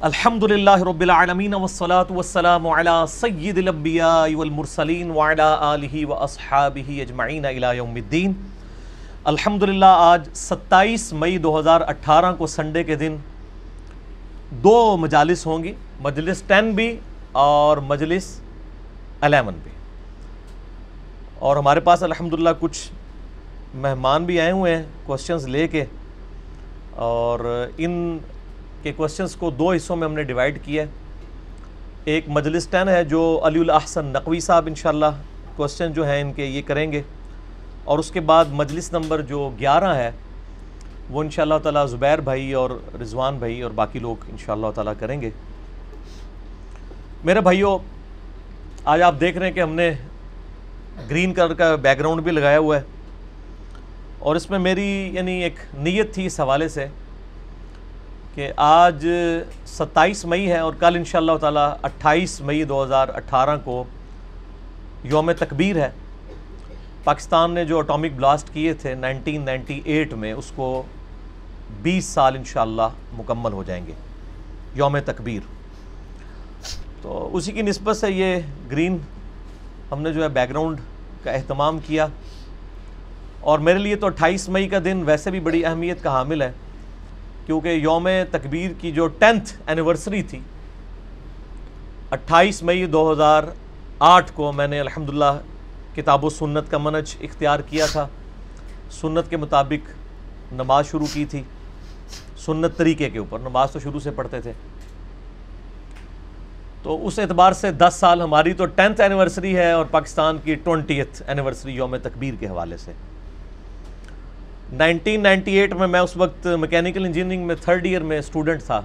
الحمد للہ رب العالمین والصلاة والسلام علی سید الانبیاء والمرسلین وعلی آلہ واصحابہ اجمعین الى یوم الدین الحمدللہ آج ستائیس مئی دو ہزار اٹھارہ کو سنڈے کے دن دو مجالس ہوں گی مجلس ٹین بھی اور مجلس الیون بھی اور ہمارے پاس الحمدللہ کچھ مہمان بھی آئے ہوئے ہیں کوسچنز لے کے اور ان کے کوسچنز کو دو حصوں میں ہم نے ڈیوائیڈ کیا ہے۔ ایک مجلس ٹین ہے جو علی الاحسن نقوی صاحب انشاءاللہ کوسچن جو ہیں ان کے یہ کریں گے۔ اور اس کے بعد مجلس نمبر جو گیارہ ہے، وہ انشاءاللہ تعالی زبیر بھائی اور رضوان بھائی اور باقی لوگ انشاءاللہ تعالی کریں گے۔ میرے بھائیوں آج آپ دیکھ رہے ہیں کہ ہم نے گرین کلر کا بیک گراؤنڈ بھی لگایا ہوا ہے۔ اور اس میں میری یعنی ایک نیت تھی اس حوالے سے کہ آج ستائیس مئی ہے اور کل انشاءاللہ تعالی اٹھائیس مئی دو ہزار اٹھارہ کو یوم تکبیر ہے۔ پاکستان نے جو اٹامک بلاسٹ کیے تھے نائنٹین نائنٹی ایٹ میں، اس کو بیس سال انشاءاللہ مکمل ہو جائیں گے۔ یوم تکبیر۔ تو اسی کی نسبت سے یہ گرین ہم نے جو ہے بیک گراؤنڈ کا اہتمام کیا۔ اور میرے لیے تو اٹھائیس مئی کا دن ویسے بھی بڑی اہمیت کا حامل ہے۔ کیونکہ یوم تکبیر کی جو ٹینتھ اینیورسری تھی، اٹھائیس مئی دو ہزار آٹھ کو میں نے الحمدللہ کتاب و سنت کا منج اختیار کیا تھا۔ سنت کے مطابق نماز شروع کی تھی۔ سنت طریقے کے اوپر، نماز تو شروع سے پڑھتے تھے۔ تو اس اعتبار سے دس سال ہماری تو ٹینتھ اینیورسری ہے اور پاکستان کی ٹونٹیتھ اینیورسری یوم تکبیر کے حوالے سے۔ نائنٹین نائنٹی ایٹ میں میں اس وقت میکینیکل انجینئرنگ میں تھرڈ ایئر میں اسٹوڈنٹ تھا۔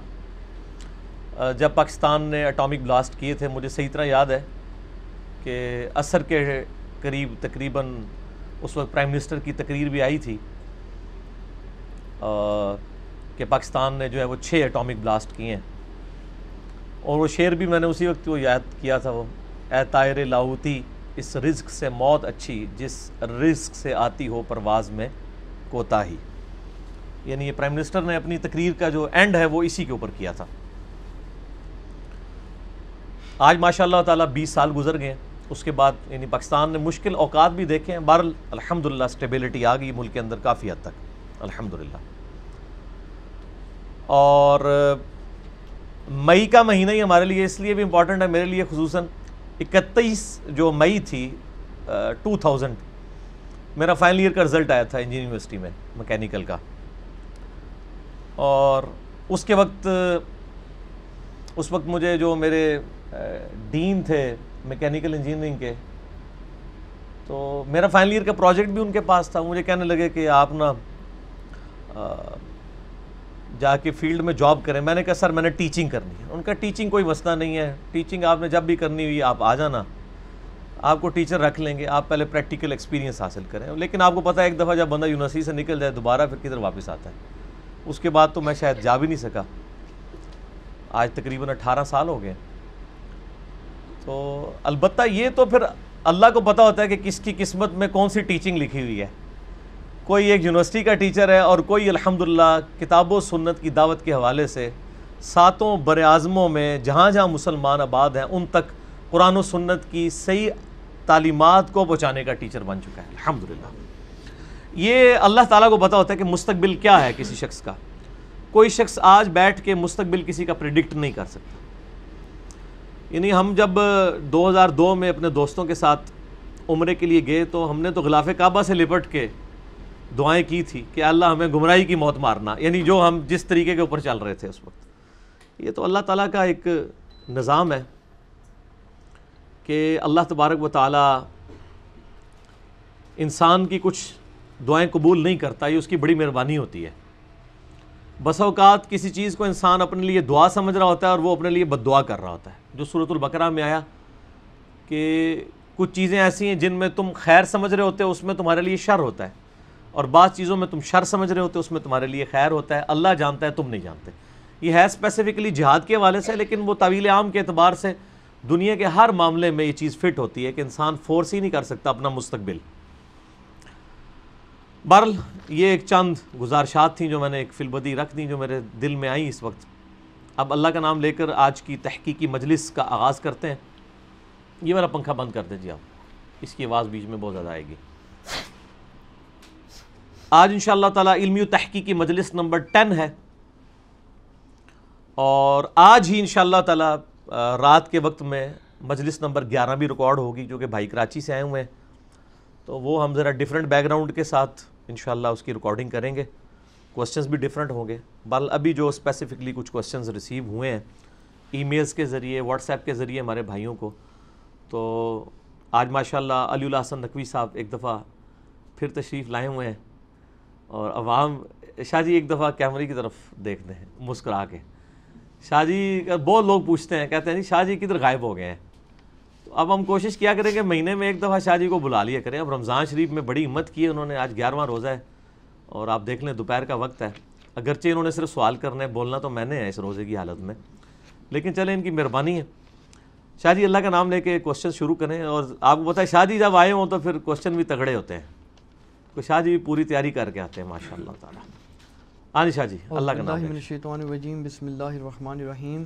جب پاکستان نے اٹامک بلاسٹ کیے تھے، مجھے صحیح طرح یاد ہے کہ عصر کے قریب تقریباً اس وقت پرائم منسٹر کی تقریر بھی آئی تھی کہ پاکستان نے جو ہے وہ چھ اٹامک بلاسٹ کیے ہیں۔ اور وہ شعر بھی میں نے اسی وقت وہ یاد کیا تھا، وہ، اے طائر لاہوتی، اس رزق سے موت اچھی، جس رزق سے آتی ہو پرواز میں کوتاہی یعنی یہ پرائم منسٹر نے اپنی تقریر کا جو اینڈ ہے وہ اسی کے اوپر کیا تھا۔ آج ماشاء اللہ تعالیٰ بیس سال گزر گئے اس کے بعد یعنی پاکستان نے مشکل اوقات بھی دیکھے ہیں۔ بہرحال الحمدللہ اسٹیبلٹی آ گئی ملک کے اندر کافی حد تک۔ الحمدللہ۔ اور مئی کا مہینہ ہی ہمارے لیے اس لیے بھی امپورٹنٹ ہے۔ میرے لیے خصوصاً اکتیس جو مئی تھی ٹو تھاؤزنڈ میرا فائنل ایئر کا رزلٹ آیا تھا انجینئرنگ یونیورسٹی میں مکینیکل کا۔ اور اس کے وقت، اس وقت مجھے جو میرے ڈین تھے میکینیکل انجینئرنگ کے، تو میرا فائنل ایئر کا پروجیکٹ بھی ان کے پاس تھا۔ مجھے کہنے لگے کہ آپ نا جا کے فیلڈ میں جاب کریں۔ میں نے کہا، سر، میں نے ٹیچنگ کرنی ہے۔ ان کا ٹیچنگ کوئی مسئلہ نہیں ہے۔ ٹیچنگ آپ نے جب بھی کرنی ہوئی، آپ آ جانا۔ آپ کو ٹیچر رکھ لیں گے، آپ پہلے پریکٹیکل ایکسپیرینس حاصل کریں۔ لیکن آپ کو پتہ ہے، ایک دفعہ جب بندہ یونیورسٹی سے نکل جائے، دوبارہ پھر کدھر واپس آتا ہے۔ اس کے بعد تو میں شاید جا بھی نہیں سکا۔ آج تقریباً اٹھارہ سال ہو گئے۔ تو البتہ یہ تو پھر اللہ کو پتہ ہوتا ہے کہ کس کی قسمت میں کون سی ٹیچنگ لکھی ہوئی ہے۔ کوئی ایک یونیورسٹی کا ٹیچر ہے اور کوئی الحمدللہ کتاب و سنت کی دعوت کے حوالے سے ساتوں بر اعظموں میں جہاں جہاں مسلمان آباد ہیں، ان تک قرآن و سنت کی صحیح تعلیمات کو پہنچانے کا ٹیچر بن چکا ہے۔ الحمدللہ۔ یہ اللہ تعالیٰ کو پتہ ہوتا ہے کہ مستقبل کیا ہے کسی شخص کا۔ کوئی شخص آج بیٹھ کے مستقبل کسی کا پریڈکٹ نہیں کر سکتا۔ یعنی ہم جب دو ہزار دو میں اپنے دوستوں کے ساتھ عمرے کے لیے گئے تو ہم نے تو غلاف کعبہ سے لپٹ کے دعائیں کی تھی کہ اللہ ہمیں گمراہی کی موت مارنا یعنی جو ہم جس طریقے کے اوپر چل رہے تھے اس وقت۔ یہ تو اللہ تعالیٰ کا ایک نظام ہے۔ کہ اللہ تبارک و تعالیٰ انسان کی کچھ دعائیں قبول نہیں کرتا، یہ اس کی بڑی مہربانی ہوتی ہے۔ بس اوقات کسی چیز کو انسان اپنے لیے دعا سمجھ رہا ہوتا ہے اور وہ اپنے لیے بد دعا کر رہا ہوتا ہے۔ جو صورت البقرہ میں آیا کہ کچھ چیزیں ایسی ہیں جن میں تم خیر سمجھ رہے ہوتے، اس میں تمہارے لیے شر ہوتا ہے۔ اور بعض چیزوں میں تم شر سمجھ رہے ہوتے، اس میں تمہارے لیے خیر ہوتا ہے۔ اللہ جانتا ہے، تم نہیں جانتے۔ یہ ہے اسپیسیفکلی جہاد کے حوالے سے، لیکن وہ طویل عام کے اعتبار سے دنیا کے ہر معاملے میں یہ چیز فٹ ہوتی ہے کہ انسان فورس ہی نہیں کر سکتا اپنا مستقبل۔ بہرحال یہ ایک چند گزارشات تھیں جو میں نے ایک فلبدی رکھ دیں جو میرے دل میں آئیں اس وقت۔ اب اللہ کا نام لے کر آج کی تحقیقی مجلس کا آغاز کرتے ہیں۔ یہ والا پنکھا بند کر دیں جی آپ۔ اس کی آواز بیچ میں بہت زیادہ آئے گی۔ آج ان شاء اللہ تعالیٰ علمی و تحقیقی مجلس نمبر ٹین ہے۔ اور آج ہی ان شاء اللہ تعالیٰ رات کے وقت میں مجلس نمبر گیارہ بھی ریکارڈ ہوگی کیونکہ بھائی کراچی سے آئے ہوئے ہیں۔ تو وہ ہم ذرا ڈیفرنٹ بیک گراؤنڈ کے ساتھ انشاءاللہ اس کی ریکارڈنگ کریں گے۔ کوسچنز بھی ڈیفرنٹ ہوں گے۔ بل ابھی جو اسپیسیفکلی کچھ کوسچنز ریسیو ہوئے ہیں ای میلز کے ذریعے واٹس ایپ کے ذریعے ہمارے بھائیوں کو۔ تو آج ماشاءاللہ علی اللہ حسن نقوی صاحب ایک دفعہ پھر تشریف لائے ہوئے ہیں اور عوام، شاہ جی ایک دفعہ کیمرے کی طرف دیکھتے ہیں، مسکرا کے۔ شاہ جی بہت لوگ پوچھتے ہیں، کہتے ہیں جی شاہ جی کدھر غائب ہو گئے ہیں؟ تو اب ہم کوشش کیا کریں کہ مہینے میں ایک دفعہ شاہ جی کو بلا لیا کریں۔ اب رمضان شریف میں بڑی ہمت کی ہے، انہوں نے آج گیارہواں روزہ ہے اور آپ دیکھ لیں دوپہر کا وقت ہے۔ اگرچہ انہوں نے صرف سوال کرنا ہے، بولنا تو میں نے ہے اس روزے کی حالت میں۔ لیکن چلیں، ان کی مہربانی ہے۔ شاہ جی اللہ کا نام لے کے کوشچن شروع کریں اور آپ کو بتائیں شاہ جی جب آئے ہوں تو پھر کوشچن بھی تگڑے ہوتے ہیں۔ تو شاہ جی پوری تیاری کر کے آتے ہیں ماشاء اللہ تعالیٰ۔ آنی شاہ جی اللہ کا نام الرجیم بسم اللہ الرحمن الرحیم۔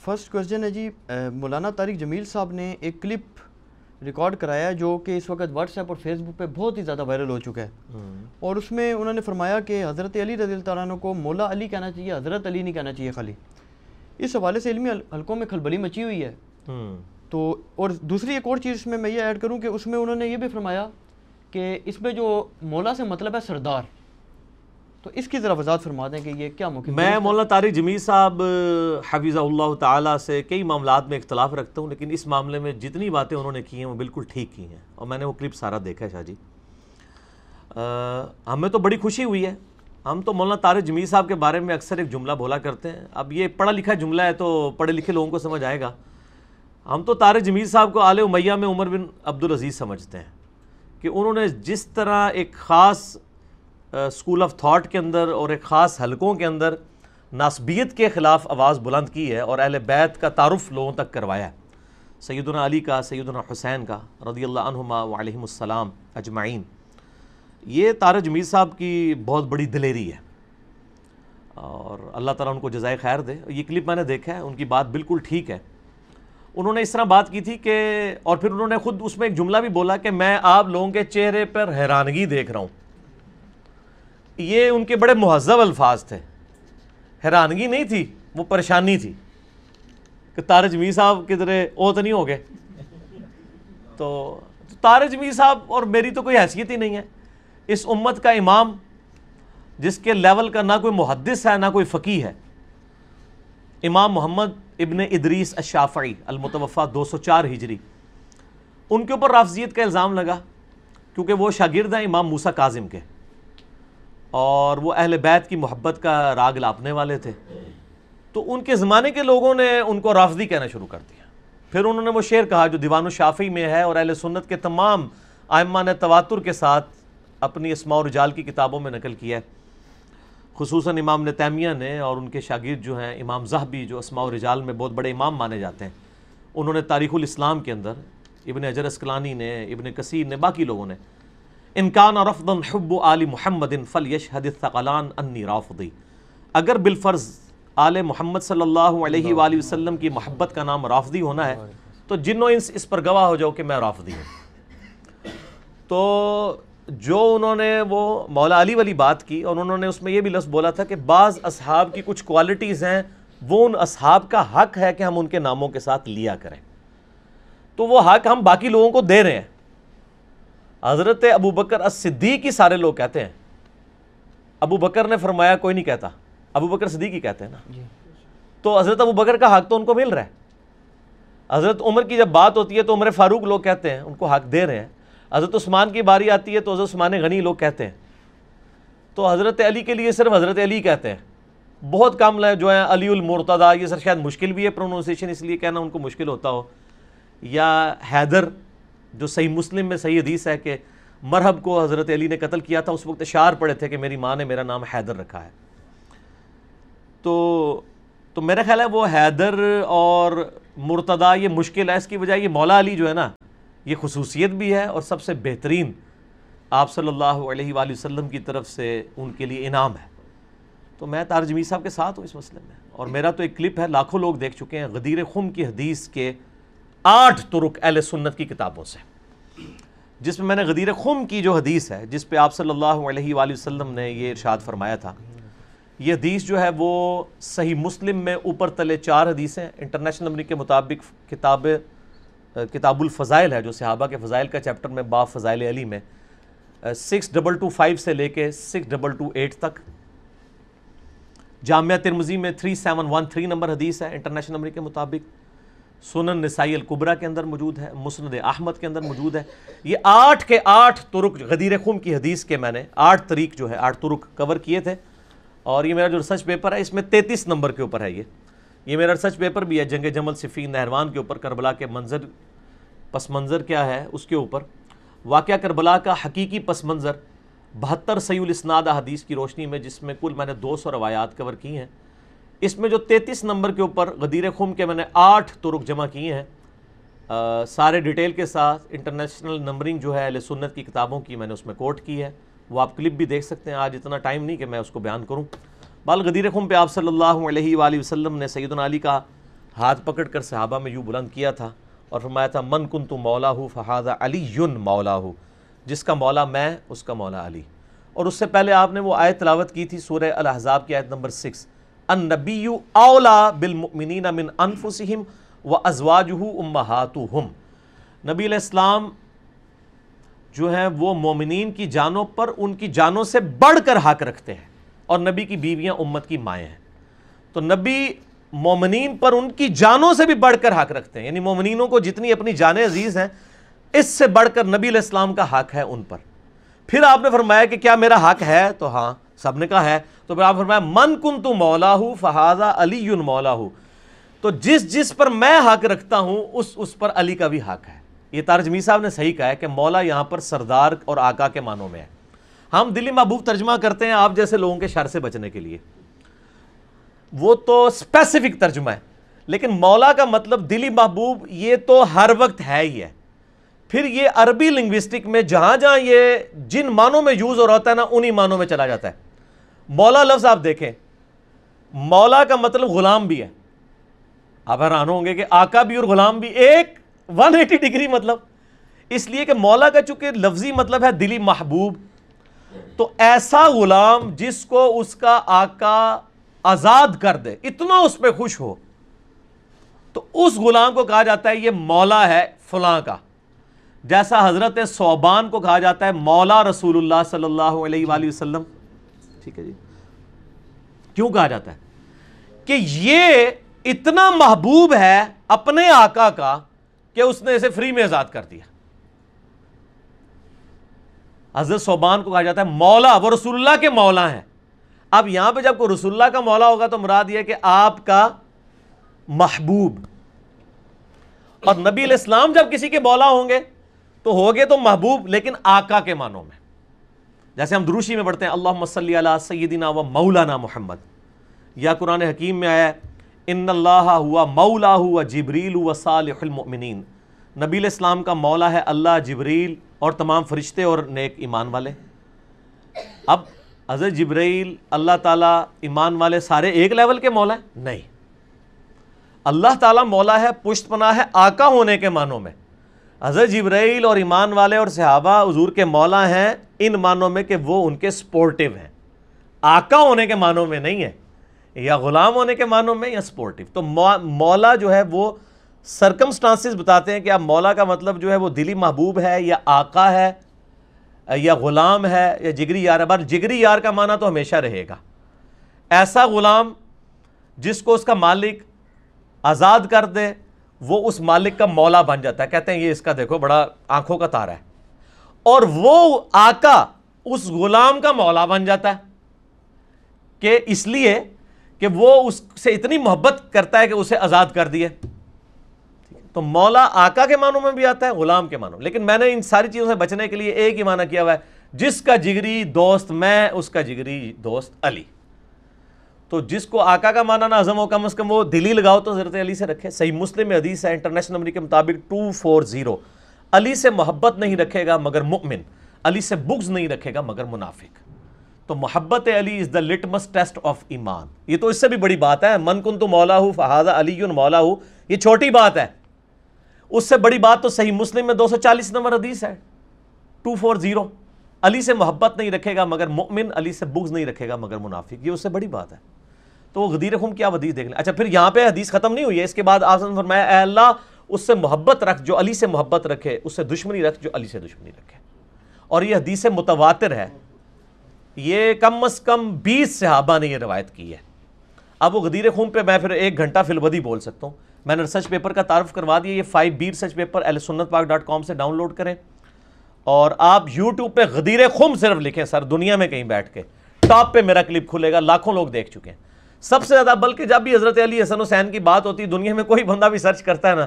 فرسٹ کوشچن ہے جی مولانا طارق جمیل صاحب نے ایک کلپ ریکارڈ کرایا جو کہ اس وقت واٹس ایپ اور فیس بک پہ بہت ہی زیادہ وائرل ہو چکا ہے۔ اور اس میں انہوں نے فرمایا کہ حضرت علی رضی اللہ عنہ کو مولا علی کہنا چاہیے حضرت علی نہیں کہنا چاہیے خالی۔ اس حوالے سے علمی حلقوں میں کھلبلی مچی ہوئی ہے۔ تو اور دوسری ایک اور چیز میں میں یہ ایڈ کروں کہ اس میں انہوں نے یہ بھی فرمایا کہ اس میں جو مولا سے مطلب ہے سردار، تو اس کی ذرا وضاحت فرما دیں کہ یہ کیا ممکن میں مولانا طارق جمیل صاحب حفیظہ اللہ تعالیٰ سے کئی معاملات میں اختلاف رکھتا ہوں، لیکن اس معاملے میں جتنی باتیں انہوں نے کی ہیں وہ بالکل ٹھیک کی ہیں۔ اور میں نے وہ کلپ سارا دیکھا ہے شاہ جی۔ ہمیں تو بڑی خوشی ہوئی ہے۔ ہم تو مولانا طارق جمیل صاحب کے بارے میں اکثر ایک جملہ بولا کرتے ہیں۔ اب یہ پڑھا لکھا جملہ ہے تو پڑھے لکھے لوگوں کو سمجھ آئے گا۔ ہم تو طارق جمیل صاحب کو آل امیہ میں عمر بن عبدالعزیز سمجھتے ہیں۔ کہ انہوں نے جس طرح ایک خاص اسکول آف تھاٹ کے اندر اور ایک خاص حلقوں کے اندر ناسبیت کے خلاف آواز بلند کی ہے اور اہل بیت کا تعارف لوگوں تک کروایا ہے۔ سیدنا علی کا، سیدنا حسین کا، رضی اللہ عنہما علیہم السلام اجمعین۔ یہ طارق جمیل صاحب کی بہت بڑی دلیری ہے۔ اور اللہ تعالیٰ ان کو جزائے خیر دے۔ یہ کلپ میں نے دیکھا ہے، ان کی بات بالکل ٹھیک ہے۔ انہوں نے اس طرح بات کی تھی کہ اور پھر انہوں نے خود اس میں ایک جملہ بھی بولا کہ میں آپ لوگوں کے چہرے پر حیرانگی دیکھ رہا ہوں۔ یہ ان کے بڑے مہذب الفاظ تھے۔ حیرانگی نہیں تھی، وہ پریشانی تھی کہ تارج جمی صاحب کدھر او تو نہیں ہو گئے۔ تو تارج جمی صاحب اور میری تو کوئی حیثیت ہی نہیں ہے۔ اس امت کا امام، جس کے لیول کا نہ کوئی محدث ہے، نہ کوئی فقی ہے، امام محمد ابن ادریس الشافعی المتوفہ دو سو چار ہجری۔ ان کے اوپر رافضیت کا الزام لگا، کیونکہ وہ شاگرد ہیں امام موسیٰ کاظم کے۔ اور وہ اہل بیت کی محبت کا راگ لاپنے والے تھے۔ تو ان کے زمانے کے لوگوں نے ان کو رافضی کہنا شروع کر دیا۔ پھر انہوں نے وہ شعر کہا جو دیوان الشافعی میں ہے اور اہل سنت کے تمام آئمہ نے تواتر کے ساتھ اپنی اسماء و رجال کی کتابوں میں نقل کیا ہے۔ خصوصاً امام نتیمیہ نے اور ان کے شاگرد جو ہیں امام زہبی جو اسماء و رجال میں بہت بڑے امام مانے جاتے ہیں انہوں نے تاریخ الاسلام کے اندر ابن اجر اسکلانی نے ابن کثیر نے باقی لوگوں نے انکان اور افدن حب آل محمد فل یش حدث ثقلان انی رافضی۔ اگر بالفرض آل محمد صلی اللہ علیہ وآلہ وسلم کی محبت کا نام رافضی ہونا ہے تو جنوں انس اس پر گواہ ہو جاؤ کہ میں رافضی ہوں۔ تو جو انہوں نے وہ مولا علی والی بات کی اور انہوں نے اس میں یہ بھی لفظ بولا تھا کہ بعض اصحاب کی کچھ کوالٹیز ہیں وہ ان اصحاب کا حق ہے کہ ہم ان کے ناموں کے ساتھ لیا کریں۔ تو وہ حق ہم باقی لوگوں کو دے رہے ہیں۔ حضرت ابو بکر الصدیق ہی سارے لوگ کہتے ہیں۔ ابو بکر نے فرمایا کوئی نہیں کہتا۔ ابو بکر صدیق ہی کہتے ہیں نا۔ جی۔ تو حضرت ابو بکر کا حق تو ان کو مل رہا ہے۔ حضرت عمر کی جب بات ہوتی ہے تو عمر فاروق لوگ کہتے ہیں ان کو حق دے رہے ہیں۔ حضرت عثمان کی باری آتی ہے تو حضرت عثمان غنی لوگ کہتے ہیں۔ تو حضرت علی کے لیے صرف حضرت علی کہتے ہیں۔ بہت کم جو ہیں، علی المرتضیٰ، یہ سر شاید مشکل بھی ہے پرونونسیشن اس لیے کہنا ان کو مشکل ہوتا ہو۔ یا حیدر، جو صحیح مسلم میں صحیح حدیث ہے کہ مرحب کو حضرت علی نے قتل کیا تھا، اس وقت اشار پڑے تھے کہ میری ماں نے میرا نام حیدر رکھا ہے۔ تو تو میرا خیال ہے وہ حیدر اور مرتضیٰ، یہ مشکل ہے۔ اس کی وجہ یہ مولا علی جو ہے نا یہ خصوصیت بھی ہے اور سب سے بہترین آپ صلی اللہ علیہ وآلہ وسلم کی طرف سے ان کے لیے انعام ہے۔ تو میں تارجمی صاحب کے ساتھ ہوں اس مسئلے میں۔ اور میرا تو ایک کلپ ہے، لاکھوں لوگ دیکھ چکے ہیں غدیر خم کی حدیث کے آٹھ ترک اہل سنت کی کتابوں سے۔ جس میں میں نے غدیر خم کی جو حدیث ہے، جس پہ آپ صلی اللہ علیہ وآلہ وسلم نے یہ ارشاد فرمایا تھا، یہ حدیث جو ہے وہ صحیح مسلم میں اوپر تلے چار حدیثیں، انٹرنیشنل نمبر کے مطابق کتاب کتاب الفضائل ہے، جو صحابہ کے فضائل کا چیپٹر میں باب فضائل علی میں سکس ڈبل ٹو فائیو سے لے کے سکس ڈبل ٹو ایٹ تک۔ جامعہ ترمزی میں three seven one three number حدیث ہے انٹرنیشنل نمبر کے مطابق۔ سنن نسائی القبرہ کے اندر موجود ہے، مسند احمد کے اندر موجود ہے۔ یہ آٹھ کے آٹھ ترک غدیر خم کی حدیث کے میں نے آٹھ طریق جو ہے، آٹھ ترک کور کیے تھے۔ اور یہ میرا جو ریسرچ پیپر ہے، اس میں تینتیس نمبر کے اوپر ہے یہ۔ یہ میرا ریسرچ پیپر بھی ہے، جنگ جمل صفین نہروان کے اوپر، کربلا کے منظر، پس منظر کیا ہے اس کے اوپر۔ واقعہ کربلا کا حقیقی پس منظر، بہتر سی الاسناد حدیث کی روشنی میں، جس میں کل میں نے دو سو روایات کور کی ہیں۔ اس میں جو تینتیس نمبر کے اوپر غدیر خم کے میں نے آٹھ ترک جمع کیے ہیں۔ سارے ڈیٹیل کے ساتھ انٹرنیشنل نمبرنگ جو ہے اہل سنت کی کتابوں کی میں نے اس میں کوٹ کی ہے۔ وہ آپ کلپ بھی دیکھ سکتے ہیں، آج اتنا ٹائم نہیں کہ میں اس کو بیان کروں۔ بال غدیر خم پہ آپ صلی اللہ علیہ وآلہ وسلم نے سیدنا علی کا ہاتھ پکڑ کر صحابہ میں یوں بلند کیا تھا اور فرمایا تھا، من کن تو مولا ہو فہذا علی یون مولا ہو جس کا مولا میں، اس کا مولا علی۔ اور اس سے پہلے آپ نے وہ آیت تلاوت کی تھی، سورہ الحضاب کی آیت نمبر سکس النبی اولا بالمؤمنین من انفسہم و ازواجہ امہاتہم۔ نبی علیہ السلام جو ہیں، وہ مومنین کی جانوں پر ان کی جانوں سے بڑھ کر حق رکھتے ہیں۔ اور نبی کی بیویاں امت کی مائیں ہیں۔ تو نبی مومنین پر ان کی جانوں سے بھی بڑھ کر حق رکھتے ہیں۔ یعنی مومنینوں کو جتنی اپنی جانیں عزیز ہیں، اس سے بڑھ کر نبی علیہ السلام کا حق ہے ان پر۔ پھر آپ نے فرمایا کہ کیا میرا حق ہے؟ تو ہاں سب نے کہا ہے۔ تو پھر آپ فرمایا، من کن تو مولا ہوں فہذا علی مولا ہوں تو جس جس پر میں حق رکھتا ہوں، اس اس پر علی کا بھی حق ہے۔ یہ تارجمی صاحب نے صحیح کہا ہے کہ مولا یہاں پر سردار اور آقا کے معنوں میں ہے۔ ہم دلی محبوب ترجمہ کرتے ہیں آپ جیسے لوگوں کے شر سے بچنے کے لیے۔ وہ تو اسپیسیفک ترجمہ ہے، لیکن مولا کا مطلب دلی محبوب یہ تو ہر وقت ہے ہی ہے۔ پھر یہ عربی لنگوسٹک میں جہاں جہاں یہ جن معنوں میں یوز ہو رہا ہوتا ہے نا، انہی معنوں میں چلا جاتا ہے۔ مولا لفظ آپ دیکھیں، مولا کا مطلب غلام بھی ہے۔ آپ حیران ہوں گے کہ آقا بھی اور غلام بھی ایک ون ایٹی ڈگری مطلب۔ اس لیے کہ مولا کا چونکہ لفظی مطلب ہے دلی محبوب تو ایسا غلام جس کو اس کا آقا آزاد کر دے، اتنا اس پہ خوش ہو۔ تو اس غلام کو کہا جاتا ہے یہ مولا ہے فلاں کا۔ جیسا حضرت صوبان کو کہا جاتا ہے مولا رسول اللہ صلی اللہ علیہ وآلہ وسلم۔ ٹھیک ہے جی۔ کیوں کہا جاتا ہے؟ کہ یہ اتنا محبوب ہے اپنے آقا کا کہ اس نے اسے فری میں آزاد کر دیا۔ حضرت صوبان کو کہا جاتا ہے، مولا، وہ رسول اللہ کے مولا ہیں۔ اب یہاں پہ جب کوئی رسول اللہ کا مولا ہوگا تو مراد یہ کہ آپ کا محبوب۔ اور نبی علیہ السلام جب کسی کے مولا ہوں گے تو ہوگے تو محبوب، لیکن آقا کے معنوں میں۔ جیسے ہم دروشی میں پڑھتے ہیں اللہ صلی علی سیدنا و مولانا محمد۔ یا قرآن حکیم میں آیا ان اللہ ہوا مولا ہوا جبریل و صالح المؤمنین۔ نبی علیہ السلام کا مولا ہے اللہ جبریل اور تمام فرشتے اور نیک ایمان والے۔ اب حضرت جبریل، اللہ تعالیٰ ایمان والے سارے ایک لیول کے مولا ہیں؟ نہیں۔ اللہ تعالیٰ مولا ہے پشت پناہ ہے آقا ہونے کے معنوں میں۔ حضرت جبرائیل اور ایمان والے اور صحابہ حضور کے مولا ہیں ان معنوں میں کہ وہ ان کے سپورٹیو ہیں۔ آقا ہونے کے معنوں میں نہیں ہے، یا غلام ہونے کے معنوں میں یا سپورٹیو۔ تو مولا جو ہے وہ سرکمسٹانسز بتاتے ہیں کہ اب مولا کا مطلب جو ہے وہ دلی محبوب ہے یا آقا ہے، یا غلام ہے، یا جگری یار ہے۔ بار جگری یار کا معنی تو ہمیشہ رہے گا۔ ایسا غلام جس کو اس کا مالک آزاد کر دے، وہ اس مالک کا مولا بن جاتا ہے۔ کہتے ہیں یہ اس کا دیکھو بڑا آنکھوں کا تارا ہے۔ اور وہ آقا اس غلام کا مولا بن جاتا ہے کہ اس لیے کہ وہ اس سے اتنی محبت کرتا ہے کہ اسے آزاد کر دیے۔ تو مولا آقا کے معنوں میں بھی آتا ہے، غلام کے معنوں لیکن میں نے ان ساری چیزوں سے بچنے کے لیے ایک ہی معنی کیا ہوا ہے، جس کا جگری دوست میں، اس کا جگری دوست علی۔ تو جس کو آقا کا معنی نہ عظم ہو، کم از کم وہ دلی لگاؤ تو حضرت علی سے رکھے۔ صحیح مسلم حدیث ہے، انٹرنیشنل نمبر کے مطابق ٹو فور زیرو علی سے محبت نہیں رکھے گا مگر مؤمن۔ علی سے بغض نہیں رکھے گا مگر منافق۔ تو محبت Ali is the litmus test of ایمان۔ یہ تو اس سے بھی بڑی بات ہے۔ من کن تو مولا ہو فہذا علی مولا ہو یہ چھوٹی بات ہے۔ اس سے بڑی بات تو صحیح مسلم میں دو سو چالیس نمبر حدیث ہے۔ ٹو فور زیرو علی سے محبت نہیں رکھے گا مگر مؤمن علی سے بغض نہیں رکھے گا مگر منافق۔ یہ اس سے بڑی بات ہے۔ تو وہ غدیر خم کیا حدیث دیکھ لیں۔ اچھا پھر یہاں پہ حدیث ختم نہیں ہوئی ہے۔ اس کے بعد آپ نے فرمایا، اے اللہ، اس سے محبت رکھ جو علی سے محبت رکھے، اس سے دشمنی رکھ جو علی سے دشمنی رکھے۔ اور یہ حدیث متواتر ہے۔ یہ کم از کم بیس صحابہ نے یہ روایت کی ہے۔ اب وہ غدیر خون پہ میں پھر ایک گھنٹہ فی بول سکتا ہوں۔ میں نے ریسرچ پیپر کا تعارف کروا دیا، یہ فائیو بی ریسرچ پیپر ایل سنت پاک ڈاٹ کام سے ڈاؤن لوڈ کریں۔ اور آپ یوٹیوب پہ غدیر خم صرف لکھیں، سر، دنیا میں کہیں بیٹھ کے۔ ٹاپ پہ میرا کلپ کھلے گا، لاکھوں لوگ دیکھ چکے ہیں۔ سب سے زیادہ، بلکہ جب بھی حضرت علی حسن حسین کی بات ہوتی ہے دنیا میں کوئی بندہ بھی سرچ کرتا ہے نا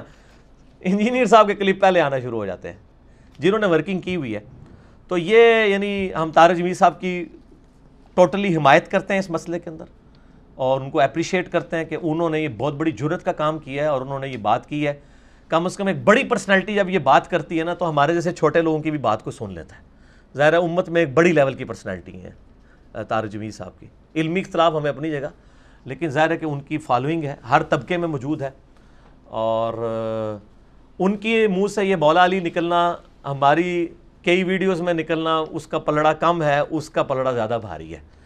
انجینئر صاحب کے کلپ پہلے آنا شروع ہو جاتے ہیں۔ جنہوں نے ورکنگ کی ہوئی ہے۔ تو یہ یعنی ہم تارج جمیل صاحب کی ٹوٹلی حمایت کرتے ہیں اس مسئلے کے اندر۔ اور ان کو اپریشیٹ کرتے ہیں کہ انہوں نے یہ بہت بڑی جرت کا کام کیا ہے اور انہوں نے یہ بات کی ہے۔ کم از کم ایک بڑی پرسنالٹی جب یہ بات کرتی ہے نا تو ہمارے جیسے چھوٹے لوگوں کی بھی بات کو سن لیتا ہے۔ ظاہر امت میں ایک بڑی لیول کی پرسنالٹی ہے تار جمیل صاحب کی۔ علمی اختلاف ہمیں اپنی جگہ، لیکن ظاہر ہے کہ ان کی فالوئنگ ہے، ہر طبقے میں موجود ہے۔ اور ان کی منہ سے یہ مولا علی نکلنا، ہماری کئی ویڈیوز میں نکلنا، اس کا پلڑا کم ہے، اس کا پلڑا زیادہ بھاری ہے۔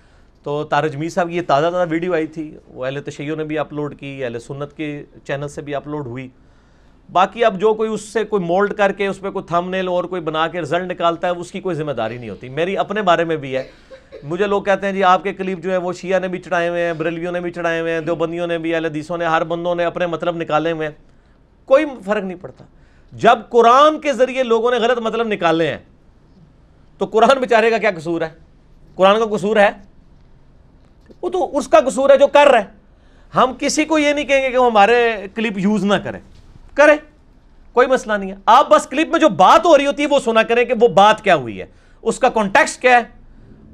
تو تارج میر صاحب کی یہ تازہ تازہ ویڈیو آئی تھی، وہ اہل تشیعوں نے بھی اپلوڈ کی، اہل سنت کے چینل سے بھی اپلوڈ ہوئی۔ باقی اب جو کوئی اس سے کوئی مولڈ کر کے، اس پہ کوئی تھم نیل اور کوئی بنا کے رزلٹ نکالتا ہے، اس کی کوئی ذمہ داری نہیں ہوتی۔ میری اپنے بارے میں بھی ہے۔ مجھے لوگ کہتے ہیں جی آپ کے کلپ جو ہے وہ شیعہ نے بھی چڑھائے ہوئے ہیں بریلویوں نے بھی چڑھائے ہوئے ہیں، دیوبندیوں نے بھی، اہل حدیثوں نے، ہر بندوں نے اپنے مطلب نکالے ہوئے ہیں۔ کوئی فرق نہیں پڑتا۔ جب قرآن کے ذریعے لوگوں نے غلط مطلب نکالے ہیں، تو قرآن بیچارے کا کیا قصور ہے؟ قرآن کا قصور ہے؟ وہ تو اس کا قصور ہے جو کر رہا ہے ہم کسی کو یہ نہیں کہیں گے کہ وہ ہمارے کلپ یوز نہ کرے کرے کوئی مسئلہ نہیں ہے۔ آپ بس کلپ میں جو بات ہو رہی ہوتی ہے وہ سنا کریں کہ وہ بات کیا ہوئی ہے۔ اس کا کانٹیکس کیا ہے؟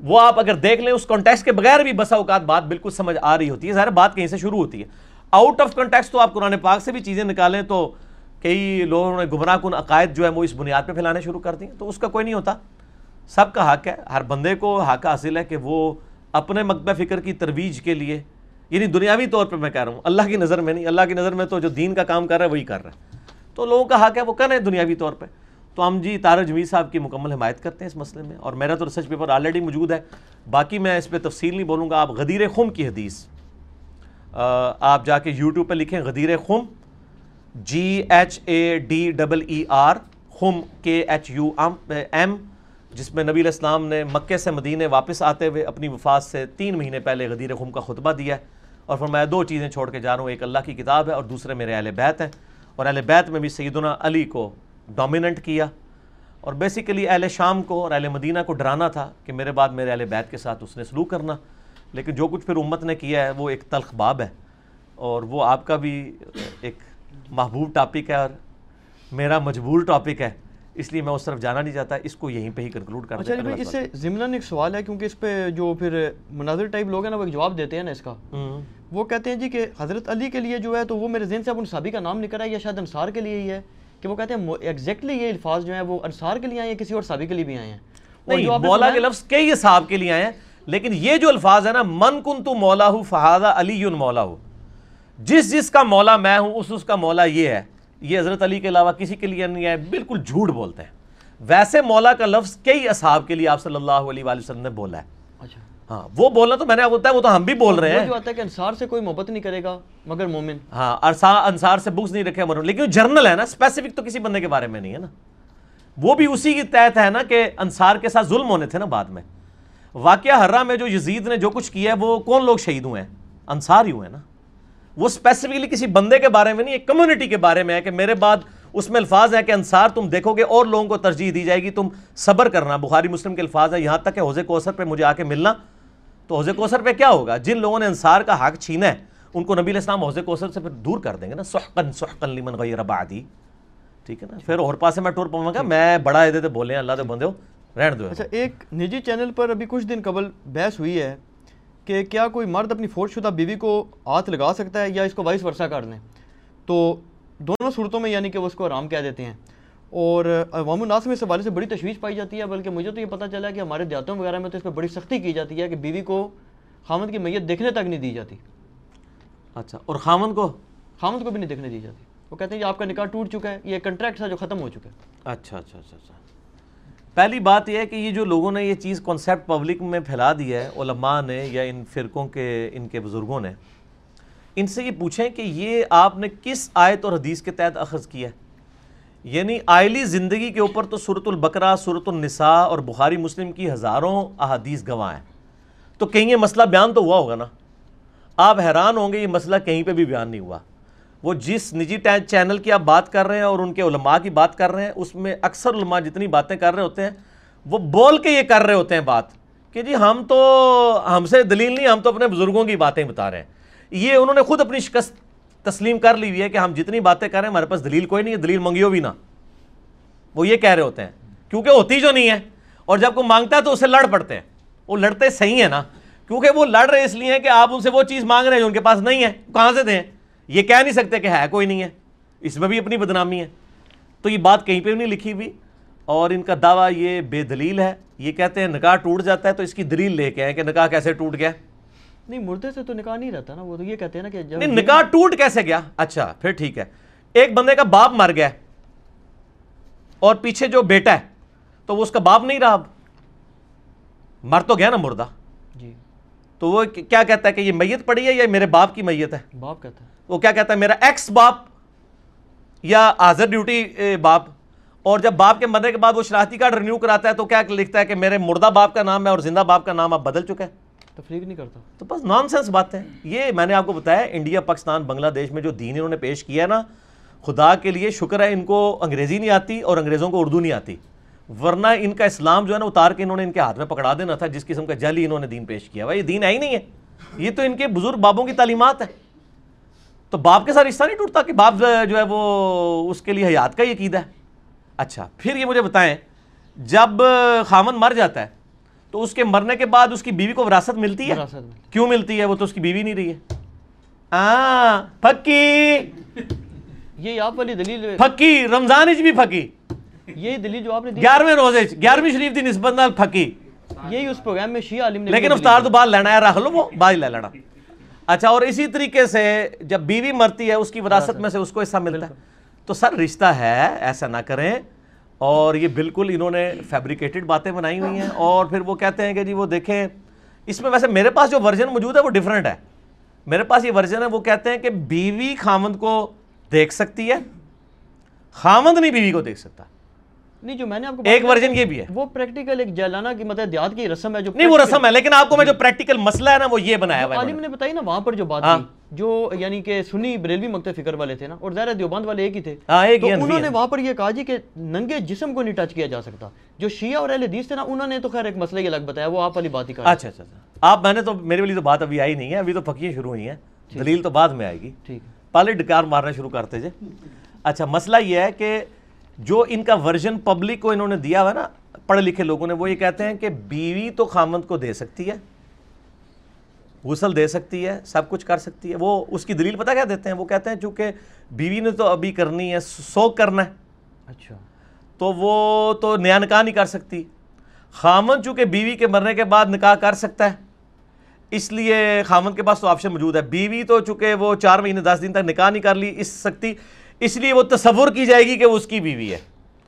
وہ آپ اگر دیکھ لیں، اس کانٹیکس کے بغیر بھی بسا اوقات بات بالکل سمجھ آ رہی ہوتی ہے۔ ظاہر بات کہیں سے شروع ہوتی ہے۔ آؤٹ آف کانٹیکس تو آپ قرآن پاک سے بھی چیزیں نکالیں تو کئی لوگوں نے گمراہ کن عقائد جو ہے وہ اس بنیاد پہ پھیلانے شروع کر دیں تو اس کا کوئی نہیں ہوتا۔ سب کا حق ہے۔ ہر بندے کو حق حاصل ہے کہ وہ اپنے مکبہ فکر کی ترویج کے لیے یعنی دنیاوی طور پہ میں کہہ رہا ہوں، اللہ کی نظر میں نہیں، اللہ کی نظر میں تو جو دین کا کام کر رہا ہے وہی کر رہا ہے۔ تو لوگوں کا حق ہے، وہ کریں دنیاوی طور پہ تو ہم جی تارہ جمیل صاحب کی مکمل حمایت کرتے ہیں اس مسئلے میں، اور میرا تو ریسرچ پیپر آلریڈی موجود ہے۔ باقی میں اس پہ تفصیل نہیں بولوں گا۔ آپ غدیر خم کی حدیث آپ جا کے یوٹیوب پہ لکھیں غدیر خم G H A D double E R خم کے ایچ یو ایم جس میں نبی الاسلام نے مکے سے مدینے واپس آتے ہوئے اپنی وفات سے تین مہینے پہلے غدیر خم کا خطبہ دیا ہے اور فرمایا دو چیزیں چھوڑ کے جا رہا ہوں، ایک اللہ کی کتاب ہے اور دوسرے میرے اہل بیت ہیں۔ اور اہل بیت میں بھی سیدنا علی کو ڈومیننٹ کیا۔ اور بیسیکلی اہل شام کو اور اہل مدینہ کو ڈرانا تھا کہ میرے بعد میرے اہل بیت کے ساتھ اس نے سلوک کرنا۔ لیکن جو کچھ پھر امت نے کیا ہے، وہ ایک تلخ باب ہے۔ اور وہ آپ کا بھی ایک محبوب ٹاپک ہے اور میرا مجبور ٹاپک ہے۔ اس لیے میں اس طرف جانا نہیں چاہتا اس کو یہیں پہ ہی کنکلوڈ کر اچھا بھائی اس سے ضمن ایک سوال ہے کیونکہ اس پہ جو پھر مناظر ٹائپ لوگ ہیں نا وہ ایک جواب دیتے ہیں نا اس کا۔ وہ کہتے ہیں جی کہ حضرت علی کے لیے جو ہے تو وہ میرے ذہن سے اب ان صحابی کا نام نکل رہا ہے یا شاید انصار کے لیے ہی ہے کہ وہ کہتے ہیں ایگزیکٹلی یہ الفاظ جو ہیں وہ انصار کے لیے آئے ہیں کسی اور صحابی کے لیے بھی آئے ہیں۔ نہیں مولا کے لفظ کئی صحاب کے لیے آئے ہیں لیکن یہ جو الفاظ ہے نا من کن تو مولا ہوں فہادہ علی مولا ہو جس جس کا مولا میں ہوں اس اس کا مولا یہ ہے۔ یہ حضرت علی کے علاوہ کسی کے لیے نہیں ہے بالکل جھوٹ بولتے ہیں۔ ویسے مولا کا لفظ کئی اصحاب کے لیے آپ صلی اللہ علیہ وآلہ وسلم نے بولا ہے۔ اچھا۔ ہاں وہ بولنا تو میں نے ہوتا ہے وہ تو ہم بھی بول رہے ہیں۔ جو آتا ہے کہ انصار سے کوئی محبت نہیں کرے گا مگر مومن۔ ہاں انصار سے بکس نہیں رکھے مرن لیکن جرنل ہے نا اسپیسیفک تو کسی بندے کے بارے میں نہیں ہے نا۔ وہ بھی اسی کی تحت ہے نا کہ انصار کے ساتھ ظلم ہونے تھے نا بعد میں۔ واقعہ ہررا میں جو یزید نے جو کچھ کیا ہے وہ کون لوگ شہید ہوئے ہیں؟ انصار ہی ہوئے ہیں نا۔ وہ اسپیسیفکلی کسی بندے کے بارے میں نہیں ایک کمیونٹی کے بارے میں ہے کہ میرے بعد اس میں الفاظ ہے کہ انصار تم دیکھو گے اور لوگوں کو ترجیح دی جائے گی تم صبر کرنا۔ بخاری مسلم کے الفاظ ہے یہاں تک کہ حوضے کوثر پہ مجھے آ کے ملنا۔ تو حوضے کوثر پہ کیا ہوگا؟ جن لوگوں نے انصار کا حق چھینا ہے ان کو نبی الاسلام حوضے کوثر سے پھر دور کر دیں گے نا۔ سحقن سحقن لمن غیر بعدی۔ ٹھیک ہے نا؟ پھر اور پاسے میں ٹور پاؤں گا میں بڑا عیدے بولے ہیں اللہ دے بندے ہو رہن دو۔ اچھا ایک نجی چینل پر ابھی کچھ دن قبل بحث ہوئی ہے۔ کہ کیا کوئی مرد اپنی فوج شدہ بیوی کو ہاتھ لگا سکتا ہے یا اس کو وائس ورثہ کر دیں؟ تو دونوں صورتوں میں یعنی کہ وہ اس کو آرام کہہ دیتے ہیں۔ اور عوام الناس میں اس حوالے سے بڑی تشویش پائی جاتی ہے بلکہ مجھے تو یہ پتہ چلا کہ ہمارے دیہاتوں وغیرہ میں تو اس پہ بڑی سختی کی جاتی ہے کہ بیوی کو خامد کی میت دیکھنے تک نہیں دی جاتی۔ اچھا اور خامن کو؟ خامد کو بھی نہیں دیکھنے دی جاتی۔ وہ کہتے ہیں کہ آپ کا نکاح ٹوٹ چکا ہے یہ کنٹریکٹ تھا جو ختم ہو چکا ہے۔ اچھا اچھا اچھا اچھا۔ پہلی بات یہ ہے کہ یہ جو لوگوں نے یہ چیز کانسیپٹ پبلک میں پھیلا دی ہے، علماء نے یا ان فرقوں کے، ان کے بزرگوں نے، ان سے یہ پوچھیں کہ یہ آپ نے کس آیت اور حدیث کے تحت اخذ کیا ہے؟ یعنی آئلی زندگی کے اوپر تو صورت البقرہ صورت النساء اور بخاری مسلم کی ہزاروں احادیث گواہ ہیں۔ تو کہیں یہ مسئلہ بیان تو ہوا ہوگا نا؟ آپ حیران ہوں گے یہ مسئلہ کہیں پہ بھی بیان نہیں ہوا۔ وہ جس نجی چینل کی آپ بات کر رہے ہیں اور ان کے علماء کی بات کر رہے ہیں، اس میں اکثر علماء جتنی باتیں کر رہے ہوتے ہیں، وہ بول کے یہ کر رہے ہوتے ہیں بات کہ جی ہم تو ہم سے دلیل نہیں، ہم تو اپنے بزرگوں کی باتیں بتا رہے ہیں۔ یہ انہوں نے خود اپنی شکست تسلیم کر لی ہوئی ہے کہ ہم جتنی باتیں کر رہے ہیں، ہمارے پاس دلیل کوئی نہیں ہے، دلیل منگیو بھی نہ۔ وہ یہ کہہ رہے ہوتے ہیں، کیونکہ ہوتی جو نہیں ہے۔ اور جب کوئی مانگتا ہے تو اسے لڑ پڑتے ہیں۔ وہ لڑتے صحیح ہیں نا، کیونکہ وہ لڑ رہے اس لیے کہ آپ ان سے وہ چیز مانگ رہے ہیں جو ان کے پاس نہیں ہے، کہاں سے دیں؟ یہ کہہ نہیں سکتے کہ ہے کوئی نہیں ہے اس میں بھی اپنی بدنامی ہے۔ تو یہ بات کہیں پہ بھی نہیں لکھی ہوئی۔ اور ان کا دعویٰ یہ بے دلیل ہے۔ یہ کہتے ہیں نکاح ٹوٹ جاتا ہے تو اس کی دلیل لے کے ہیں کہ نکاح کیسے ٹوٹ گیا۔ نہیں مردے سے تو نکاح نہیں رہتا نا۔ وہ تو یہ کہتے ہیں نا کہ نہیں نکاح ٹوٹ کیسے گیا؟ اچھا پھر ٹھیک ہے۔ ایک بندے کا باپ مر گیا اور پیچھے جو بیٹا ہے تو وہ اس کا باپ نہیں رہا۔ اب مر تو گیا نا مردہ۔ تو وہ کیا کہتا ہے کہ یہ میت پڑی ہے یا میرے باپ کی میت ہے؟ باپ کہتا ہے۔ وہ کیا کہتا ہے؟ میرا ایکس باپ یا حاضر ڈیوٹی باپ۔ اور جب باپ کے مرنے کے بعد وہ شناختی کارڈ رینیو کراتا ہے تو کیا لکھتا ہے کہ میرے مردہ باپ کا نام ہے اور زندہ باپ کا نام اب بدل چکا ہے تفریق نہیں کرتا۔ تو بس نان سینس باتیں۔ یہ میں نے آپ کو بتایا انڈیا پاکستان بنگلہ دیش میں جو دین انہوں نے پیش کیا ہے نا خدا کے لیے شکر ہے ان کو انگریزی نہیں آتی اور انگریزوں کو اردو نہیں آتی۔ ورنہ ان کا اسلام جو ہے نا اتار کے انہوں نے ان کے ہاتھ میں پکڑا دینا تھا جس قسم کا جلی انہوں نے دین پیش کیا ہوا یہ دین ہے ہی نہیں ہے۔ یہ تو ان کے بزرگ بابوں کی تعلیمات ہے تو باپ کے ساتھ رشتہ نہیں ٹوٹتا کہ باپ جو ہے وہ اس کے لیے حیات کا ہی عقیدہ ہے۔ اچھا پھر یہ مجھے بتائیں جب خامن مر جاتا ہے تو اس کے مرنے کے بعد اس کی بیوی کو وراثت ملتی ہے؟ کیوں ملتی ہے؟ وہ تو اس کی بیوی نہیں رہی ہے۔ ہاں پھکی۔ یہ آپ والی دلیل پھکی رمضان بھی پھکی۔ یہی دلیل جو آپ نے دی گیارہویں روزے گیارہویں شریف دی نسبت نال پھکی۔ یہی اس پروگرام میں شیعہ عالم نے لیکن افطار تو بعد لینا ہے رکھ لو وہ بعد لے لینا۔ اچھا اور اسی طریقے سے جب بیوی مرتی ہے اس کی وراثت میں سے اس کو حصہ ملتا ہے۔ تو سر رشتہ ہے ایسا نہ کریں۔ اور یہ بالکل انہوں نے فیبریکیٹڈ باتیں بنائی ہوئی ہیں۔ اور پھر وہ کہتے ہیں کہ جی وہ دیکھیں اس میں ویسے میرے پاس جو ورژن موجود ہے وہ ڈیفرنٹ ہے۔ میرے پاس یہ ورژن ہے وہ کہتے ہیں کہ بیوی خامند کو دیکھ سکتی ہے خامند نہیں بیوی کو دیکھ سکتا۔ نہیں جو میں نے آپ کو ایک ورژن یہ بھی ہے۔ وہ پریکٹیکل ایک جیلانہ کی مطلب دیہات کی رسم ہے جو نہیں وہ رسم ہے لیکن آپ کو میں جو پریکٹیکل مسئلہ ہے نا وہ یہ بنایا ہوا ہے۔ عالم نے بتائی نا وہاں پر جو بات ہاں۔ کی جو یعنی کہ سنی بریلوی مکتب فکر والے تھے نا اور ظاہر دیوبند والے ایک ہی تھے۔ ہاں تو انہوں نے وہاں پر یہ کہا جی کہ ننگے جسم کو نہیں ٹچ کیا جا سکتا۔ جو شیعہ اور اہل حدیث تھے نا انہوں نے تو خیر ایک مسئلہ یہ الگ بتایا وہ آپ والی بات ہی کر اچھا اچھا اچھا۔ آپ میں نے تو میرے والی تو بات ابھی آئی نہیں ہے ابھی تو پھکیاں شروع ہوئی ہیں۔ دلیل تو بعد میں آئے گی۔ ٹھیک۔ پہلے ڈکار مارنا شروع کرتے جے اچھا مسئلہ یہ ہے کہ جو ان کا ورژن پبلک کو انہوں نے دیا ہوا ہے نا پڑھے لکھے لوگوں نے وہ یہ کہتے ہیں کہ بیوی تو خامند کو دے سکتی ہے غسل دے سکتی ہے سب کچھ کر سکتی ہے وہ اس کی دلیل پتہ کیا دیتے ہیں؟ وہ کہتے ہیں چونکہ بیوی نے تو ابھی کرنی ہے سوگ کرنا ہے۔ اچھا۔ تو وہ تو نیا نکاح نہیں کر سکتی۔ خامن چونکہ بیوی کے مرنے کے بعد نکاح کر سکتا ہے اس لیے خامن کے پاس تو آپشن موجود ہے۔ بیوی تو چونکہ وہ چار مہینے دس دن تک نکاح نہیں کر لی اس سکتی۔ اس لیے وہ تصور کی جائے گی کہ وہ اس کی بیوی ہے۔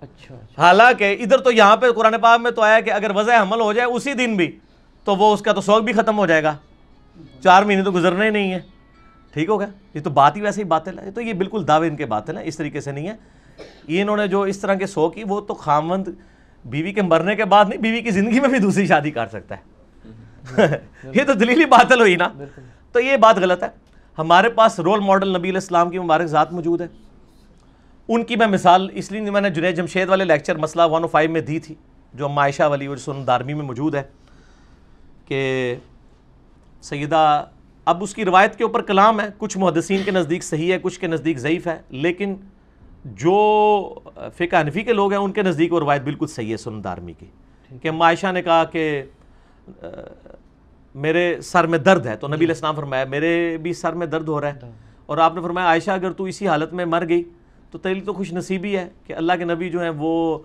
اچھا حالانکہ ادھر تو یہاں پہ قرآن پاک میں تو آیا کہ اگر وضع حمل ہو جائے اسی دن بھی تو وہ اس کا تو سوگ بھی ختم ہو جائے گا۔ چار مہینے تو گزرنے ہی نہیں ہے ٹھیک ہو گیا؟ یہ تو بات ہی ویسے ہی باطل ہے۔ تو یہ بالکل دعوے ان کے باطل ہیں اس طریقے سے نہیں ہے یہ انہوں نے جو اس طرح کے سو کی وہ تو خامند بیوی کے مرنے کے بعد نہیں بیوی کی زندگی میں بھی دوسری شادی کر سکتا ہے۔ یہ تو دلیلی باطل ہوئی نا۔ تو یہ بات غلط ہے۔ ہمارے پاس رول ماڈل نبی علیہ السلام کی مبارک ذات موجود ہے۔ ان کی میں مثال اس لیے میں نے جنید جمشید والے لیکچر مسئلہ ون او فائیو میں دی تھی جو اما عائشہ والی اور سن دارمی میں موجود ہے کہ سیدہ اب اس کی روایت کے اوپر کلام ہے کچھ محدثین کے نزدیک صحیح ہے کچھ کے نزدیک ضعیف ہے لیکن جو فقہ حنفی کے لوگ ہیں ان کے نزدیک وہ روایت بالکل صحیح ہے سن دارمی کی۔ کہ اما عائشہ نے کہا کہ میرے سر میں درد ہے تو نبی علیہ السلام فرمایا میرے بھی سر میں درد ہو رہا ہے۔ اور آپ نے فرمایا عائشہ اگر تو اسی حالت میں مر گئی تو تیری تو خوش نصیبی ہے کہ اللہ کے نبی جو ہیں وہ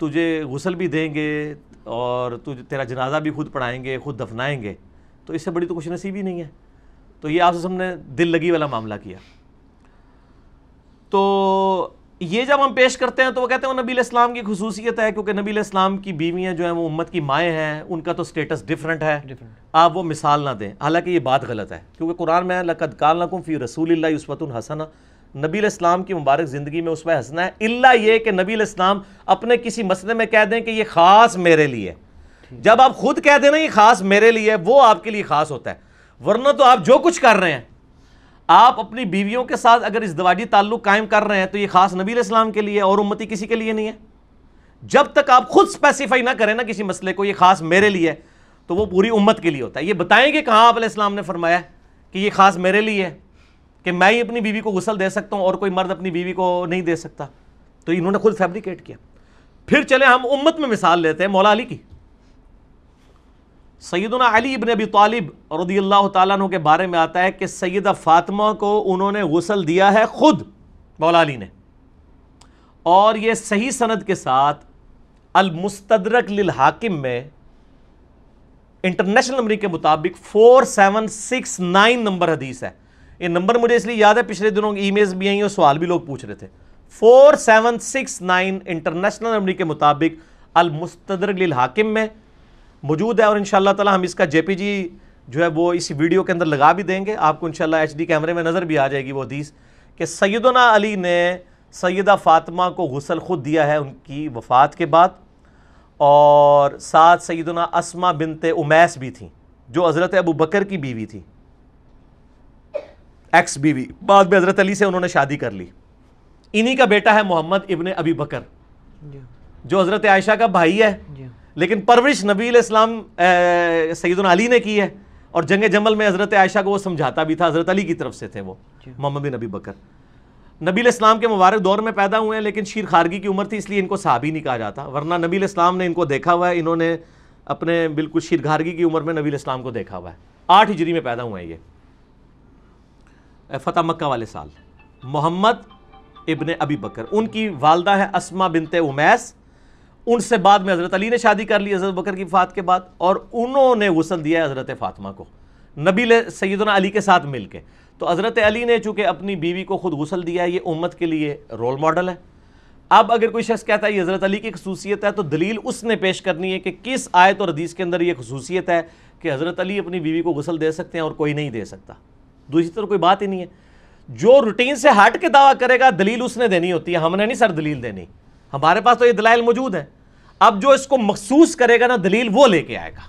تجھے غسل بھی دیں گے اور تجھے تیرا جنازہ بھی خود پڑھائیں گے خود دفنائیں گے۔ تو اس سے بڑی تو خوش نصیبی نہیں ہے۔ تو یہ آپ سے ہم نے دل لگی والا معاملہ کیا۔ تو یہ جب ہم پیش کرتے ہیں تو وہ کہتے ہیں وہ نبی الاسلام کی خصوصیت ہے کیونکہ نبی الاسلام کی بیویاں جو ہیں وہ امت کی مائیں ہیں ان کا تو سٹیٹس ڈیفرنٹ ہے۔ آپ وہ مثال نہ دیں۔ حالانکہ یہ بات غلط ہے کیونکہ قرآن میں لقد کال نقم فی رسول اللہ عصوت الحسن نبی الاسلام کی مبارک زندگی میں اس پہ ہنسنا ہے اللہ یہ کہ نبی الاسلام اپنے کسی مسئلے میں کہہ دیں کہ یہ خاص میرے لیے۔ جب آپ خود کہہ دیں نا یہ خاص میرے لیے، وہ آپ کے لیے خاص ہوتا ہے۔ ورنہ تو آپ جو کچھ کر رہے ہیں، آپ اپنی بیویوں کے ساتھ اگر اس تعلق قائم کر رہے ہیں تو یہ خاص نبی علیہ السلام کے لیے اور امتی کسی کے لیے نہیں ہے۔ جب تک آپ خود سپیسیفائی نہ کریں نا کسی مسئلے کو، یہ خاص میرے لیے، تو وہ پوری امت کے لیے ہوتا ہے۔ یہ بتائیں گے کہاں آپ علیہ السلام نے فرمایا کہ یہ خاص میرے لیے ہے؟ کہ میں ہی اپنی بیوی کو غسل دے سکتا ہوں اور کوئی مرد اپنی بیوی کو نہیں دے سکتا۔ تو انہوں نے خود فیبریکیٹ کیا۔ پھر چلے ہم امت میں مثال لیتے ہیں مولا علی کی۔ سیدنا علی ابن ابی طالب رضی اللہ تعالیٰ عنہ کے بارے میں آتا ہے کہ سیدہ فاطمہ کو انہوں نے غسل دیا ہے خود، مولا علی نے۔ اور یہ صحیح سند کے ساتھ المستدرک للحاکم میں انٹرنیشنل نمبر کے مطابق four seven six nine number حدیث ہے۔ یہ نمبر مجھے اس لیے یاد ہے، پچھلے دنوں ای میلز بھی آئی اور سوال بھی لوگ پوچھ رہے تھے۔ Four seven six nine international number کے مطابق المستدرک للحاکم میں موجود ہے اور انشاءاللہ تعالی ہم اس کا جے پی جی جو ہے وہ اسی ویڈیو کے اندر لگا بھی دیں گے۔ آپ کو انشاءاللہ ایچ ڈی کیمرے میں نظر بھی آ جائے گی وہ حدیث کہ سیدنا علی نے سیدہ فاطمہ کو غسل خود دیا ہے ان کی وفات کے بعد۔ اور ساتھ سیدنا اسما بنت امیس بھی تھیں، جو حضرت ابو بکر کی بیوی تھی ایکس بیوی. بعد میں حضرت علی سے انہوں نے شادی کر لی. انہی کا بیٹا ہے محمد ابن ابی بکر. جی۔ جو حضرت عائشہ کا بھائی ہے. جی۔ لیکن پرورش نبی علیہ السلام سیدنا علی نے کی ہے. اور جنگ جمل میں حضرت عائشہ کو وہ سمجھاتا بھی تھا حضرت علی کی طرف سے تھے وہ جی۔ محمد بن نبی بکر. نبی علیہ السلام کے مبارک دور میں پیدا ہوئے ہیں لیکن شیر خارگی کی عمر تھی اس لیے ان کو صحابی نہیں کہا جاتا. ورنہ نبی علیہ السلام نے ان کو دیکھا ہوا ہے انہوں نے اپنے بالکل شیر خارگی کی عمر میں نبی علیہ السلام کو دیکھا ہوا ہے. آٹھ ہجری میں پیدا ہوئے ہیں یہ. فتح مکہ والے سال۔ محمد ابن ابی بکر، ان کی والدہ ہے اسما بنت امیس۔ ان سے بعد میں حضرت علی نے شادی کر لی حضرت بکر کی فات کے بعد، اور انہوں نے غسل دیا ہے حضرت فاطمہ کو۔ نبی سیدنا علی کے ساتھ مل کے۔ تو حضرت علی نے چونکہ اپنی بیوی کو خود غسل دیا ہے، یہ امت کے لیے رول ماڈل ہے۔ اب اگر کوئی شخص کہتا ہے یہ حضرت علی کی خصوصیت ہے، تو دلیل اس نے پیش کرنی ہے کہ کس آیت اور حدیث کے اندر یہ خصوصیت ہے کہ حضرت علی اپنی بیوی کو غسل دے سکتے ہیں اور کوئی نہیں دے سکتا۔ دوسری طرف کوئی بات ہی نہیں ہے۔ جو روٹین سے ہٹ کے دعویٰ کرے گا، دلیل اس نے دینی ہوتی ہے۔ ہم نے نہیں سر دلیل دینی۔ ہمارے پاس تو یہ دلائل موجود ہیں۔ اب جو اس کو مخصوص کرے گا نا، دلیل وہ لے کے آئے گا۔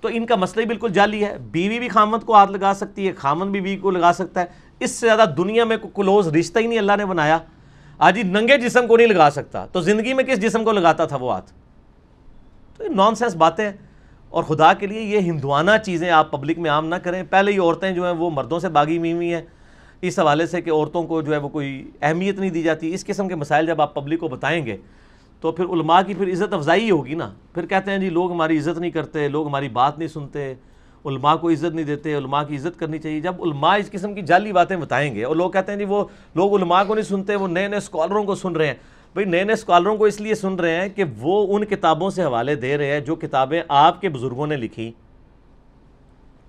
تو ان کا مسئلہ بالکل جعلی ہے۔ بیوی بھی خامد کو ہاتھ لگا سکتی ہے۔ خامد بھی بیوی کو لگا سکتا ہے۔ اس سے زیادہ دنیا میں کوئی کلوز رشتہ ہی نہیں اللہ نے بنایا۔ آج ہی ننگے جسم کو نہیں لگا سکتا۔ تو زندگی میں کس جسم کو لگاتا تھا وہ ہاتھ تو یہ نان سینس باتیں اور خدا کے لیے یہ ہندوانہ چیزیں آپ پبلک میں عام نہ کریں۔ پہلے یہ عورتیں جو ہیں وہ مردوں سے باغی ہوئی ہیں۔ اس حوالے سے کہ عورتوں کو جو ہے وہ کوئی اہمیت نہیں دی جاتی۔ اس قسم کے مسائل جب آپ پبلک کو بتائیں گے تو پھر علماء کی پھر عزت افزائی ہوگی نا۔ پھر کہتے ہیں جی لوگ ہماری عزت نہیں کرتے، لوگ ہماری بات نہیں سنتے، علماء کو عزت نہیں دیتے، علماء کی عزت کرنی چاہیے۔ جب علماء اس قسم کی جعلی باتیں بتائیں گے اور لوگ کہتے ہیں جی وہ لوگ علماء کو نہیں سنتے، وہ نئے نئے اسکالروں کو سن رہے ہیں۔ بھائی نئے نئے اسکالروں کو اس لیے سن رہے ہیں کہ وہ ان کتابوں سے حوالے دے رہے ہیں جو کتابیں آپ کے بزرگوں نے لکھی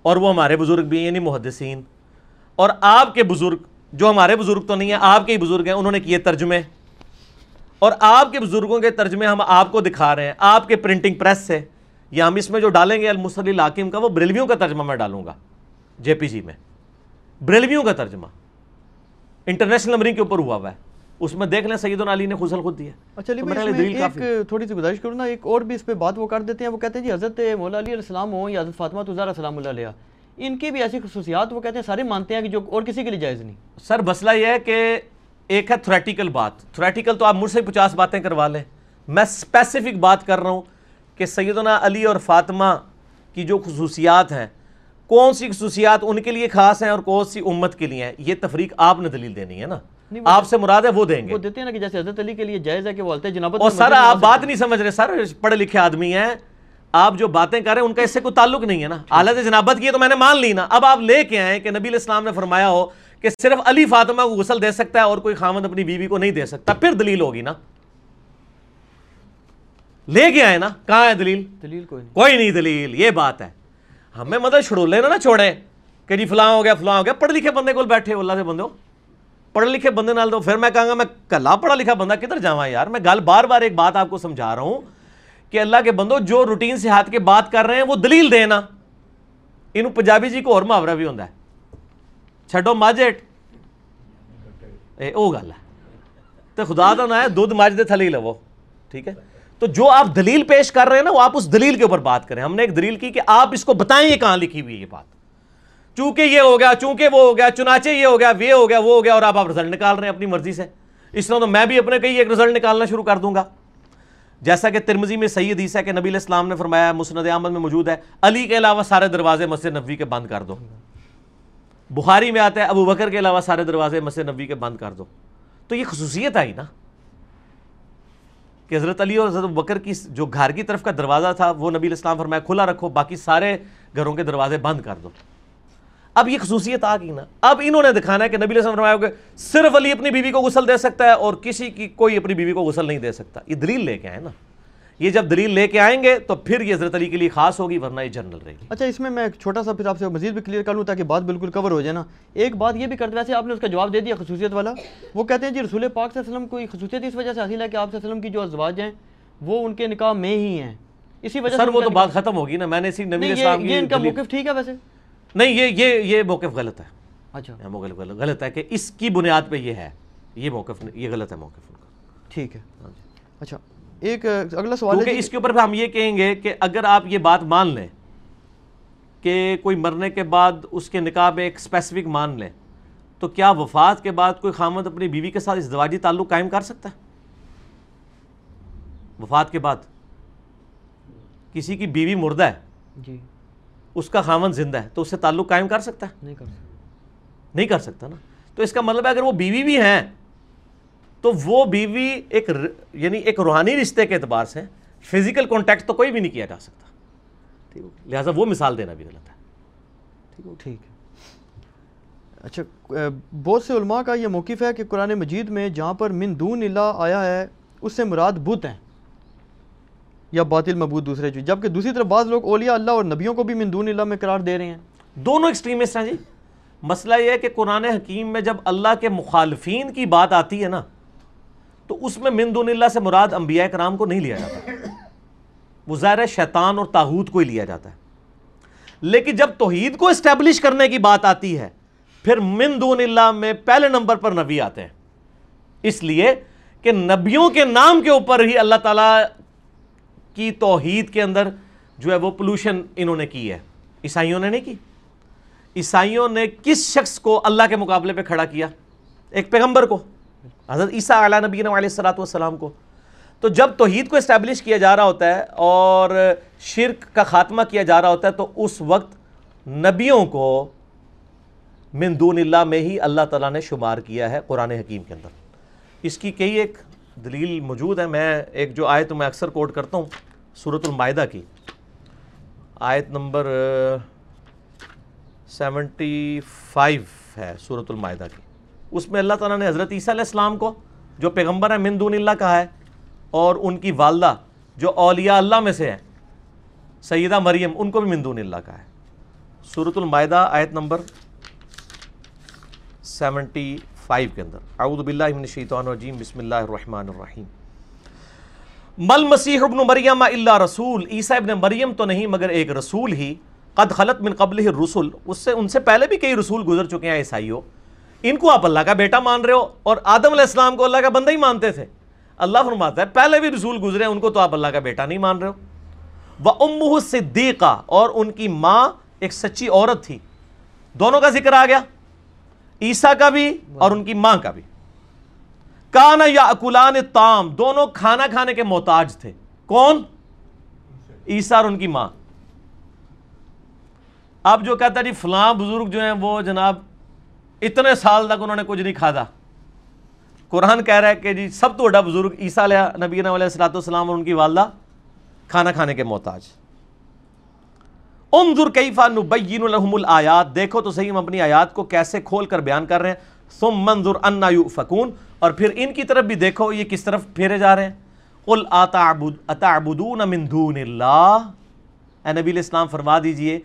اور وہ ہمارے بزرگ بھی ہیں یعنی محدثین۔ اور آپ کے بزرگ، جو ہمارے بزرگ تو نہیں ہیں، آپ کے ہی بزرگ ہیں، انہوں نے کیے ترجمے۔ اور آپ کے بزرگوں کے ترجمے ہم آپ کو دکھا رہے ہیں، آپ کے پرنٹنگ پریس سے۔ یا ہم اس میں جو ڈالیں گے المسلی الحاکم کا، وہ بریلویوں کا ترجمہ میں ڈالوں گا، جے پی جی میں۔ بریلویوں کا ترجمہ۔ انٹرنیشنل نمبرنگ کے اوپر ہوا ہوا ہے۔ اس میں دیکھ لیں سید علی نے خسل خود دیا اچھا ایک تھوڑی سی گزارش کروں نا ایک اور بھی اس پہ بات وہ کر دیتے ہیں وہ کہتے ہیں جی حضرت مولا علی علیہ السلام ہوں یا حضرت فاطمہ تزارہ السلام اللہ علیہ۔ ان کی بھی ایسی خصوصیات وہ کہتے ہیں سارے مانتے ہیں کہ جو اور کسی کے لیے جائز نہیں۔ سر مسئلہ یہ ہے کہ ایک ہے تھریٹیکل بات۔ تھریٹیکل تو آپ مجھ سے پچاس باتیں کروا لیں۔ میں اسپیسیفک بات کر رہا ہوں کہ سیدنا علی اور فاطمہ کی جو خصوصیات ہیں کون سی خصوصیات ان کے لیے خاص ہیں اور کون سی امت کے لیے ہیں؟ یہ تفریق آپ نے دلیل دینی ہے نا۔ آپ سے مراد ہے وہ دیں گے۔ وہ دیتے ہیں نا کہ جیسے حضرت علی کے لیے جائز ہے کہ وہ علتے جنابت اور سر آپ بات نہیں سمجھ رہے سر پڑھے لکھے آدمی ہیں۔ آپ جو باتیں کر رہے ہیں ان کا اس سے کوئی تعلق نہیں ہے نا۔ حالت جنابت کی ہے تو میں نے مان لی نا۔ اب آپ لے کے آئیں کہ نبی الاسلام نے فرمایا ہو کہ صرف علی فاطمہ کو غسل دے سکتا ہے اور کوئی خامد اپنی بیوی کو نہیں دے سکتا۔ پھر دلیل ہوگی نا۔ لے کے آئے نا۔ کہاں ہے دلیل؟ دلیل کوئی نہیں۔ کوئی نہیں دلیل۔ یہ بات ہے۔ ہمیں مطلب چھڑولے نا نا چھوڑے کہ جی فلاں ہو گیا فلاں ہو گیا۔ پڑھے لکھے بندے کو بیٹھے اللہ سے بندے ہو۔ پڑھے لکھے بندے نال تو پھر میں کہاں گا، میں کلا پڑھا لکھا بندہ کدھر جاواں یار؟ میں گل بار بار ایک بات آپ کو سمجھا رہا ہوں کہ اللہ کے بندو جو روٹین سے ہاتھ کے بات کر رہے ہیں وہ دلیل دینا انہوں پنجابی جی کو اور محاورہ بھی ہوتا ہے۔ چھڈو ماجٹ اے، او گل ہے۔ تو خدا دا نا ہے، دودھ ماج دے تھلے ہی لو۔ ٹھیک ہے؟ تو جو آپ دلیل پیش کر رہے ہیں نا، وہ آپ اس دلیل کے اوپر بات کریں۔ ہم نے ایک دلیل کی کہ آپ اس کو بتائیں یہ کہاں لکھی ہوئی ہے یہ بات۔ چونکہ یہ ہو گیا، چونکہ وہ ہو گیا، چنانچہ یہ ہو گیا یہ ہو گیا، وہ ہو گیا اور آپ آپ رزلٹ نکال رہے ہیں اپنی مرضی سے۔ اس طرح تو میں بھی اپنے کئی ایک رزلٹ نکالنا شروع کر دوں گا۔ جیسا کہ ترمزی میں صحیح حدیث ہے کہ نبی علیہ السلام نے فرمایا، مسند احمد میں موجود ہے، علی کے علاوہ سارے دروازے مسجد نبوی کے بند کر دو۔ بخاری میں آتا ہے، ابو بکر کے علاوہ سارے دروازے مسجد نبوی کے بند کر دو۔ تو یہ خصوصیت آئی نا کہ حضرت علی اور حضرت بکر کی جو گھر کی طرف کا دروازہ تھا، وہ نبی علیہ السلام فرمایا، کھلا رکھو، باقی سارے گھروں کے دروازے بند کر دو۔ اب یہ خصوصیت آ گئی نا۔ اب انہوں نے دکھانا ہے کہ نبی علیہ السلام فرمایا کہ صرف علی اپنی بیوی کو غسل دے سکتا ہے اور کسی کی کوئی اپنی بیوی کو غسل نہیں دے سکتا۔ یہ دلیل لے کے آئے نا۔ یہ جب دلیل لے کے آئیں گے تو پھر یہ حضرت علی کے لیے خاص ہوگی ورنہ یہ جنرل رہے گی۔ اچھا اس میں میں ایک چھوٹا سا پھر آپ سے مزید بھی کلیئر کر لوں تاکہ بات بالکل کور ہو جائے نا۔ ایک بات یہ بھی کرتے ویسے آپ نے اس کا جواب دے دیا خصوصیت والا۔ وہ کہتے ہیں جی رسول پاک صلی اللہ علیہ وسلم کو یہ خصوصیت اس وجہ سے حاصل ہے کہ آپ صلی اللہ علیہ وسلم کی جو ازواج ہیں وہ ان کے نکاح میں ہی ہیں۔ اسی وجہ سے سر وہ تو بات ختم ہوگی نا۔ میں نے اسی نبی علیہ یہ ان کا کی موقف ٹھیک ہے ویسے؟ نہیں یہ یہ یہ موقف غلط ہے۔ اچھا۔ موقف غلط غلط ہے کہ اس کی بنیاد پہ یہ ہے۔ یہ موقف یہ غلط ہے موقف ان کا۔ ٹھیک ہے۔ ہاں جی۔ اچھا ایک اگلا سوال ہے کیونکہ جی اس کے اوپر ہم یہ کہیں گے کہ اگر آپ یہ بات مان لیں کہ کوئی مرنے کے بعد اس کے نکاح میں ایک اسپیسیفک مان لیں تو کیا وفات کے بعد کوئی خامد اپنی بیوی کے ساتھ ازدواجی تعلق قائم کر سکتا ہے؟ وفات کے بعد کسی کی بیوی مردہ ہے۔ جی۔ اس کا خامن زندہ ہے تو اس سے تعلق قائم کر سکتا ہے؟ نہیں کر سکتے نہیں کر سکتا نا۔ تو اس کا مطلب ہے اگر وہ بیوی بھی ہیں تو وہ بیوی ایک یعنی ایک روحانی رشتے کے اعتبار سے فزیکل کانٹیکٹ تو کوئی بھی نہیں کیا جا سکتا۔ ٹھیک لہٰذا وہ مثال دینا بھی غلط ہے۔ ٹھیک ہے۔ اچھا بہت سے علماء کا یہ موقف ہے کہ قرآن مجید میں جہاں پر من دون اللہ آیا ہے اس سے مراد بت ہیں۔ یا باطل مبود دوسرے چیز۔ جبکہ دوسری طرف بعض لوگ اولیاء اللہ اور نبیوں کو بھی من دون اللہ میں قرار دے رہے ہیں۔ دونوں ایکسٹریمسٹ ہیں جی۔ مسئلہ یہ ہے کہ قرآن حکیم میں جب اللہ کے مخالفین کی بات آتی ہے نا، تو اس میں من دون اللہ سے مراد انبیاء کرام کو نہیں لیا جاتا۔ وہ ظاہر شیطان اور تاغوت کو ہی لیا جاتا ہے۔ لیکن جب توحید کو اسٹیبلش کرنے کی بات آتی ہے، پھر من دون اللہ میں پہلے نمبر پر نبی آتے ہیں۔ اس لیے کہ نبیوں کے نام کے اوپر ہی اللہ تعالیٰ کی توحید کے اندر جو ہے وہ پولوشن انہوں نے کی ہے۔ عیسائیوں نے نہیں کی۔ عیسائیوں نے کس شخص کو اللہ کے مقابلے پہ کھڑا کیا؟ ایک پیغمبر کو، حضرت عیسیٰ علیہ نبی علیہ السلاۃ والسلام کو۔ تو جب توحید کو اسٹیبلش کیا جا رہا ہوتا ہے اور شرک کا خاتمہ کیا جا رہا ہوتا ہے، تو اس وقت نبیوں کو من دون اللہ میں ہی اللہ تعالیٰ نے شمار کیا ہے قرآن حکیم کے اندر۔ اس کی کئی ایک دلیل موجود ہے۔ میں ایک جو آیت میں اکثر کوٹ کرتا ہوں صورت المائدہ کی۔ آیت نمبر سیونٹی فائیو ہے صورت المائدہ کی۔ اس میں اللہ تعالیٰ نے حضرت عیسیٰ علیہ السلام کو، جو پیغمبر ہے، من دون اللہ کہا ہے، اور ان کی والدہ، جو اولیاء اللہ میں سے ہے سیدہ مریم، ان کو بھی من دون اللہ کہا ہے۔ صورت المائدہ، آیت نمبر سیونٹی فائیو کے اندر۔ اعوذ باللہ من الشیطان الرجیم، بسم اللہ الرحمن الرحیم۔ مل مسیح ابن مریم اللہ رسول۔ عیسیٰ ابن مریم تو نہیں، مگر ایک رسول ہی۔ قد خلط من قبل الرسل۔ اس سے، ان سے پہلے بھی کئی رسول گزر چکے ہیں، عیسائیوں۔ ان کو آپ اللہ کا بیٹا مان رہے ہو، اور آدم علیہ السلام کو اللہ کا بندہ ہی مانتے تھے۔ اللہ فرماتا ہے، پہلے بھی رسول گزرے ہیں، ان کو تو آپ اللہ کا بیٹا نہیں مان رہے ہو۔ وہ امہ صدیقہ، اور ان کی ماں ایک سچی عورت تھی۔ دونوں کا ذکر آ گیا۔ عیسیٰ کا بھی اور ان کی ماں کا بھی۔ کانا یا اکولان تام دونوں کھانا کھانے کے محتاج تھے۔ کون؟ عیسیٰ اور ان کی ماں۔ اب جو کہتا جی فلاں بزرگ جو ہیں وہ جناب اتنے سال تک انہوں نے کچھ نہیں کھادا قرآن کہہ رہا ہے کہ جی سب تو بڑا بزرگ عیسیٰ علیہ نبی علیہ السلاۃ والسلام اور ان کی والدہ کھانا کھانے کے محتاج۔ انظر کیفا نبین لهم الآیات، دیکھو تو صحیح ہم اپنی آیات کو کیسے کھول کر بیان کر رہے ہیں۔ ثم منظر انا یؤفکون، اور پھر ان کی طرف بھی دیکھو یہ کس طرف پھیرے جا رہے ہیں۔ قل اتعبد اتعبدون من دون اللہ۔ اے نبی علیہ السلام، فرما دیجیے،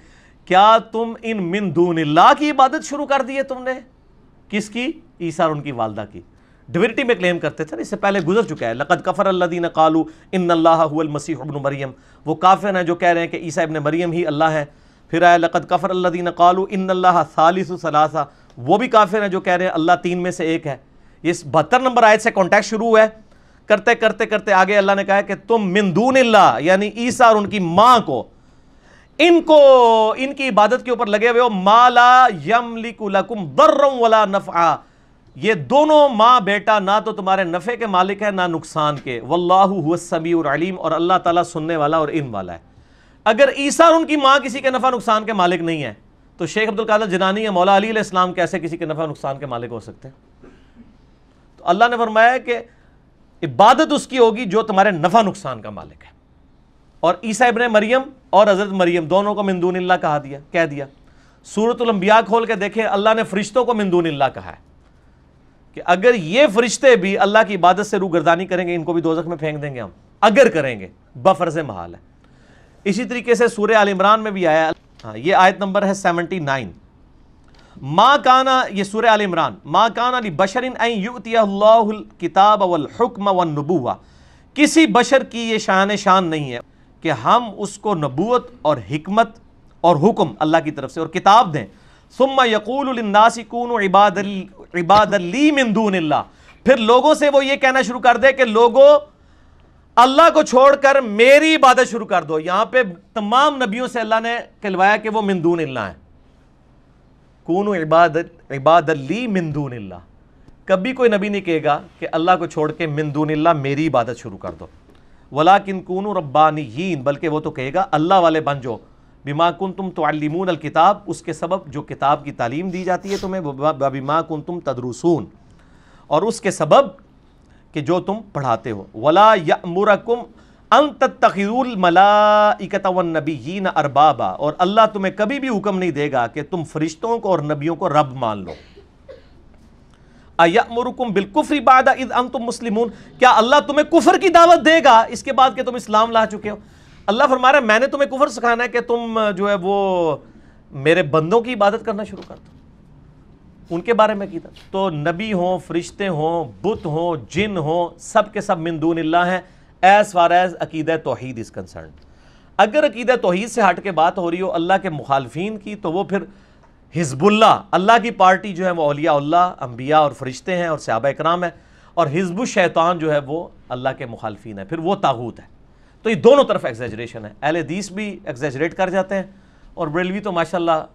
کیا تم ان من دون اللہ کی عبادت شروع کر دیے تم نے؟ کس کی؟ عیسیٰ اور ان کی والدہ کی۔ ڈیویٹی میں کلیم کرتے تھے نا، اس سے پہلے گزر چکا ہے۔ لقد کفر الذین قالوا ان اللہ هو المسیح ابن مریم۔ وہ کافر ہیں جو کہہ رہے ہیں کہ عیسیٰ ابن مریم ہی اللہ ہے۔ پھر آیا لقد کفر الذین قالوا ان اللہ ثالث ثلاثہ۔ وہ بھی کافر ہیں جو کہہ رہے ہیں اللہ تین میں سے ایک ہے۔ اس بہتر نمبر آیت سے کانٹیکٹ شروع ہوا ہے۔ کرتے کرتے کرتے آگے اللہ نے کہا ہے کہ تم من دون اللہ یعنی عیسیٰ اور ان کی ماں کو، ان کو، ان کی عبادت کے اوپر لگے ہوئے ہو۔ مالا یملک لکم ضرا ولا نفعا۔ یہ دونوں ماں بیٹا نہ تو تمہارے نفع کے مالک ہے، نہ نقصان کے۔ واللہ هو السمیع العلیم، اور اللہ تعالیٰ سننے والا اور علم والا ہے۔ اگر عیسیٰ اور ان کی ماں کسی کے نفع نقصان کے مالک نہیں ہے، تو شیخ عبد القادر جنانی یا مولا علی علیہ السلام کیسے کسی کے نفع نقصان کے مالک ہو سکتے ہیں؟ تو اللہ نے فرمایا کہ عبادت اس کی ہوگی جو تمہارے نفع نقصان کا مالک ہے۔ اور عیسیٰ ابن مریم اور حضرت مریم دونوں کو من دون اللہ کہا دیا، کہہ دیا۔ سورت الانبیاء کھول کے دیکھیں، اللہ نے فرشتوں کو من دون اللہ کہا ہے۔ کہ اگر یہ فرشتے بھی اللہ کی عبادت سے روگردانی کریں گے، ان کو بھی دوزخ میں پھینک دیں گے ہم۔ اگر کریں گے، بفرض محال ہے۔ اسی طریقے سے سورہ آل عمران میں بھی آیا ہاں یہ آیت نمبر ہے سیونٹی نائن۔ ما کانا یہ سورہ آل عمران، ما کانا لی بشرین یؤتی اللہ الکتاب والحکم والنبوہ۔ کسی بشر کی یہ شان شان نہیں ہے کہ ہم اس کو نبوت اور حکمت اور حکم اللہ کی طرف سے اور کتاب دیں۔ ثم یقول للناس کونوا عباد عباد لی من دون اللہ۔ پھر لوگوں سے وہ یہ کہنا شروع کر دے کہ لوگوں اللہ کو چھوڑ کر میری عبادت شروع کر دو۔ یہاں پہ تمام نبیوں سے اللہ نے کہلوایا کہ وہ من دون اللہ ہیں۔ کونو عباد عباد لی من دون اللہ۔ کبھی کوئی نبی نہیں کہے گا کہ اللہ کو چھوڑ کے من دون اللہ میری عبادت شروع کر دو۔ ولیکن کونو ربانیین، بلکہ وہ تو کہے گا اللہ والے بن جو بما کنتم تعلمون الکتاب، اس کے سبب جو کتاب کی تعلیم دی جاتی ہے تمہیں بما کنتم تدرسون۔ اور اس کے سبب کہ جو تم پڑھاتے ہو۔ ولا یامرکم ان تتخذوا الملائکۃ والنبیین اربابا اور اللہ تمہیں کبھی بھی حکم نہیں دے گا کہ تم فرشتوں کو اور نبیوں کو رب مان لو۔ ایامرکم بالکفر بعد اذ انتم مسلمون۔ کیا اللہ تمہیں کفر کی دعوت دے گا اس کے بعد کہ تم اسلام لا چکے ہو؟ اللہ فرما رہا ہے، میں نے تمہیں کفر سکھانا ہے کہ تم جو ہے وہ میرے بندوں کی عبادت کرنا شروع کر دو۔ ان کے بارے میں کیتا تو نبی ہوں، فرشتے ہوں، بت ہوں، جن ہوں، سب کے سب من دون اللہ ہیں، ایز فار ایز عقیدہ توحید از کنسرن اگر عقیدہ توحید سے ہٹ کے بات ہو رہی ہو اللہ کے مخالفین کی، تو وہ پھر حزب اللہ اللہ کی پارٹی جو ہے وہ اولیاء اللہ، انبیاء اور فرشتے ہیں اور صحابہ اکرام ہیں۔ اور حزب الشیطان جو ہے وہ اللہ کے مخالفین ہے پھر وہ تاغوت ہے۔ تو یہ دونوں طرف ایگزیجریشن ہے۔ اہل حدیث بھی ایگزیجریٹ کر جاتے ہیں اور بریلوی تو ماشاءاللہ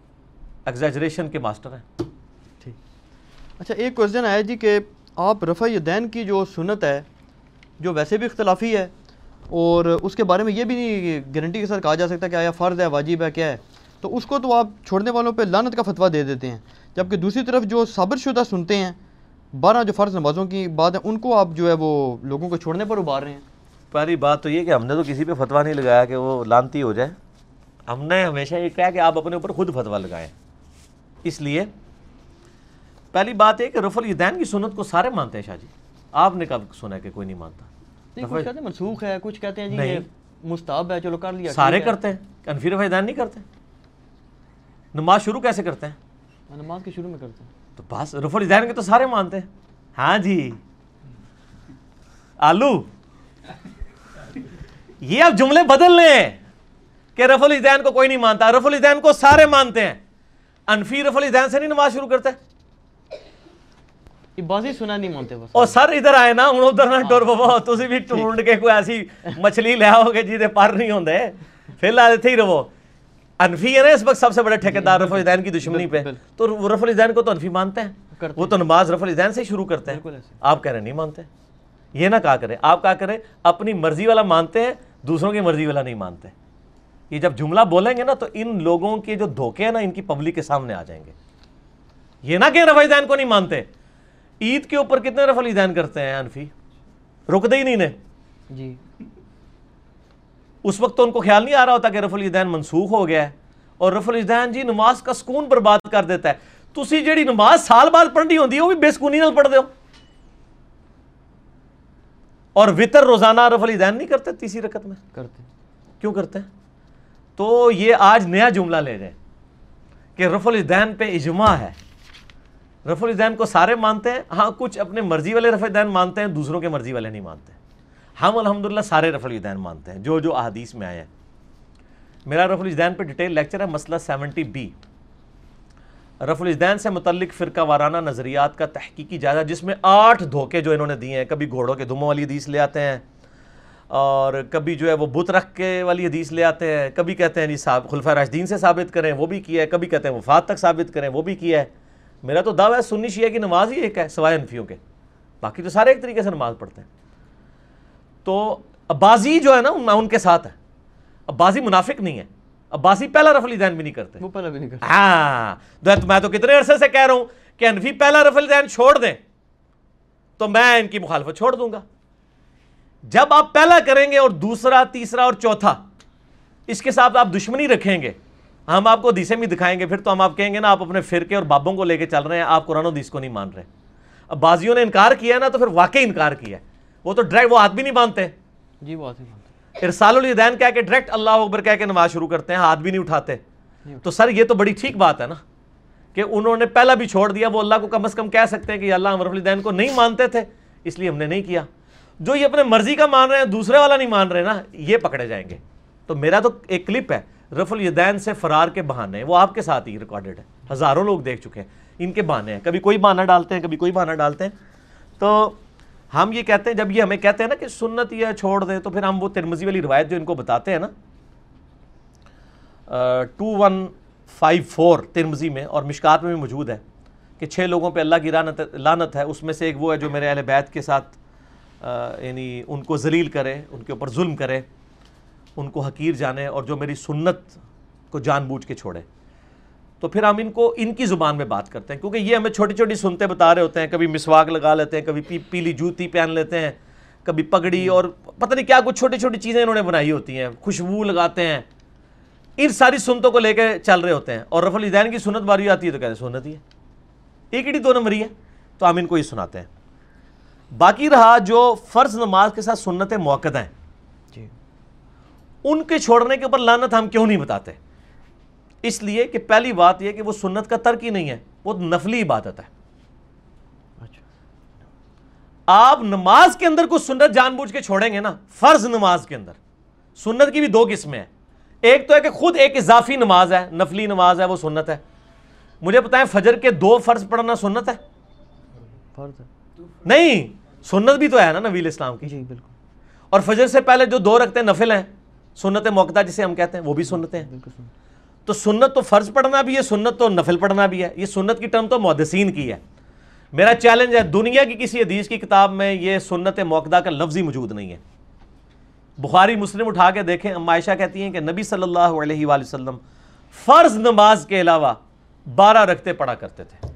ایگزیجریشن کے ماسٹر ہیں۔ ٹھیک۔ اچھا ایک کوشچن آیا جی کہ آپ رفع یدین کی جو سنت ہے، جو ویسے بھی اختلافی ہے، اور اس کے بارے میں یہ بھی نہیں گارنٹی کے ساتھ کہا جا سکتا کہ آیا فرض ہے، واجب ہے، کیا ہے؟ تو اس کو تو آپ چھوڑنے والوں پہ لانت کا فتویٰ دے دیتے ہیں۔ جبکہ دوسری طرف جو صابر شدہ سنتے ہیں، بارہ جو فرض نمازوں کی بات ہے، ان کو آپ جو ہے وہ لوگوں کو چھوڑنے پر ابار رہے ہیں۔ پہلی بات تو یہ کہ ہم نے تو کسی پہ فتویٰ نہیں لگایا کہ وہ لانتی ہو جائے۔ ہم نے ہمیشہ یہ کہا کہ آپ اپنے اوپر خود فتویٰ لگائیں۔ اس لیے پہلی بات ہے کہ رف الیدین کی سنت کو سارے مانتے ہیں شاہ جی۔ آپ نے کب سنا ہے کہ کوئی نہیں مانتا؟ نہیں کچھ کہتے ہیں منسوخ ہے کچھ کہتے ہیں جی یہ مستحب ہے چلو کر لیا سارے کرتے ہیں انفی رفع یدین نہیں کرتے۔ نماز شروع کیسے کرتے ہیں؟ نماز کے شروع میں کرتے ہیں۔ تو بس رف الیدین کے تو سارے مانتے ہیں۔ ہاں جی۔ آلو۔ یہ اب جملے بدل لیں کہ رف الیدین کو کوئی نہیں مانتا رف الیدین کو سارے مانتے ہیں۔ انفی رف الیدین سے نہیں نماز شروع کرتے۔ بازی سنا نہیں مانتے بس۔ اور سر ادھر آئے نا ہوں ادھر نہ ٹر پو تسی بھی ڈھونڈ کے کوئی ایسی مچھلی لے آؤ گے جی پر نہیں ہوندے۔ فی الحال اتنے ہی رہو۔ انفی ہے نا اس وقت سب سے بڑے ٹھیکیدار رف الیدین کی دشمنی پہ۔ تو رف الیدین کو تو انفی مانتے ہیں۔ وہ تو نماز رف الیدین سے ہی شروع کرتے ہیں۔ آپ کہہ رہے نہیں مانتے۔ یہ نہ کہا کریں۔ آپ کہا کریں اپنی مرضی والا مانتے ہیں دوسروں کی مرضی والا نہیں مانتے۔ یہ جب جملہ بولیں گے نا تو ان لوگوں کے جو دھوکے ہیں نا ان کی پبلک کے سامنے آ جائیں گے۔ یہ نہ کہ دین کو نہیں مانتے۔ عید کے اوپر کتنے رفع دین کرتے ہیں انفی؟ رک دے ہی نہیں نے۔ جی۔ اس وقت تو ان کو خیال نہیں آ رہا ہوتا کہ رفع دین منسوخ ہو گیا ہے۔ اور رف الجدین جی نماز کا سکون برباد کر دیتا ہے۔ تسی جیڑی نماز سال بعد پڑھنی ہوندی ہے وہ بھی بے سکونی نال پڑھ دیو اور وطر روزانہ رف الجدین نہیں کرتے تیسری رکعت میں؟ کرتے۔ کیوں کرتے؟ ہیں تو یہ آج نیا جملہ لے جائیں کہ رف الدین پہ اجماع ہے۔ رف الدین کو سارے مانتے ہیں؟ ہاں کچھ اپنے مرضی والے رف الدین مانتے ہیں دوسروں کے مرضی والے نہیں مانتے۔ ہم الحمدللہ سارے رف الدین مانتے ہیں جو جو احادیث میں آئے ہیں۔ میرا رف الدین پہ ڈیٹیل لیکچر ہے مسئلہ سیونٹی بی۔ رف الدین سے متعلق فرقہ وارانہ نظریات کا تحقیقی جائزہ، جس میں آٹھ دھوکے جو انہوں نے دیے ہیں، کبھی گھوڑوں کے دھموں والی حدیث لے آتے ہیں، اور کبھی جو ہے وہ بت رکھ کے والی حدیث لے آتے ہیں، کبھی کہتے ہیں جی صاحب خلفۂ راشدین سے ثابت کریں، وہ بھی کیا ہے، کبھی کہتے ہیں وفات تک ثابت کریں، وہ بھی کیا ہے۔ میرا تو دعویٰ ہے سنی شیعہ کی نماز ہی ایک ہے، سوائے انفیوں کے۔ باقی تو سارے ایک طریقے سے نماز پڑھتے ہیں۔ تو عبازی جو ہے نا، ان کے ساتھ ہے۔ عبازی منافق نہیں ہے۔ عباسی پہلا رف الدین بھی نہیں کرتے۔ وہ پہلے بھی نہیں کرتے۔ ہاں میں تو کتنے عرصے سے کہہ رہا ہوں کہ انفی پہلا رف الدین چھوڑ دیں تو میں ان کی مخالفت چھوڑ دوں گا۔ جب آپ پہلا کریں گے اور دوسرا تیسرا اور چوتھا اس کے ساتھ آپ دشمنی رکھیں گے۔ ہم آپ کو دیسے میں دکھائیں گے پھر تو ہم آپ کہیں گے نا آپ اپنے فرقے اور بابوں کو لے کے چل رہے ہیں آپ قرآن و دیس کو نہیں مان رہے۔ اب بازیوں نے انکار کیا ہے نا تو پھر واقعی انکار کیا ہے۔ وہ تو ڈائریکٹ وہ ہاتھ بھی نہیں باندھتے جی وہ ہیں ارسال الدین کہہ کے ڈائریکٹ اللہ اکبر کہہ کے نماز شروع کرتے ہیں، ہاتھ بھی نہیں اٹھاتے۔ تو سر، یہ تو بڑی ٹھیک بات ہے نا کہ انہوں نے پہلا بھی چھوڑ دیا، وہ اللہ کو کم از کم کہہ سکتے ہیں کہ اللہ امر الدین کو نہیں مانتے تھے، اس لیے ہم نے نہیں کیا۔ جو یہ اپنے مرضی کا مان رہے ہیں، دوسرے والا نہیں مان رہے نا، یہ پکڑے جائیں گے۔ تو میرا تو ایک کلپ ہے، رف الیدین سے فرار کے بہانے، وہ آپ کے ساتھ ہی ریکارڈڈ ہے۔ ہزاروں لوگ دیکھ چکے ہیں، ان کے بہانے ہیں۔ کبھی کوئی بہانہ ڈالتے ہیں، کبھی کوئی بہانہ ڈالتے ہیں۔ تو ہم یہ کہتے ہیں، جب یہ ہمیں کہتے ہیں نا کہ سنت یہ چھوڑ دیں، تو پھر ہم وہ ترمزی والی روایت جو ان کو بتاتے ہیں نا ٹو ون فائیو فور ترمزی میں اور مشکات میں بھی موجود ہے کہ چھ لوگوں پہ اللہ کی رانت لانت ہے، اس میں سے ایک وہ ہے جو میرے اہل بیت کے ساتھ یعنی ان کو ذلیل کرے، ان کے اوپر ظلم کرے، ان کو حقیر جانے اور جو میری سنت کو جان بوجھ کے چھوڑے۔ تو پھر ہم ان کو ان کی زبان میں بات کرتے ہیں کیونکہ یہ ہمیں چھوٹی چھوٹی سنتے بتا رہے ہوتے ہیں کبھی مسواک لگا لیتے ہیں کبھی پی پیلی جوتی پہن لیتے ہیں کبھی پگڑی اور پتہ نہیں کیا کچھ چھوٹی چھوٹی چیزیں انہوں نے بنائی ہوتی ہیں خوشبو لگاتے ہیں۔ ان ساری سنتوں کو لے کے چل رہے ہوتے ہیں۔ اور رف الدین کی سنت باری آتی ہے تو کہتے ہیں سنت ہی ہے۔ ایک ہی دو نمبری ہے۔ تو ہم ان کو یہ سناتے ہیں۔ باقی رہا جو فرض نماز کے ساتھ سنتیں موقع ہیں جی۔ ان کے چھوڑنے کے اوپر لانت ہم کیوں نہیں بتاتے؟ اس لیے کہ پہلی بات یہ کہ وہ سنت کا ترک ہی نہیں ہے وہ نفلی عبادت ہے۔ اچھا۔ آپ نماز کے اندر کچھ سنت جان بوجھ کے چھوڑیں گے نا فرض نماز کے اندر۔ سنت کی بھی دو قسمیں ہیں۔ ایک تو ہے کہ خود ایک اضافی نماز ہے نفلی نماز ہے وہ سنت ہے۔ مجھے بتائیں فجر کے دو فرض پڑھنا سنت ہے؟ فرض نہیں سنت بھی تو ہے نا نبی اسلام کی۔ جی بالکل۔ اور فجر سے پہلے جو دو رکھتے ہیں نفل ہیں سنت موقع جسے ہم کہتے ہیں وہ بھی سنتیں ہیں۔ تو سنت تو فرض پڑھنا بھی ہے، سنت تو نفل پڑھنا بھی ہے۔ یہ سنت کی ٹرم تو محدثین کی ہے۔ میرا چیلنج ہے، دنیا کی کسی حدیث کی کتاب میں یہ سنت موقع کا لفظ ہی موجود نہیں ہے۔ بخاری، مسلم اٹھا کے دیکھیں ام عائشہ کہتی ہیں کہ نبی صلی اللہ علیہ وآلہ وسلم فرض نماز کے علاوہ بارہ رکھتے پڑھا کرتے تھے۔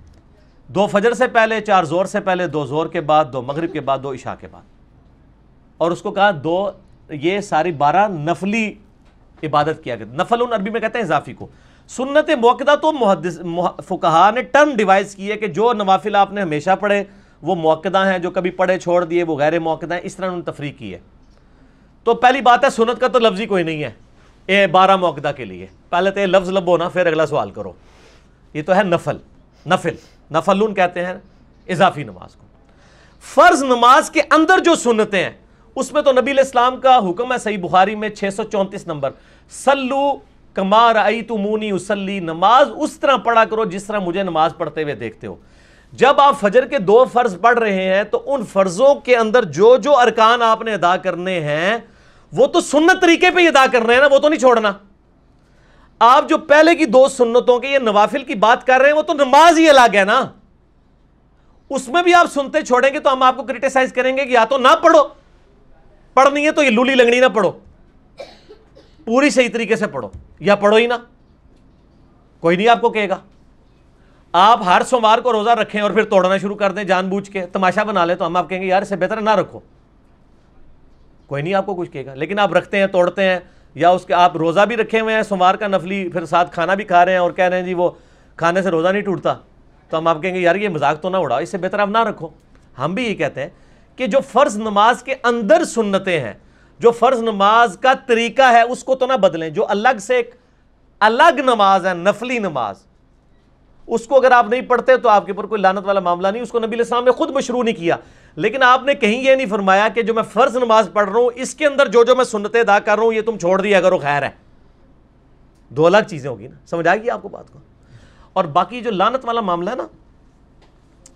دو فجر سے پہلے، چار زور سے پہلے، دو زور کے بعد، دو مغرب کے بعد، دو عشاء کے بعد۔ اور اس کو کہا، دو یہ ساری بارہ نفلی عبادت کیا گیا نفل ان عربی میں کہتے ہیں اضافی کو۔ سنت موقع تو محدث فقہا نے ٹرم ڈیوائز کی ہے کہ جو نوافل آپ نے ہمیشہ پڑھے، وہ موقع ہیں، جو کبھی پڑھے چھوڑ دیے، وہ غیر موقع ہیں، اس طرح انہوں نے تفریح کی ہے۔ تو پہلی بات ہے، سنت کا تو لفظ ہی کوئی نہیں ہے۔ اے بارہ موقع کے لیے۔ پہلے تو یہ لفظ لب ہونا پھر اگلا سوال کرو۔ یہ تو ہے نفل نفل۔ نفلون کہتے ہیں اضافی نماز کو۔ فرض نماز کے اندر جو سنتیں ہیں اس میں تو نبی الاسلام کا حکم ہے، صحیح بخاری میں چھ سو چونتیس نمبر۔ سلو کمار آئی تو اسلی نماز اس طرح پڑھا کرو جس طرح مجھے نماز پڑھتے ہوئے دیکھتے ہو۔ جب آپ فجر کے دو فرض پڑھ رہے ہیں تو ان فرضوں کے اندر جو جو ارکان آپ نے ادا کرنے ہیں، وہ تو سنت طریقے پہ ہی ادا کرنے ہیں نا، وہ تو نہیں چھوڑنا۔ آپ جو پہلے کی دو سنتوں کے یہ نوافل کی بات کر رہے ہیں، وہ تو نماز ہی الگ ہے نا۔ اس میں بھی آپ سنتے چھوڑیں گے تو ہم آپ کو کرٹیسائز کریں گے کہ یا تو نہ پڑھو۔ پڑھنی ہے تو یہ لولی لنگڑی نہ پڑھو۔ پوری صحیح طریقے سے پڑھو، یا پڑھو ہی نہ۔ کوئی نہیں آپ کو کہے گا۔ آپ ہر سوموار کو روزہ رکھیں اور پھر توڑنا شروع کر دیں، جان بوجھ کے تماشا بنا لیں تو ہم آپ کہیں گے، یار اسے بہتر نہ رکھو۔ کوئی نہیں آپ کو کچھ کہے گا۔ لیکن آپ رکھتے ہیں، توڑتے ہیں، یا اس کے آپ روزہ بھی رکھے ہوئے ہیں سمار کا نفلی پھر ساتھ کھانا بھی کھا رہے ہیں اور کہہ رہے ہیں جی وہ کھانے سے روزہ نہیں ٹوٹتا۔ تو ہم آپ کہیں گے، یار، یہ مذاق تو نہ اڑاؤ، اس سے بہتر آپ نہ رکھو۔ ہم بھی یہ کہتے ہیں کہ جو فرض نماز کے اندر سنتیں ہیں، جو فرض نماز کا طریقہ ہے، اس کو تو نہ بدلیں۔ جو الگ سے ایک الگ نماز ہے، نفلی نماز، اس کو اگر آپ نہیں پڑھتے تو آپ کے اوپر کوئی لانت والا معاملہ نہیں۔ اس کو نبی علیہ السلام نے خود مشروع نہیں کیا۔ لیکن آپ نے کہیں یہ نہیں فرمایا کہ جو میں فرض نماز پڑھ رہا ہوں، اس کے اندر جو جو میں سنتیں ادا کر رہا ہوں، یہ تم چھوڑ دیا اگر وہ خیر ہے۔ دو الگ چیزیں ہوگی نا۔ سمجھ آئے گی آپ کو بات کو؟ اور باقی جو لانت والا معاملہ ہے نا،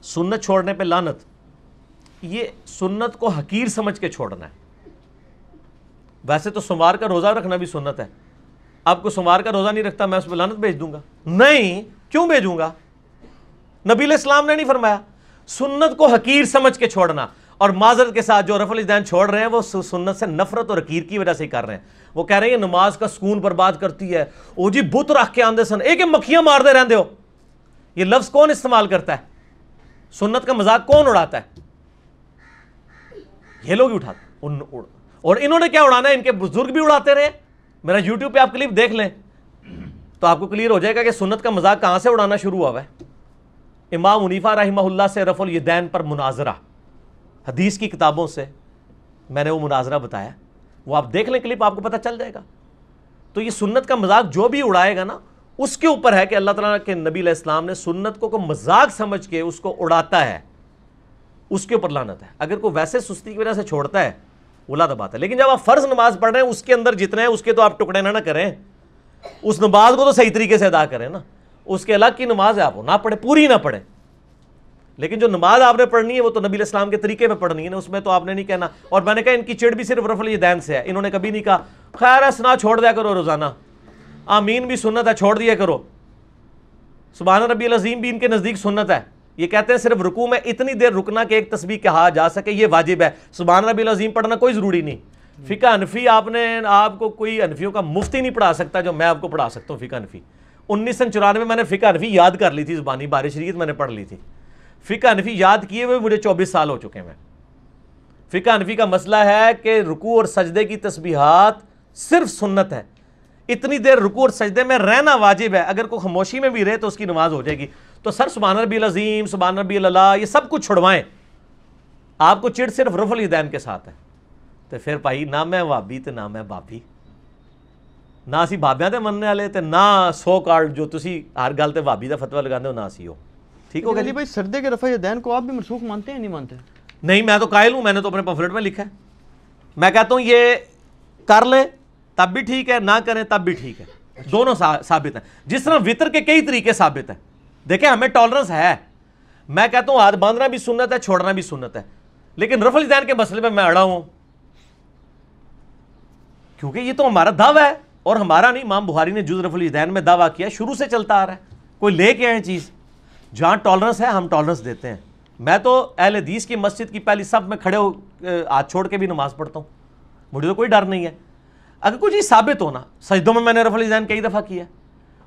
سنت چھوڑنے پہ لانت یہ سنت کو حقیر سمجھ کے چھوڑنا ہے۔ ویسے تو سمار کا روزہ رکھنا بھی سنت ہے۔ آپ کو سمار کا روزہ نہیں رکھتا، میں اس پہ لانت بھیج دوں گا۔ نہیں، کیوں بھیجوں گا؟ نبی علیہ السلام نے نہیں فرمایا۔ سنت کو حقیر سمجھ کے چھوڑنا۔ اور معذرت کے ساتھ جو رف الدین چھوڑ رہے ہیں، وہ سنت سے نفرت اور حقیر کی وجہ سے کر رہے ہیں۔ وہ کہہ رہے ہیں نماز کا سکون برباد کرتی ہے۔ او جی بت رکھ کے آندے سن۔ ایک مکھیاں مار دے رہندے ہو۔ یہ لفظ کون استعمال کرتا ہے؟ سنت کا مذاق کون اڑاتا ہے؟ یہ لوگ ہی اٹھاتے اور انہوں نے کیا اڑانا ہے؟ ان کے بزرگ بھی اڑاتے رہے۔ میرا یوٹیوب پہ آپ کلپ دیکھ لیں۔ تو آپ کو کلیئر ہو جائے گا کہ سنت کا مذاق کہاں سے اڑانا شروع ہوا ہے۔ امام منیفہ رحمہ اللہ سے رف الیدین پر مناظرہ۔ حدیث کی کتابوں سے میں نے وہ مناظرہ بتایا۔ وہ آپ دیکھ لیں کلپ، آپ کو پتہ چل جائے گا۔ تو یہ سنت کا مذاق جو بھی اڑائے گا نا، اس کے اوپر ہے کہ اللہ تعالیٰ کے نبی علیہ السلام نے سنت کو مذاق سمجھ کے اس کو اڑاتا ہے۔ اس کے اوپر لانت ہے۔ اگر کوئی ویسے سستی کی وجہ سے چھوڑتا ہے اولا بات ہے۔ لیکن جب آپ فرض نماز پڑھ رہے ہیں، اس کے اندر جتنے ہیں اس کے تو آپ ٹکڑے نہ نہ کریں۔ اس نماز کو تو صحیح طریقے سے ادا کریں نا۔ اس کے الگ کی نماز ہے آپ نہ پڑھیں، پوری نہ پڑھیں۔ لیکن جو نماز آپ نے پڑھنی ہے، وہ تو نبی علیہ السلام کے طریقے میں پڑھنی ہے نا، اس میں تو آپ نے نہیں کہنا۔ اور میں نے کہا، ان کی چڑ بھی صرف رفل دین سے ہے۔ انہوں نے کبھی نہیں کہا، خیر ہے، سنا چھوڑ دیا کرو روزانہ۔ آمین بھی سنت ہے، چھوڑ دیا کرو۔ سبحان ربی العظیم بھی ان کے نزدیک سنت ہے۔ یہ کہتے ہیں صرف رکوع میں اتنی دیر رکنا کہ ایک تسبیح کہا جا سکے، یہ واجب ہے۔ سبحان ربی العظیم پڑھنا کوئی ضروری نہیں۔ فقہ انفی آپ نے، آپ کو کوئی انفیوں کا مفتی نہیں پڑھا سکتا جو میں آپ کو پڑھا سکتا ہوں فقہ انفی انیس سو چورانوے میں نے فقہ انفی یاد کر لی تھی، زبانی بارش شریعت میں نے پڑھ لی تھی۔ فقہ انفی یاد کیے ہوئے مجھے چوبیس سال ہو چکے ہیں فقہ انفی کا مسئلہ ہے کہ رکوع اور سجدے کی تسبیحات صرف سنت ہے۔ اتنی دیر رکوع اور سجدے میں رہنا واجب ہے۔ اگر کوئی خاموشی میں بھی رہے تو اس کی نماز ہو جائے گی۔ تو سر سبحان ربی العظیم سبحان ربی اللہ یہ سب کچھ چھڑوائیں۔ آپ کو چڑ صرف رف الدین کے ساتھ ہے۔ تو پھر بھائی نہ میں وابی تو نہ میں بابی۔ نہ اسی بابیاں تے مننے والے تے نہ سو کارڈ جو تسی ہر گل تے بابی دا فتوی لگاندے ہو نہ اسی ہو۔ ٹھیک ہو گیا علی بھائی سردے کے رفع دین کو آپ بھی منسوخ مانتے ہیں نہیں مانتے؟ نہیں میں تو قائل ہوں میں نے تو اپنے پمفلٹ میں لکھا ہے۔ میں کہتا ہوں یہ کر لیں تب بھی ٹھیک ہے نہ کریں تب بھی ٹھیک ہے۔ دونوں ثابت ہیں۔ جس طرح وطر کے کئی طریقے ثابت ہیں۔ دیکھیں، ہمیں ٹالرنس ہے۔ میں کہتا ہوں ہاتھ باندھنا بھی سنت ہے، چھوڑنا بھی سنت ہے۔ لیکن رفل دین کے مسئلے میں میں اڑا ہوں۔ کیونکہ یہ تو ہمارا دعویٰ ہے اور ہمارا نہیں، امام بخاری نے جز رف الدین میں دعویٰ کیا، شروع سے چلتا آ رہا ہے۔ کوئی لے کے آئے چیز۔ جہاں ٹالرنس ہے، ہم ٹالرنس دیتے ہیں۔ میں تو اہل حدیث کی مسجد کی پہلی سب میں کھڑے ہو ہاتھ چھوڑ کے بھی نماز پڑھتا ہوں۔ مجھے تو کوئی ڈر نہیں ہے۔ اگر کوئی چیز ثابت ہونا، سجدوں میں میں نے رف الدین کئی دفعہ کیا۔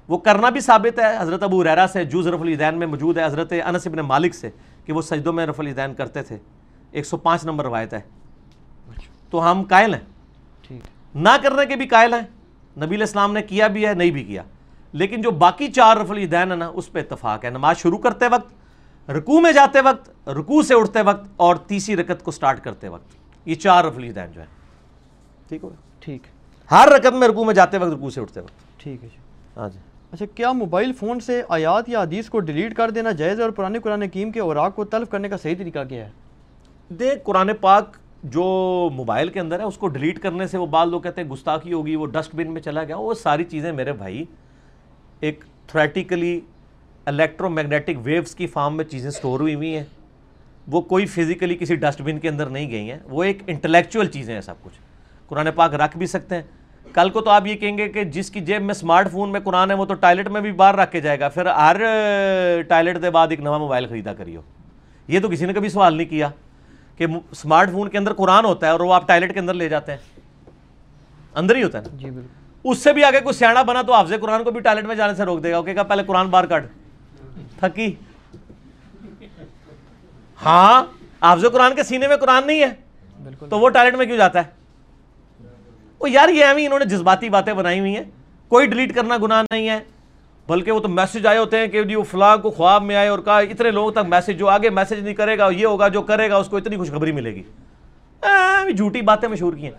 وہ کرنا بھی ثابت ہے۔ حضرت ابو ریرا سے جوز رف الدین میں موجود ہے حضرت انس ابن مالک سے کہ وہ سجدوں میں رف الدین کرتے تھے۔ ایک سو پانچ نمبر روایت ہے۔ تو ہم قائل ہیں۔ نہ کرنے کے بھی قائل ہیں۔ نبی علیہ السلام نے کیا بھی ہے نہیں بھی کیا۔ لیکن جو باقی چار رف الدین ہے نا اس پہ اتفاق ہے۔ نماز شروع کرتے وقت رکوع میں جاتے وقت رکوع سے اٹھتے وقت اور تیسری رکت کو سٹارٹ کرتے وقت۔ یہ چار رف الدین جو ہے ٹھیک ہو ٹھیک۔ ہر رکت میں رکوع میں جاتے وقت رکوع سے اٹھتے وقت۔ ٹھیک ہے جی۔ ہاں جی۔ اچھا کیا موبائل فون سے آیات یا حدیث کو ڈیلیٹ کر دینا جائز ہے اور پرانے قرآن حکیم کے اوراق کو تلف کرنے کا صحیح طریقہ کیا ہے؟ دیکھ، قرآن پاک جو موبائل کے اندر ہے، اس کو ڈیلیٹ کرنے سے وہ بعض لوگ کہتے ہیں گستاخی ہوگی، وہ ڈسٹ بن میں چلا گیا۔ وہ ساری چیزیں میرے بھائی، ایک تھریٹیکلی الیکٹرو میگنیٹک ویوز کی فارم میں چیزیں سٹور ہوئی ہوئی ہیں۔ وہ کوئی فزیکلی کسی ڈسٹ بن کے اندر نہیں گئی ہیں۔ وہ ایک انٹلیکچوئل چیزیں ہیں سب کچھ۔ قرآن پاک رکھ بھی سکتے ہیں۔ کل کو تو آپ یہ کہیں گے کہ جس کی جیب میں سمارٹ فون میں قرآن ہے وہ تو ٹائلٹ میں بھی باہر رکھ کے جائے گا۔ پھر ہر ٹائلٹ کے بعد ایک نواں موبائل خریدا کریو۔ یہ تو کسی نے کبھی سوال نہیں کیا کہ سمارٹ فون کے اندر قرآن ہوتا ہے اور وہ آپ ٹائلٹ کے اندر لے جاتے ہیں۔ اندر ہی ہوتا ہے۔ نا جی بالکل۔ اس سے بھی آگے کوئی سیاح بنا تو حافظ قرآن کو بھی ٹائلٹ میں جانے سے روک دے گا۔ کہ پہلے قرآن باہر کٹ تھکی۔ ہاں حافظ قرآن کے سینے میں قرآن نہیں ہے۔ بالکل۔ تو وہ ٹائلٹ میں کیوں جاتا ہے؟ وہ یار یہ ایویں انہوں نے جذباتی باتیں بنائی ہوئی ہیں، کوئی ڈیلیٹ کرنا گناہ نہیں ہے۔ بلکہ وہ تو میسج آئے ہوتے ہیں کہ جی وہ فلاں کو خواب میں آئے اور کہا، اتنے لوگوں تک میسج جو آگے میسج نہیں کرے گا، یہ ہوگا، جو کرے گا، اس کو اتنی خوشخبری ملے گی۔ جھوٹی باتیں مشہور کی ہیں۔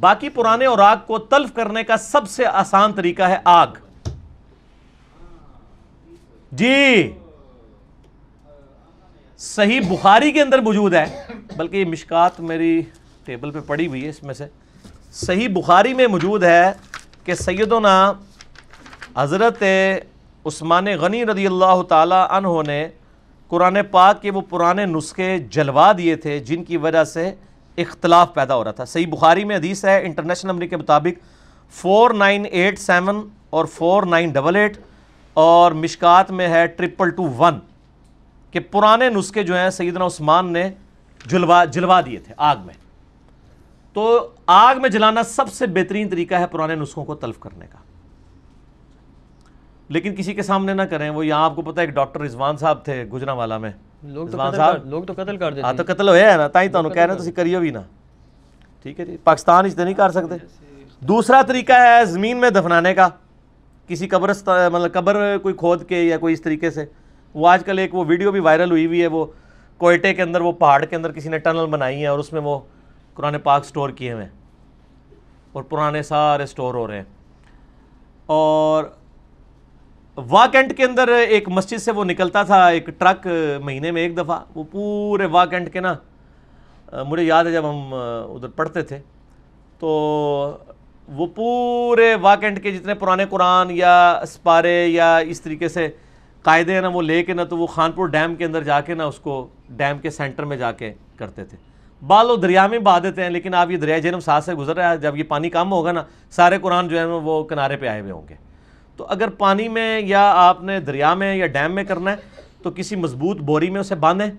باقی پرانے اور آگ کو تلف کرنے کا سب سے آسان طریقہ ہے آگ۔ جی۔ صحیح بخاری کے اندر موجود ہے، بلکہ یہ مشکات میری ٹیبل پہ پڑی ہوئی ہے اس میں سے۔ صحیح بخاری میں موجود ہے کہ سیدنا حضرت عثمان غنی رضی اللہ تعالی عنہ نے قرآن پاک کے وہ پرانے نسخے جلوا دیے تھے جن کی وجہ سے اختلاف پیدا ہو رہا تھا۔ صحیح بخاری میں حدیث ہے، انٹرنیشنل نمبر کے مطابق فور نائن ایٹ سیون اور فور نائن ڈبل ایٹ اور مشکات میں ہے ٹرپل ٹو ون کہ پرانے نسخے جو ہیں سیدنا عثمان نے جلوا جلوا دیے تھے آگ میں۔ تو آگ میں جلانا سب سے بہترین طریقہ ہے پرانے نسخوں کو تلف کرنے کا۔ لیکن کسی کے سامنے نہ کریں وہ یہاں آپ کو پتہ ہے ایک ڈاکٹر رضوان صاحب تھے گجرا والا میں۔ لوگ تو قتل کر لوگ تو قتل کر دیتے ہاں تو قتل ہویا ہے نا تائیں تو کہہ رہے ہیں تسی کریو بھی نا۔ ٹھیک ہے جی پاکستان اس نہیں کر سکتے۔ دوسرا طریقہ ہے زمین میں دفنانے کا۔ کسی قبرست مطلب قبر کوئی کھود کے یا کوئی اس طریقے سے۔ وہ آج کل ایک وہ ویڈیو بھی وائرل ہوئی ہوئی ہے وہ کوئٹے کے اندر وہ پہاڑ کے اندر کسی نے ٹنل بنائی ہے اور اس میں وہ قرآن پاک سٹور کیے ہوئے ہیں اور پرانے سارے سٹور ہو رہے ہیں اور واکنٹ کے اندر ایک مسجد سے وہ نکلتا تھا، ایک ٹرک مہینے میں ایک دفعہ، وہ پورے واکنٹ کے نا، مجھے یاد ہے جب ہم ادھر پڑھتے تھے۔ تو وہ پورے واکنٹ کے جتنے پرانے قرآن یا سپارے یا اس طریقے سے قاعدے ہیں نا، وہ لے کے نا تو وہ خانپور ڈیم کے اندر جا کے نا اس کو، ڈیم کے سینٹر میں جا کے کرتے تھے۔ بال دریا میں بہا دیتے ہیں، لیکن آپ یہ دریا جنم ساتھ سے گزر رہا ہے، جب یہ پانی کم ہوگا نا، سارے قرآن جو ہے وہ کنارے پہ آئے ہوئے ہوں گے۔ تو اگر پانی میں یا آپ نے دریا میں یا ڈیم میں کرنا ہے، تو کسی مضبوط بوری میں اسے باندھیں،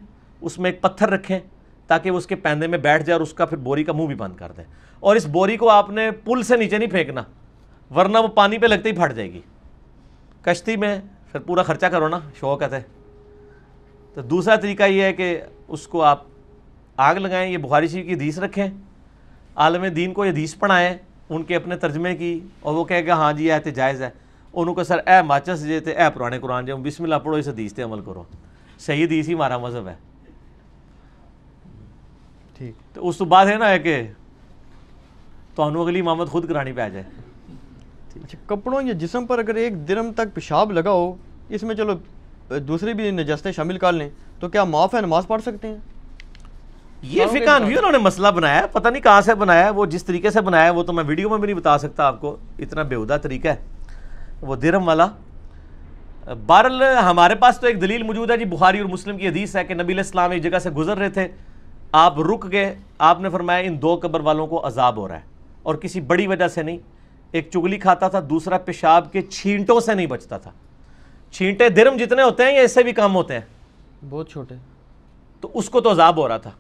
اس میں ایک پتھر رکھیں، تاکہ وہ اس کے پیندے میں بیٹھ جائے اور اس کا پھر بوری کا منہ بھی بند کر دیں۔ اور اس بوری کو آپ نے پل سے نیچے نہیں پھینکنا، ورنہ وہ پانی پہ لگتے ہی پھٹ جائے گی۔ کشتی میں پھر پورا خرچہ کرو نا، شوق ہے تو دوسرا طریقہ یہ ہے کہ اس کو آپ آگ لگائیں یہ بخاری شریف کی حدیث رکھیں۔ عالم دین کو یہ حدیث پڑھائیں ان کے اپنے ترجمے کی اور وہ کہے گا ہاں جی ایت جائز ہے۔ انہوں کو سر اے ماچس جے تھے اے پرانے قرآن جو بسم اللہ پڑھو اس حدیث تے عمل کرو۔ صحیح حدیث ہی ہمارا مذہب ہے۔ ٹھیک۔ تو اس تو بعد ہے نا ہے کہ تو انو اگلی امامت خود کرانی پہ جائے۔ اچھا کپڑوں یا جسم پر اگر ایک درم تک پیشاب لگا ہو اس میں چلو دوسری بھی نجستیں شامل کر لیں تو کیا معاف ہے؟ نماز پڑھ سکتے ہیں؟ یہ فقہ بھی انہوں نے مسئلہ بنایا ہے پتہ نہیں کہاں سے بنایا ہے وہ جس طریقے سے بنایا ہے وہ تو میں ویڈیو میں بھی نہیں بتا سکتا آپ کو اتنا بےہودہ طریقہ ہے۔ وہ درم والا۔ بہرحال ہمارے پاس تو ایک دلیل موجود ہے جی بخاری اور مسلم کی حدیث ہے کہ نبی علیہ السلام ایک جگہ سے گزر رہے تھے۔ آپ رک گئے آپ نے فرمایا ان دو قبر والوں کو عذاب ہو رہا ہے۔ اور کسی بڑی وجہ سے نہیں ایک چگلی کھاتا تھا دوسرا پیشاب کے چھینٹوں سے نہیں بچتا تھا۔ چھینٹے درم جتنے ہوتے ہیں یا اس سے بھی کم ہوتے ہیں؟ بہت چھوٹے۔ تو اس کو تو عذاب ہو رہا تھا۔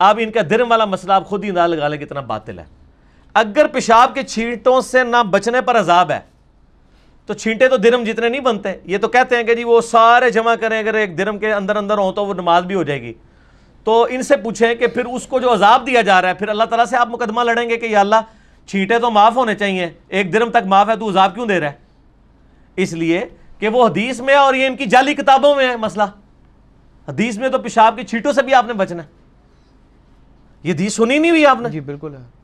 اب ان کا درم والا مسئلہ آپ خود ہی انداز لگا لیں کتنا باطل ہے۔ اگر پیشاب کے چھینٹوں سے نہ بچنے پر عذاب ہے، تو چھینٹے تو درم جتنے نہیں بنتے، یہ تو کہتے ہیں کہ جی وہ سارے جمع کریں، اگر ایک درم کے اندر اندر ہوں تو وہ نماز بھی ہو جائے گی۔ تو ان سے پوچھیں کہ پھر اس کو جو عذاب دیا جا رہا ہے، پھر اللہ تعالیٰ سے آپ مقدمہ لڑیں گے کہ یا اللہ، چھینٹے تو معاف ہونے چاہیے، ایک درم تک معاف ہے تو عذاب کیوں دے رہا ہے؟ اس لیے کہ وہ حدیث میں اور یہ ان کی جعلی کتابوں میں ہے مسئلہ۔ حدیث میں تو پیشاب کی چھیٹوں سے بھی آپ نے بچنا ہے۔ یہ حدیث سنی نہیں ہوئی آپ نے؟ جی بالکل ہے۔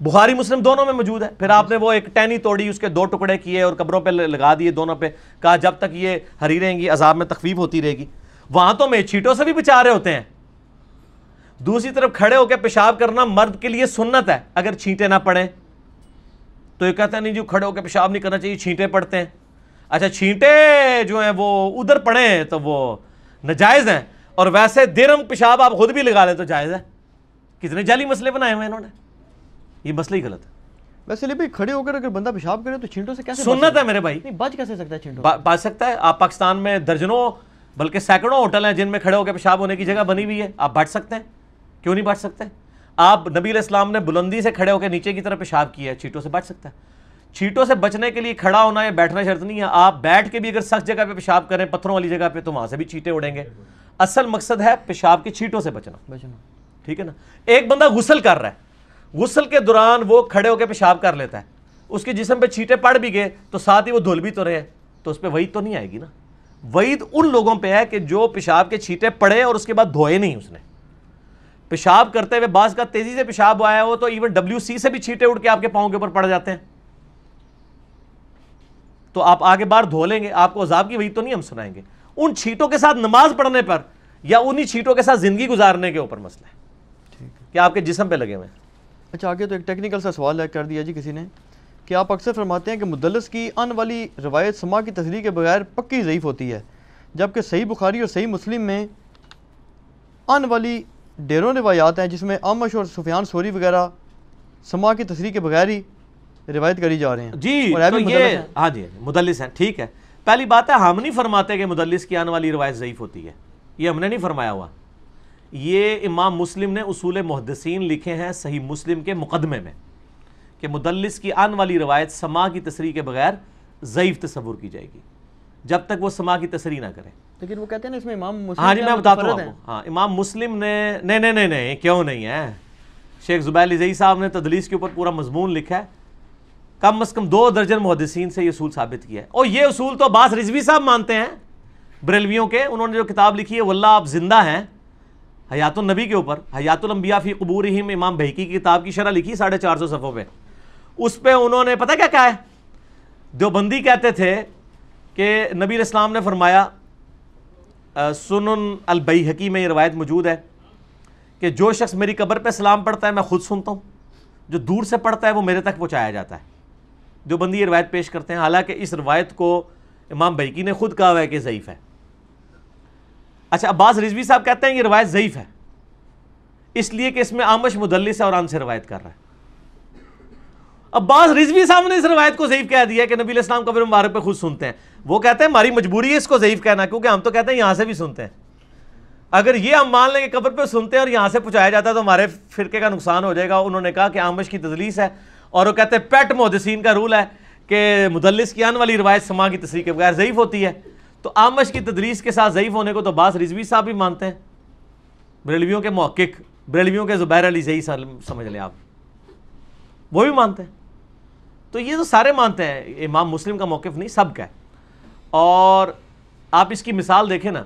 بخاری مسلم دونوں میں موجود ہے۔ پھر آپ نے وہ ایک ٹینی توڑی اس کے دو ٹکڑے کیے اور قبروں پہ لگا دیے دونوں پہ۔ کہا جب تک یہ ہری رہیں گی عذاب میں تخفیف ہوتی رہے گی۔ وہاں تو میں چھیٹوں سے بھی بچا رہے ہوتے ہیں۔ دوسری طرف کھڑے ہو کے پیشاب کرنا مرد کے لیے سنت ہے اگر چھینٹے نہ پڑیں۔ تو یہ کہتے ہیں نہیں جو کھڑے ہو کے پیشاب نہیں کرنا چاہیے چھینٹے پڑتے ہیں۔ اچھا چھینٹے جو ہیں وہ ادھر پڑیں تو وہ نجائز ہیں۔ اور ویسے درم پیشاب آپ خود بھی لگا لیں تو جائز ہے۔ کتنے جعلی مسئلے بنائے ہوئے انہوں نے؟ یہ مسئلہ ہی غلط ہے۔ ویسے لیے بھائی کھڑے ہو کر اگر بندہ پیشاب کرے تو چھینٹوں سے کیسے بچ سنت ہے میرے بھائی۔ نہیں بچ کیسے سکتا ہے چھینٹوں؟ پا سکتا ہے۔ آپ پاکستان میں درجنوں بلکہ سینکڑوں ہوٹل ہیں جن میں کھڑے ہو کے پیشاب ہونے کی جگہ بنی ہوئی ہے۔ آپ بٹ سکتے ہیں؟ کیوں نہیں بٹ سکتے؟ آپ نبی علیہ السلام نے بلندی سے کھڑے ہو کے نیچے کی طرف پیشاب کیا ہے چیٹوں سے بچ سکتا ہے۔ چیٹوں سے بچنے کے لیے کھڑا ہونا یا بیٹھنا شرط نہیں ہے۔ آپ بیٹھ کے بھی اگر سخت جگہ پہ پیشاب کریں پتھروں والی جگہ پہ تو وہاں سے بھی چیٹے اڑیں گے۔ اصل مقصد ہے پیشاب کی چیٹوں سے بچنا۔ بچنا۔ ٹھیک ہے نا؟ ایک بندہ غسل کر رہا ہے۔ غسل کے دوران وہ کھڑے ہو کے پیشاب کر لیتا ہے۔ اس کے جسم پہ چھیٹے پڑ بھی گئے، تو ساتھ ہی وہ دھل بھی تو رہے تو اس پہ وعید تو نہیں آئے گی نا؟ وعید ان لوگوں پہ ہے کہ جو پیشاب کے چھیٹے پڑے اور اس کے بعد دھوئے نہیں اس نے۔ پیشاب کرتے ہوئے بعض کا تیزی سے پیشاب آیا ہو تو ایون ڈبلیو سی سے بھی چھیٹے اڑ کے آپ کے پاؤں کے اوپر پڑ جاتے ہیں۔ تو آپ آگے بار دھو لیں گے، آپ کو عذاب کی وعید تو نہیں ہم سنائیں گے۔ ان چھیٹوں کے ساتھ نماز پڑھنے پر یا انہی چھیٹوں کے ساتھ زندگی گزارنے کے اوپر مسئلہ ہے۔ کہ آپ کے جسم پہ لگے ہوئے ہیں۔ اچھا آگے تو ایک ٹیکنیکل سا سوال کر دیا جی کسی نے کہ آپ اکثر فرماتے ہیں کہ مدلس کی ان والی روایت سما کی تصریح کے بغیر پکی ضعیف ہوتی ہے جبکہ صحیح بخاری اور صحیح مسلم میں ان والی ڈیروں روایات ہیں جس میں آمش اور سفیان سوری وغیرہ سما کی تصریح کے بغیر ہی روایت کری جا رہے ہیں۔ جی اور تو یہ۔ ہاں جی مدلس ہیں ٹھیک ہے۔ پہلی بات ہے ہم نہیں فرماتے کہ مدلس کی آنے والی روایت ضعیف ہوتی ہے یہ ہم نے نہیں فرمایا ہوا۔ یہ امام مسلم نے اصول محدثین لکھے ہیں صحیح مسلم کے مقدمے میں کہ مدلس کی آن والی روایت سما کی تصریح کے بغیر ضعیف تصور کی جائے گی جب تک وہ سما کی تصریح نہ کرے۔ لیکن وہ کہتے ہیں نا اس میں امام مسلم ہاں جی میں بتاتا ہوں۔ ہاں امام مسلم نے نہیں نہیں نہیں نہیں کیوں نہیں ہے؟ شیخ زبیر علی زئی صاحب نے تدلیس کے اوپر پورا مضمون لکھا ہے۔ کم از کم دو درجن محدثین سے یہ اصول ثابت کیا ہے۔ اور یہ اصول تو عباس رضوی صاحب مانتے ہیں بریلویوں کے انہوں نے جو کتاب لکھی ہے واللہ آپ زندہ ہیں حیات النبی کے اوپر، حیات الانبیاء فی قبورہم، امام بہکی کی کتاب کی شرح لکھی ساڑھے چار سو صفوں پہ۔ اس پہ انہوں نے، پتہ کیا کہا ہے؟ دیوبندی کہتے تھے کہ نبی علیہ السلام نے فرمایا سنن البیحقی میں یہ روایت موجود ہے کہ جو شخص میری قبر پہ سلام پڑھتا ہے، میں خود سنتا ہوں۔ جو دور سے پڑھتا ہے، وہ میرے تک پہنچایا جاتا ہے۔ جو بندی یہ روایت پیش کرتے ہیں۔ حالانکہ اس روایت کو امام بھیکی نے خود کہا ہوا ہے کہ ضعیف ہے۔ اچھا عباس رضوی صاحب کہتے ہیں یہ روایت ضعیف ہے۔ اس لیے کہ اس میں آمش مدلس ہے اور آن سے روایت کر رہا ہے۔ عباس رضوی صاحب نے اس روایت کو ضعیف کہہ دیا کہ نبی علیہ السلام قبر مبارک پہ خود سنتے ہیں۔ وہ کہتے ہیں ہماری مجبوری ہے اس کو ضعیف کہنا، کیونکہ ہم تو کہتے ہیں یہاں سے بھی سنتے ہیں۔ اگر یہ ہم مان لیں کہ قبر پہ سنتے ہیں اور یہاں سے پہنچایا جاتا ہے تو ہمارے فرقے کا نقصان ہو جائے گا۔ انہوں نے کہا کہ آمش کی تدلیس ہے اور وہ کہتے ہیں پیٹ محدثین کا رول ہے کہ مدلس کی آن والی روایت سما کی تصریح کے بغیر ضعیف ہوتی ہے۔ تو آمش کی تدلیس کے ساتھ ضعیف ہونے کو تو باس رضوی صاحب بھی مانتے ہیں۔ بریلویوں کے محقق، بریلویوں کے زبیر علی زئی سمجھ لیں آپ۔ وہ بھی مانتے ہیں۔ تو یہ تو سارے مانتے ہیں، امام مسلم کا موقف نہیں، سب کا ہے۔ اور آپ اس کی مثال دیکھیں نا۔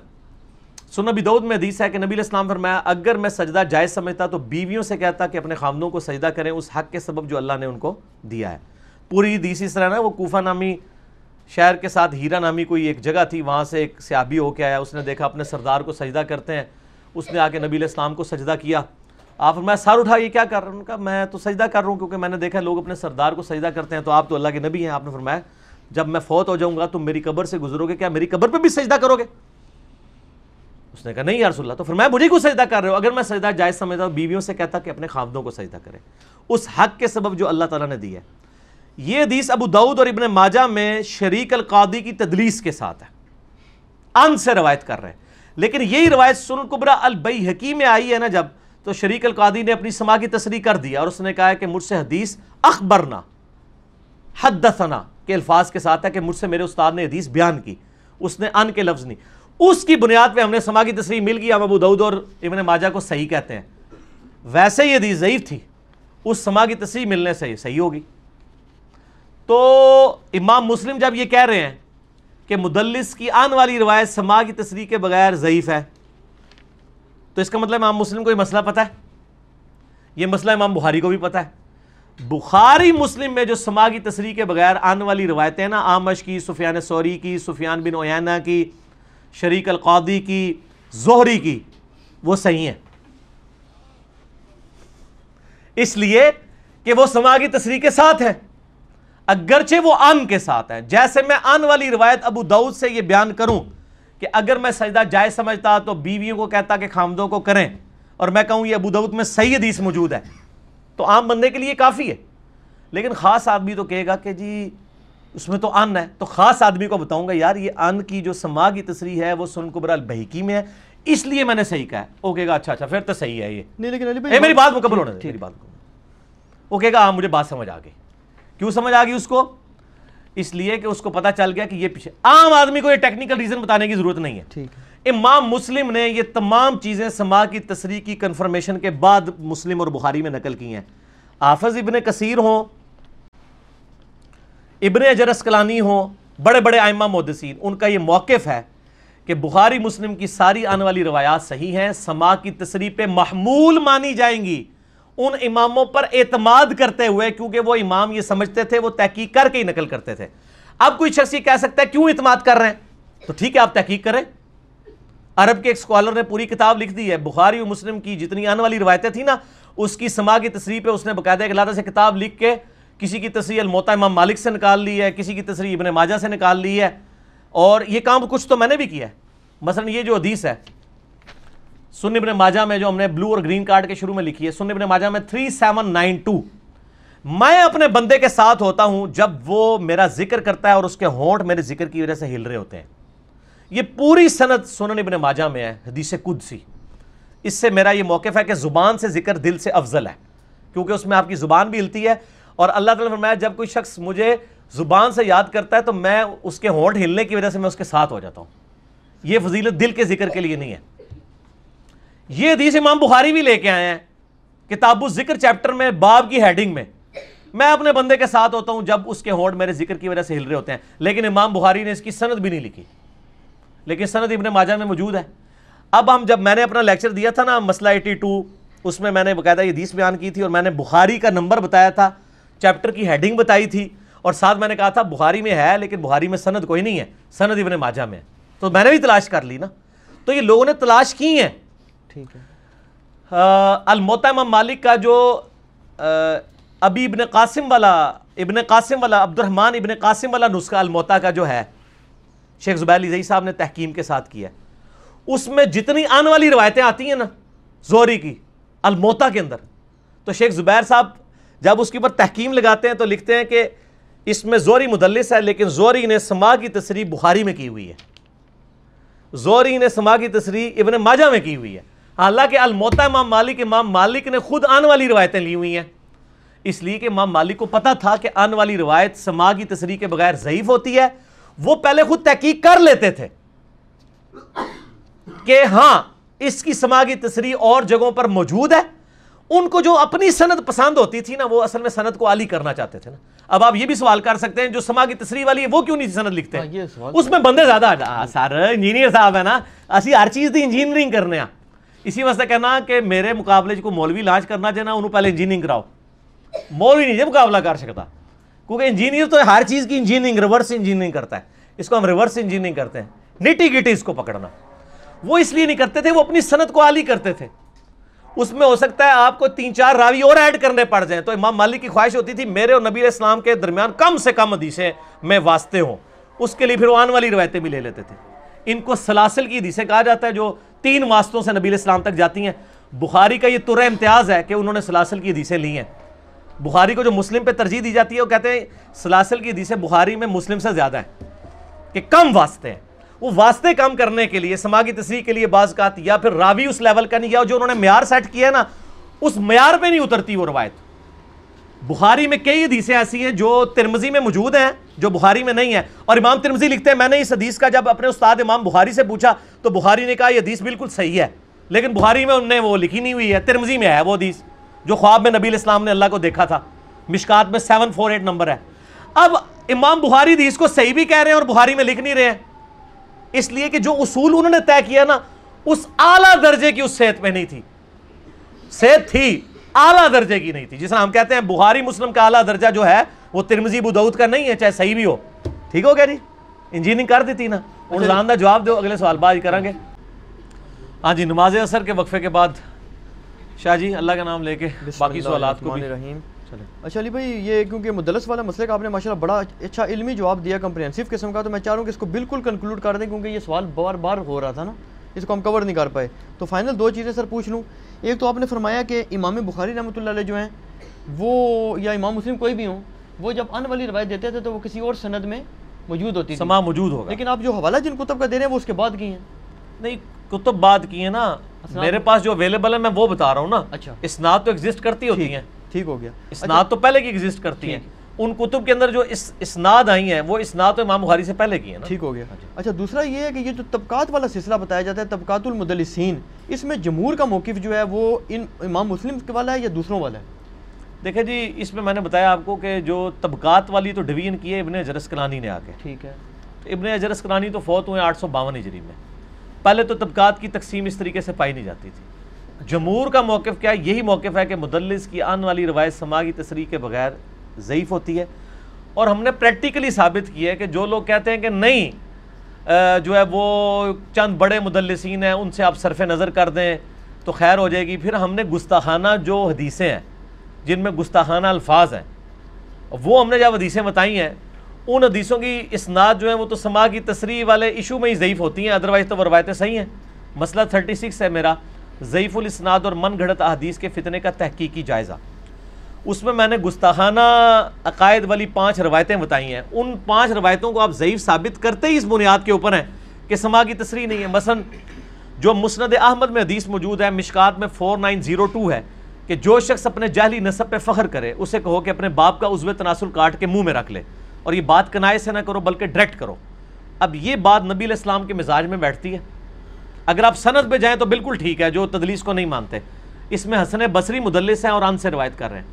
سنہ نبی دعود میں حدیث ہے کہ نبی علیہ السلام فرمایا، اگر میں سجدہ جائز سمجھتا تو بیویوں سے کہتا کہ اپنے خامدوں کو سجدہ کریں، اس حق کے سبب جو اللہ نے ان کو دیا ہے۔ پوری حدیث اس طرح نا، وہ کوفہ نامی شہر کے ساتھ ہیرا نامی کوئی ایک جگہ تھی، وہاں سے ایک سیابی ہو کے آیا۔ اس نے دیکھا، اپنے سردار کو سجدہ کرتے ہیں۔ اس نے آ کے نبی علیہ السلام کو سجدہ کیا۔ آپ فرمایا، سر اٹھا، یہ کیا کر رہا ہوں کہا میں تو سجدہ کر رہا ہوں کیونکہ میں نے دیکھا لوگ اپنے سردار کو سجدہ کرتے ہیں۔ تو آپ تو اللہ کے نبی ہیں، آپ نے فرمایا، جب میں فوت ہو جاؤں گا تم میری قبر سے گزرو گے۔ کیا میری قبر پہ بھی سجدہ کرو گے؟ اس نے کہا، نہیں یا رسول اللہ۔ تو فرمایا، مجھے کو سجدہ کر رہے ہو؟ اگر میں سجدہ جائز سمجھتا ہوں، بیویوں سے کہتا کہ اپنے خامدوں کو سجدہ کرے۔ اس حق کے سبب جو اللہ تعالیٰ نے دی ہے۔ یہ حدیث ابو داود اور ابن ماجہ میں شریک القادی کی تدلیس کے ساتھ ہے۔ ان سے روایت کر رہے ہیں۔ لیکن یہی روایت سن قبرا البئی حکیم میں آئی ہے نا جب تو شریک القادی نے اپنی سما کی تصریح کر دیا اور اس نے کہا کہ مجھ سے حدیث اخبرنا، حدثنا، کے الفاظ کے ساتھ ہے کہ مجھ سے میرے استاد نے حدیث بیان کی۔ اس نے ان کے لفظ نہیں۔ اس کی بنیاد پہ ہم نے سما کی تصریح مل گئی، ہم ابو دعود اور ابن ماجہ کو صحیح کہتے ہیں۔ ویسے ہی حدیث ضعیف تھی۔ اس سما کی تصریح ملنے سے صحیح ہوگی۔ تو امام مسلم جب یہ کہہ رہے ہیں کہ مدلس کی آن والی روایت سما کی تصریح کے بغیر ضعیف ہے، تو اس کا مطلب امام مسلم کو یہ مسئلہ پتہ ہے؟ یہ مسئلہ امام بخاری کو بھی پتہ ہے۔ بخاری مسلم میں جو سما کی تصریح کے بغیر آنے والی روایتیں ہیں نا، آمش کی، سفیان سوری کی، سفیان بن اویانہ کی، شریک القادی کی، زہری کی، وہ صحیح ہیں۔ اس لیے کہ وہ سما کی تصریح کے ساتھ ہے اگرچہ وہ ان کے ساتھ ہے جیسے میں ان والی روایت ابو دعود سے یہ بیان کروں کہ اگر میں سجدہ جائز سمجھتا تو بیویوں کو کہتا کہ خامدوں کو کریں اور میں کہوں یہ ابو دعود میں صحیح حدیث موجود ہے۔ تو عام بندے کے لیے کافی ہے۔ لیکن خاص آدمی تو کہے گا کہ جی اس میں تو ان ہے۔ تو خاص آدمی کو بتاؤں گا یار یہ ان کی جو سما کی تصریح ہے وہ سن قبر البحیکی میں ہے۔ اس لیے میں نے صحیح کہا ہے۔ وہ کہے گا اچھا اچھا پھر تو صحیح ہے یہ۔ نہیں لیکن علی اے بھائی میری بات مکمل ٹھیک میری بات وہ کہے گا ہاں مجھے بات سمجھ آ گئی۔ کیوں سمجھ آ گئی اس کو؟ اس لیے کہ اس کو پتا چل گیا کہ یہ پیچھے عام آدمی کو یہ ٹیکنیکل ریزن بتانے کی ضرورت نہیں ہے۔ امام مسلم نے یہ تمام چیزیں سما کی تصریح کی کنفرمیشن کے بعد مسلم اور بخاری میں نقل کی ہیں۔ حافظ ابن کثیر ہوں ابن اجر اسکلانی ہوں بڑے بڑے آئمہ محدثین ان کا یہ موقف ہے کہ بخاری مسلم کی ساری آنے والی روایات صحیح ہیں سما کی تصریح پہ محمول مانی جائیں گی۔ ان اماموں پر اعتماد کرتے ہوئے کیونکہ وہ امام یہ سمجھتے تھے، وہ تحقیق کر کے ہی نقل کرتے تھے۔ اب کوئی شخص یہ کہہ سکتا ہے، کیوں اعتماد کر رہے ہیں؟ تو ٹھیک ہے، آپ تحقیق کریں۔ عرب کے ایک سکولر نے پوری کتاب لکھ دی ہے۔ بخاری و مسلم کی جتنی آنے والی روایتیں تھیں نا، اس کی سما کی تصریح پہ اس نے باقاعدہ ایک علیحدہ سے کتاب لکھ کے کسی کی تصریح الموتا امام مالک سے نکال لی ہے، کسی کی تصریح ابن ماجہ سے نکال لی ہے۔ اور یہ کام کچھ تو میں نے بھی کیا ہے۔ مثلا یہ جو حدیث ہے سن ابن ماجہ میں جو ہم نے بلو اور گرین کارڈ کے شروع میں لکھی ہے، سن ابن ماجہ میں 3792 میں اپنے بندے کے ساتھ ہوتا ہوں جب وہ میرا ذکر کرتا ہے اور اس کے ہونٹ میرے ذکر کی وجہ سے ہل رہے ہوتے ہیں۔ یہ پوری سند سنن ابن ماجہ میں ہے، حدیث قدسی۔ اس سے میرا یہ موقف ہے کہ زبان سے ذکر دل سے افضل ہے، کیونکہ اس میں آپ کی زبان بھی ہلتی ہے۔ اور اللہ تعالیٰ فرمایا، جب کوئی شخص مجھے زبان سے یاد کرتا ہے تو میں اس کے ہونٹ ہلنے کی وجہ سے میں اس کے ساتھ ہو جاتا ہوں۔ یہ فضیلت دل کے ذکر کے لیے نہیں ہے۔ یہ حدیث امام بخاری بھی لے کے آئے ہیں کتاب الذکر چیپٹر میں، باب کی ہیڈنگ میں۔ میں اپنے بندے کے ساتھ ہوتا ہوں جب اس کے ہونٹ میرے ذکر کی وجہ سے ہل رہے ہوتے ہیں، لیکن امام بخاری نے اس کی سند بھی نہیں لکھی۔ لیکن سند ابن ماجہ میں موجود ہے۔ اب ہم جب میں نے اپنا لیکچر دیا تھا نا مسئلہ ایٹی ٹو اس میں میں نے باقاعدہ یہ حدیث بیان کی تھی اور میں نے بخاری کا نمبر بتایا تھا، چیپٹر کی ہیڈنگ بتائی تھی۔ اور ساتھ میں نے کہا تھا بخاری میں ہے، لیکن بخاری میں سند کوئی نہیں ہے، سند ابن ماجہ میں تو میں نے بھی تلاش کر لی نا۔ تو یہ لوگوں نے تلاش کی ہیں۔ ٹھیک ہے۔ الموتا امام مالک کا جو ابی ابن قاسم والا، ابن قاسم والا عبد الرحمن ابن قاسم والا نسخہ الموتا کا جو ہے، شیخ زبیر علی صاحب نے تحکیم کے ساتھ کیا اس میں جتنی آنے والی روایتیں آتی ہیں نا زوری کی الموتا کے اندر۔ تو شیخ زبیر صاحب جب اس کے اوپر تحکیم لگاتے ہیں تو لکھتے ہیں کہ اس میں زوری مدلس ہے، لیکن زوری نے سما کی تصریح بخاری میں کی ہوئی ہے۔ زوری نے سما کی تصریح ابن ماجہ میں کی ہوئی ہے۔ حالانکہ الموتا امام مالک امام مالک نے خود آنے والی روایتیں لی ہوئی ہیں۔ اس لیے کہ امام مالک کو پتا تھا کہ آنے والی روایت سما کی تصریح کے بغیر ضعیف ہوتی ہے۔ وہ پہلے خود تحقیق کر لیتے تھے کہ ہاں اس کی سما کی تصریح اور جگہوں پر موجود ہے۔ ان کو جو اپنی سند پسند ہوتی تھی نا وہ اصل میں سند کو عالی کرنا چاہتے تھے نا۔ اب آپ یہ بھی سوال کر سکتے ہیں جو سما کی تصریح والی ہے وہ کیوں نہیں سند لکھتے؟ سوال اس میں بندے زیادہ سر انجینئر صاحب ہے نا۔ اسی ہر چیز دی انجینئرنگ کرنے ہیں۔ اسی واسطے کہنا کہ میرے مقابلے کو مولوی لانچ کرنا چاہنا انہوں پہلے انجینئرنگ کراؤ۔ مولوی نہیں جی مقابلہ کر سکتا۔ کیونکہ انجینئر تو ہر چیز کی انجینئرنگ ریورس انجینئرنگ کرتا ہے۔ اس کو ہم ریورس انجینئرنگ کرتے ہیں۔ نیٹی گیٹی اس کو پکڑنا۔ وہ اس لیے نہیں کرتے تھے، وہ اپنی صنعت کو عالی کرتے تھے۔ اس میں ہو سکتا ہے آپ کو تین چار راوی اور ایڈ کرنے پڑ جائیں۔ تو امام مالک کی خواہش ہوتی تھی، میرے اور نبی علیہ السلام کے درمیان کم سے کم حدیثیں میں واسطے ہوں۔ اس کے لیے پھر وہ آنے والی روایتیں بھی لے لیتے تھے۔ ان کو سلاسل کی حدیثیں کہا جاتا ہے جو تین واسطوں سے نبی علیہ السلام تک جاتی ہیں۔ بخاری کا یہ تر امتیاز ہے کہ انہوں نے سلاسل کی حدیثیں لی ہیں۔ بخاری کو جو مسلم پہ ترجیح دی جاتی ہے، وہ کہتے ہیں سلاسل کی حدیثیں بخاری میں مسلم سے زیادہ ہیں، کہ کم واسطے ہیں۔ وہ واسطے کم کرنے کے لیے سماجی تصریح کے لیے بعض کا یا پھر راوی اس لیول کا نہیں، یا جو انہوں نے معیار سیٹ کیا ہے نا، اس معیار پہ نہیں اترتی وہ روایت۔ بخاری میں کئی حدیثیں ایسی ہیں جو ترمزی میں موجود ہیں، جو بخاری میں نہیں ہے اور امام ترمزی لکھتے ہیں، میں نے اس حدیث کا جب اپنے استاد امام بخاری سے پوچھا تو بخاری نے کہا یہ حدیث بالکل صحیح ہے۔ لیکن بخاری میں انہوں نے وہ لکھی نہیں ہوئی ہے ترمزی میں ہے وہ حدیث، جو خواب میں نبی الاسلام نے اللہ کو دیکھا تھا۔ مشکات میں سیون فور ایٹ نمبر ہے۔ اب امام بخاری حدیث کو صحیح بھی کہہ رہے ہیں اور بخاری میں لکھ نہیں رہے ہیں۔ اس لیے کہ جو اصول انہوں نے طے کیا نا، اس اعلیٰ درجے کی اس صحت پہ نہیں تھی۔ صحت تھی۔ اعلیٰ درجے کی نہیں تھی۔ جس طرح ہم کہتے ہیں بخاری مسلم کا اعلیٰ درجہ جو ہے وہ ترمزی بدعود کا نہیں ہے چاہے صحیح بھی ہو۔ ٹھیک ہو گیا جی؟ انجینئرنگ کر دیتی نا۔ انسان دا جواب دو اگلے سوال بعد کریں گے۔ ہاں جی نماز اثر کے وقفے کے بعد۔ شاہ جی اللہ کا نام لے کے باقی سوالات کو بھی۔ اچھا علی بھائی یہ کیونکہ مدلس والا مسئلے کا آپ نے ماشاءاللہ بڑا اچھا علمی جواب دیا کمپریہنسو قسم کا تو میں چاہ رہا ہوں کہ اس کو بالکل کنکلوڈ کر دیں کیونکہ یہ سوال بار بار ہو رہا تھا نا اس کو ہم کور نہیں کر پائے۔ تو فائنل دو چیزیں سر پوچھ لوں۔ ایک تو آپ نے فرمایا کہ امام بخاری رحمۃ اللہ علیہ جو ہیں وہ یا امام مسلم کوئی بھی ہوں وہ جب ان والی روایت دیتے تھے تو وہ کسی اور سند میں موجود ہوتی تھی۔ سما موجود ہوگا۔ لیکن آپ جو حوالہ جن کتب کا دے رہے ہیں وہ اس کے بعد کی ہیں۔ نہیں کتب بات کی ہے نا۔ میرے پاس جو اویلیبل ہے میں وہ بتا رہا ہوں نا۔ اچھا۔ اسناد تو ایگزسٹ کرتی ہوتی ہیں۔ ٹھیک ہو گیا۔ اسناد تو پہلے کی ایگزسٹ کرتی ہیں۔ ان کتب کے اندر جو اس اسناد آئی ہیں وہ اسناد تو امام بخاری سے پہلے کی ہیں نا؟ ٹھیک ہو گیا۔ اچھا دوسرا یہ ہے کہ یہ جو طبقات والا سلسلہ بتایا جاتا ہے طبقات المدلسین اس میں جمہور کا موقف جو ہے وہ ان امام مسلم والا ہے یا دوسروں والا ہے؟ دیکھیں جی اس میں میں نے بتایا آپ کو کہ جو طبقات والی تو ڈویژن کی ہے ابن حجر اسقلانی نے آ کے۔ ٹھیک ہے۔ ابن حجر اسقلانی تو فوت ہوئے آٹھ سو باون ہجری میں۔ پہلے تو طبقات کی تقسیم اس طریقے سے پائی نہیں جاتی تھی۔ جمہور کا موقف کیا ہے؟ یہی موقف ہے کہ مدلس کی آن والی روایت سما کی تصریح کے بغیر ضعیف ہوتی ہے۔ اور ہم نے پریکٹیکلی ثابت کیا ہے کہ جو لوگ کہتے ہیں کہ نہیں جو ہے وہ چند بڑے مدلسین ہیں، ان سے آپ صرف نظر کر دیں تو خیر ہو جائے گی۔ پھر ہم نے گستاخانہ جو حدیثیں ہیں، جن میں گستاخانہ الفاظ ہیں، وہ ہم نے جب حدیثیں بتائی ہیں، ان حدیثوں کی اسناد جو ہیں وہ تو سما کی تصریح والے ایشو میں ہی ضعیف ہوتی ہیں ادروائز تو وہ روایتیں صحیح ہیں۔ مسئلہ 36 ہے میرا۔ ضعیف الاسناد اور من گھڑت احادیث کے فتنے کا تحقیقی جائزہ۔ اس میں میں نے گستاخانہ عقائد والی پانچ روایتیں بتائی ہیں۔ ان پانچ روایتوں کو آپ ضعیف ثابت کرتے ہی اس بنیاد کے اوپر ہیں کہ سما کی تصریح نہیں ہے۔ مثلا جو مسند احمد میں حدیث موجود ہے، مشکات میں 4902 ہے کہ جو شخص اپنے جہلی نصب پہ فخر کرے، اسے کہو کہ اپنے باپ کا عضو تناسل کاٹ کے منہ میں رکھ لے اور یہ بات کنائے سے نہ کرو، بلکہ ڈائریکٹ کرو۔ اب یہ بات نبی علیہ السلام کے مزاج میں بیٹھتی ہے۔ اگر آپ سند پہ جائیں تو بالکل ٹھیک ہے، جو تدلیس کو نہیں مانتے۔ اس میں حسن بصری مدلس ہیں اور ان سے روایت کر رہے ہیں۔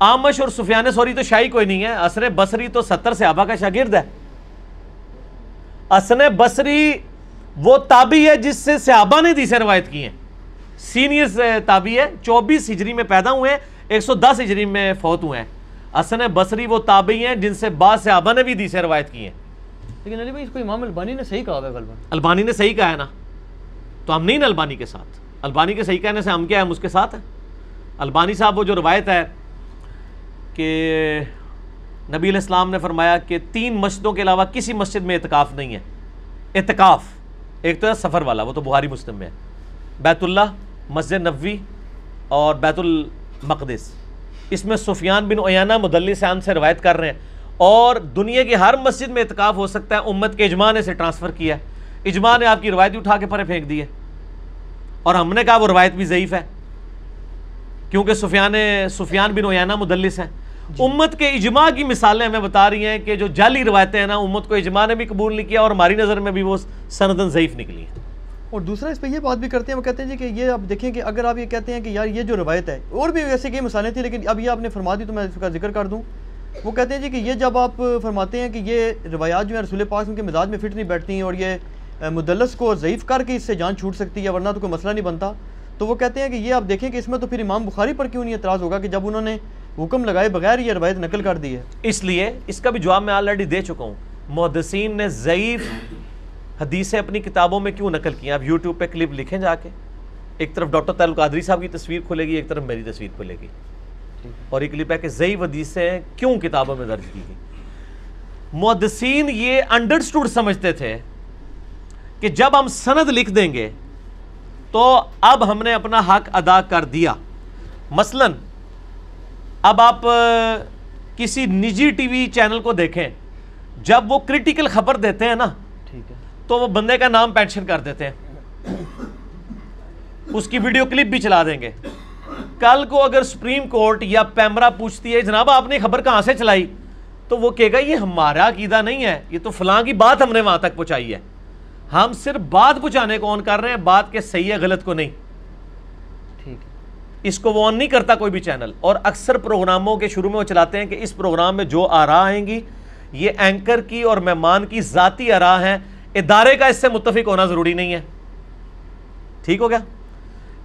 آمش اور سفیان سوری تو شاہی کوئی نہیں ہے۔ حسن بصری تو ستر صحابہ کا شاگرد ہے۔ حسن بصری وہ تابی ہے جس سے صحابہ نے دیسے روایت کی ہیں۔ سینئر تابی ہے۔ چوبیس ہجری میں پیدا ہوئے ہیں۔ ایک سو دس ہجری میں فوت ہوئے ہیں۔ حسن بصری وہ تابعی ہیں جن سے بعض صحابہ نے بھی دیسے روایت کی ہیں۔ لیکن علی بھائی اس کو امام البانی نے صحیح کہا ہے البانی نے صحیح کہا ہے نا۔ تو ہم نہیں نا البانی کے ساتھ۔ البانی کے صحیح کہنے سے ہم کیا ہم اس کے ساتھ ہیں۔ البانی صاحب وہ جو روایت ہے کہ نبی علیہ السلام نے فرمایا کہ تین مسجدوں کے علاوہ کسی مسجد میں اعتکاف نہیں ہے۔ اعتکاف، ایک تو ہے سفر والا، وہ تو بہاری مسلم میں ہے۔ بیت اللہ، مسجد نبوی اور بیت المقدس۔ اس میں سفیان بن عیانہ مدلس عن سے روایت کر رہے ہیں۔ اور دنیا کی ہر مسجد میں اعتکاف ہو سکتا ہے، امت کے اجماع نے اسے ٹرانسفر کیا ہے۔ اجماع نے آپ کی روایت اٹھا کے پرے پھینک دی ہے۔ اور ہم نے کہا وہ روایت بھی ضعیف ہے، کیونکہ سفیان سفیان بن عیانہ مدلس ہیں۔ امت کے اجماع کی مثالیں ہمیں بتا رہی ہیں کہ جو جعلی روایتیں ہیں نا امت کو اجماع نے بھی قبول نہیں کیا اور ہماری نظر میں بھی وہ سندن ضعیف نکلی ہیں۔ اور دوسرا اس پہ یہ بات بھی کرتے ہیں وہ کہتے ہیں جی کہ یہ آپ دیکھیں کہ اگر آپ یہ کہتے ہیں کہ یار یہ جو روایت ہے اور بھی ویسے کئی مثالیں تھیں لیکن اب یہ آپ نے فرما دی تو میں اس کا ذکر کر دوں۔ وہ کہتے ہیں جی کہ یہ جب آپ فرماتے ہیں کہ یہ روایات جو ہیں رسول پاک ان کے مزاج میں فٹ نہیں بیٹھتی ہیں اور یہ مدلس کو ضعیف کر کے اس سے جان چھوٹ سکتی ہے ورنہ تو کوئی مسئلہ نہیں بنتا۔ تو وہ کہتے ہیں کہ یہ آپ دیکھیں کہ اس میں تو پھر امام بخاری پر کیوں نہیں اعتراض ہوگا کہ جب انہوں نے حکم لگائے بغیر یہ روایت نقل کر دی ہے۔ اس لیے اس کا بھی جواب میں آلریڈی دے چکا ہوں۔ محدثین نے ضعیف حدیثیں اپنی کتابوں میں کیوں نقل کی ہیں آپ یوٹیوب پہ کلپ لکھیں جا کے۔ ایک طرف ڈاکٹر تعلق قادری صاحب کی تصویر کھلے گی ایک طرف میری تصویر کھلے گی۔ اور ایک کلپ ہے کہ ضعیف حدیثیں کیوں کتابوں میں درج کی گئی محدثین یہ انڈرسٹوڈ سمجھتے تھے کہ جب ہم سند لکھ دیں گے تو اب ہم نے اپنا حق ادا کر دیا۔ مثلا اب آپ کسی نجی ٹی وی چینل کو دیکھیں جب وہ کریٹیکل خبر دیتے ہیں نا ٹھیک ہے۔ تو وہ بندے کا نام پینشن کر دیتے ہیں۔ اس کی ویڈیو کلپ بھی چلا دیں گے۔ کل کو اگر سپریم کورٹ یا پیمرا پوچھتی ہے جناب آپ نے خبر کہاں سے چلائی؟ تو وہ کہے گا یہ ہمارا عقیدہ نہیں ہے یہ تو فلاں کی بات ہم نے وہاں تک پہنچائی ہے۔ ہم صرف بات پہنچانے کو آن کر رہے ہیں بات کے صحیح ہے غلط کو نہیں۔ اس کو وہ آن نہیں کرتا کوئی بھی چینل اور اکثر پروگراموں کے شروع میں وہ چلاتے ہیں کہ اس پروگرام میں جو آرا آئیں گی، یہ اینکر کی اور مہمان کی ذاتی آرا ہیں ادارے کا اس سے متفق ہونا ضروری نہیں ہے۔ ٹھیک ہو گیا؟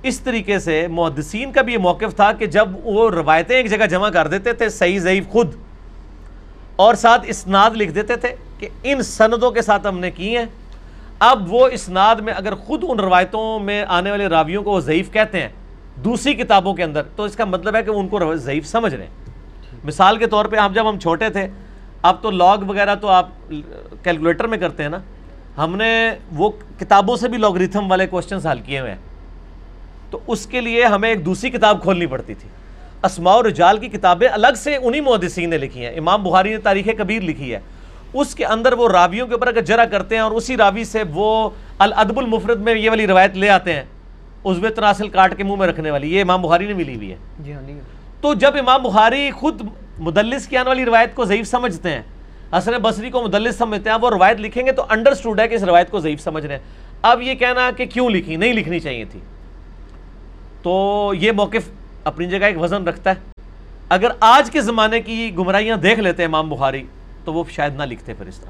اس طریقے سے محدثین کا بھی یہ موقف تھا کہ جب وہ روایتیں ایک جگہ جمع کر دیتے تھے، صحیح ضعیف خود، اور ساتھ اسناد لکھ دیتے تھے کہ ان سندوں کے ساتھ ہم نے کی ہیں۔ اب وہ اسناد میں اگر خود ان روایتوں میں آنے والے راویوں کو وہ ضعیف کہتے ہیں دوسری کتابوں کے اندر، تو اس کا مطلب ہے کہ وہ ان کو ضعیف سمجھ رہے ہیں۔ مثال کے طور پہ آپ جب ہم چھوٹے تھے، اب تو لاگ وغیرہ تو آپ کیلکولیٹر میں کرتے ہیں نا۔ ہم نے وہ کتابوں سے بھی لاگریتھم والے کوشچنس حل کیے ہوئے ہیں۔ تو اس کے لیے ہمیں ایک دوسری کتاب کھولنی پڑتی تھی۔ اسماء و رجال کی کتابیں الگ سے انہی محدثین نے لکھی ہیں۔ امام بخاری نے تاریخ کبیر لکھی ہے۔ اس کے اندر وہ راویوں کے اوپر اگر جرا کرتے ہیں اور اسی راوی سے وہ الادب المفرد میں یہ والی روایت لے آتے ہیں۔ عزو تناسل کاٹ کے منہ میں رکھنے والی یہ امام بخاری نے ملی ہوئی ہے۔ جی ہاں تو جب امام بخاری خود مدلس کی آنے والی روایت کو ضعیف سمجھتے ہیں حسن بصری کو مدلس سمجھتے ہیں وہ روایت لکھیں گے تو انڈرسٹوڈ ہے کہ اس روایت کو ضعیف سمجھ رہے ہیں۔ اب یہ کہنا کہ کیوں لکھی؟ نہیں لکھنی چاہیے تھی۔ تو یہ موقف اپنی جگہ ایک وزن رکھتا ہے۔ اگر آج کے زمانے کی گمراہیاں دیکھ لیتے ہیں امام بخاری تو وہ شاید نہ لکھتے پھر اس طرح۔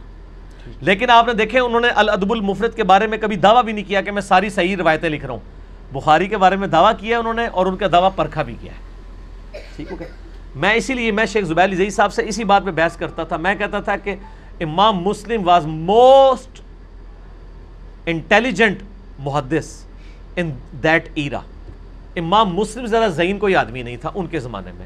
لیکن آپ نے دیکھے انہوں نے الادب المفرد کے بارے میں کبھی دعویٰ بھی نہیں کیا کہ میں ساری صحیح روایتیں لکھ رہا ہوں۔ بخاری کے بارے میں دعویٰ کیا ہے انہوں نے اور ان کا دعویٰ پرکھا بھی کیا ہے۔ ٹھیک ہو گیا میں اسی لیے میں شیخ زبیر علی صاحب سے اسی بات پہ بحث کرتا تھا۔ میں کہتا تھا کہ امام مسلم واز موسٹ انٹیلیجنٹ محدث ان دیٹ ایرا امام مسلم ذرا ذہین کوئی آدمی نہیں تھا ان کے زمانے میں۔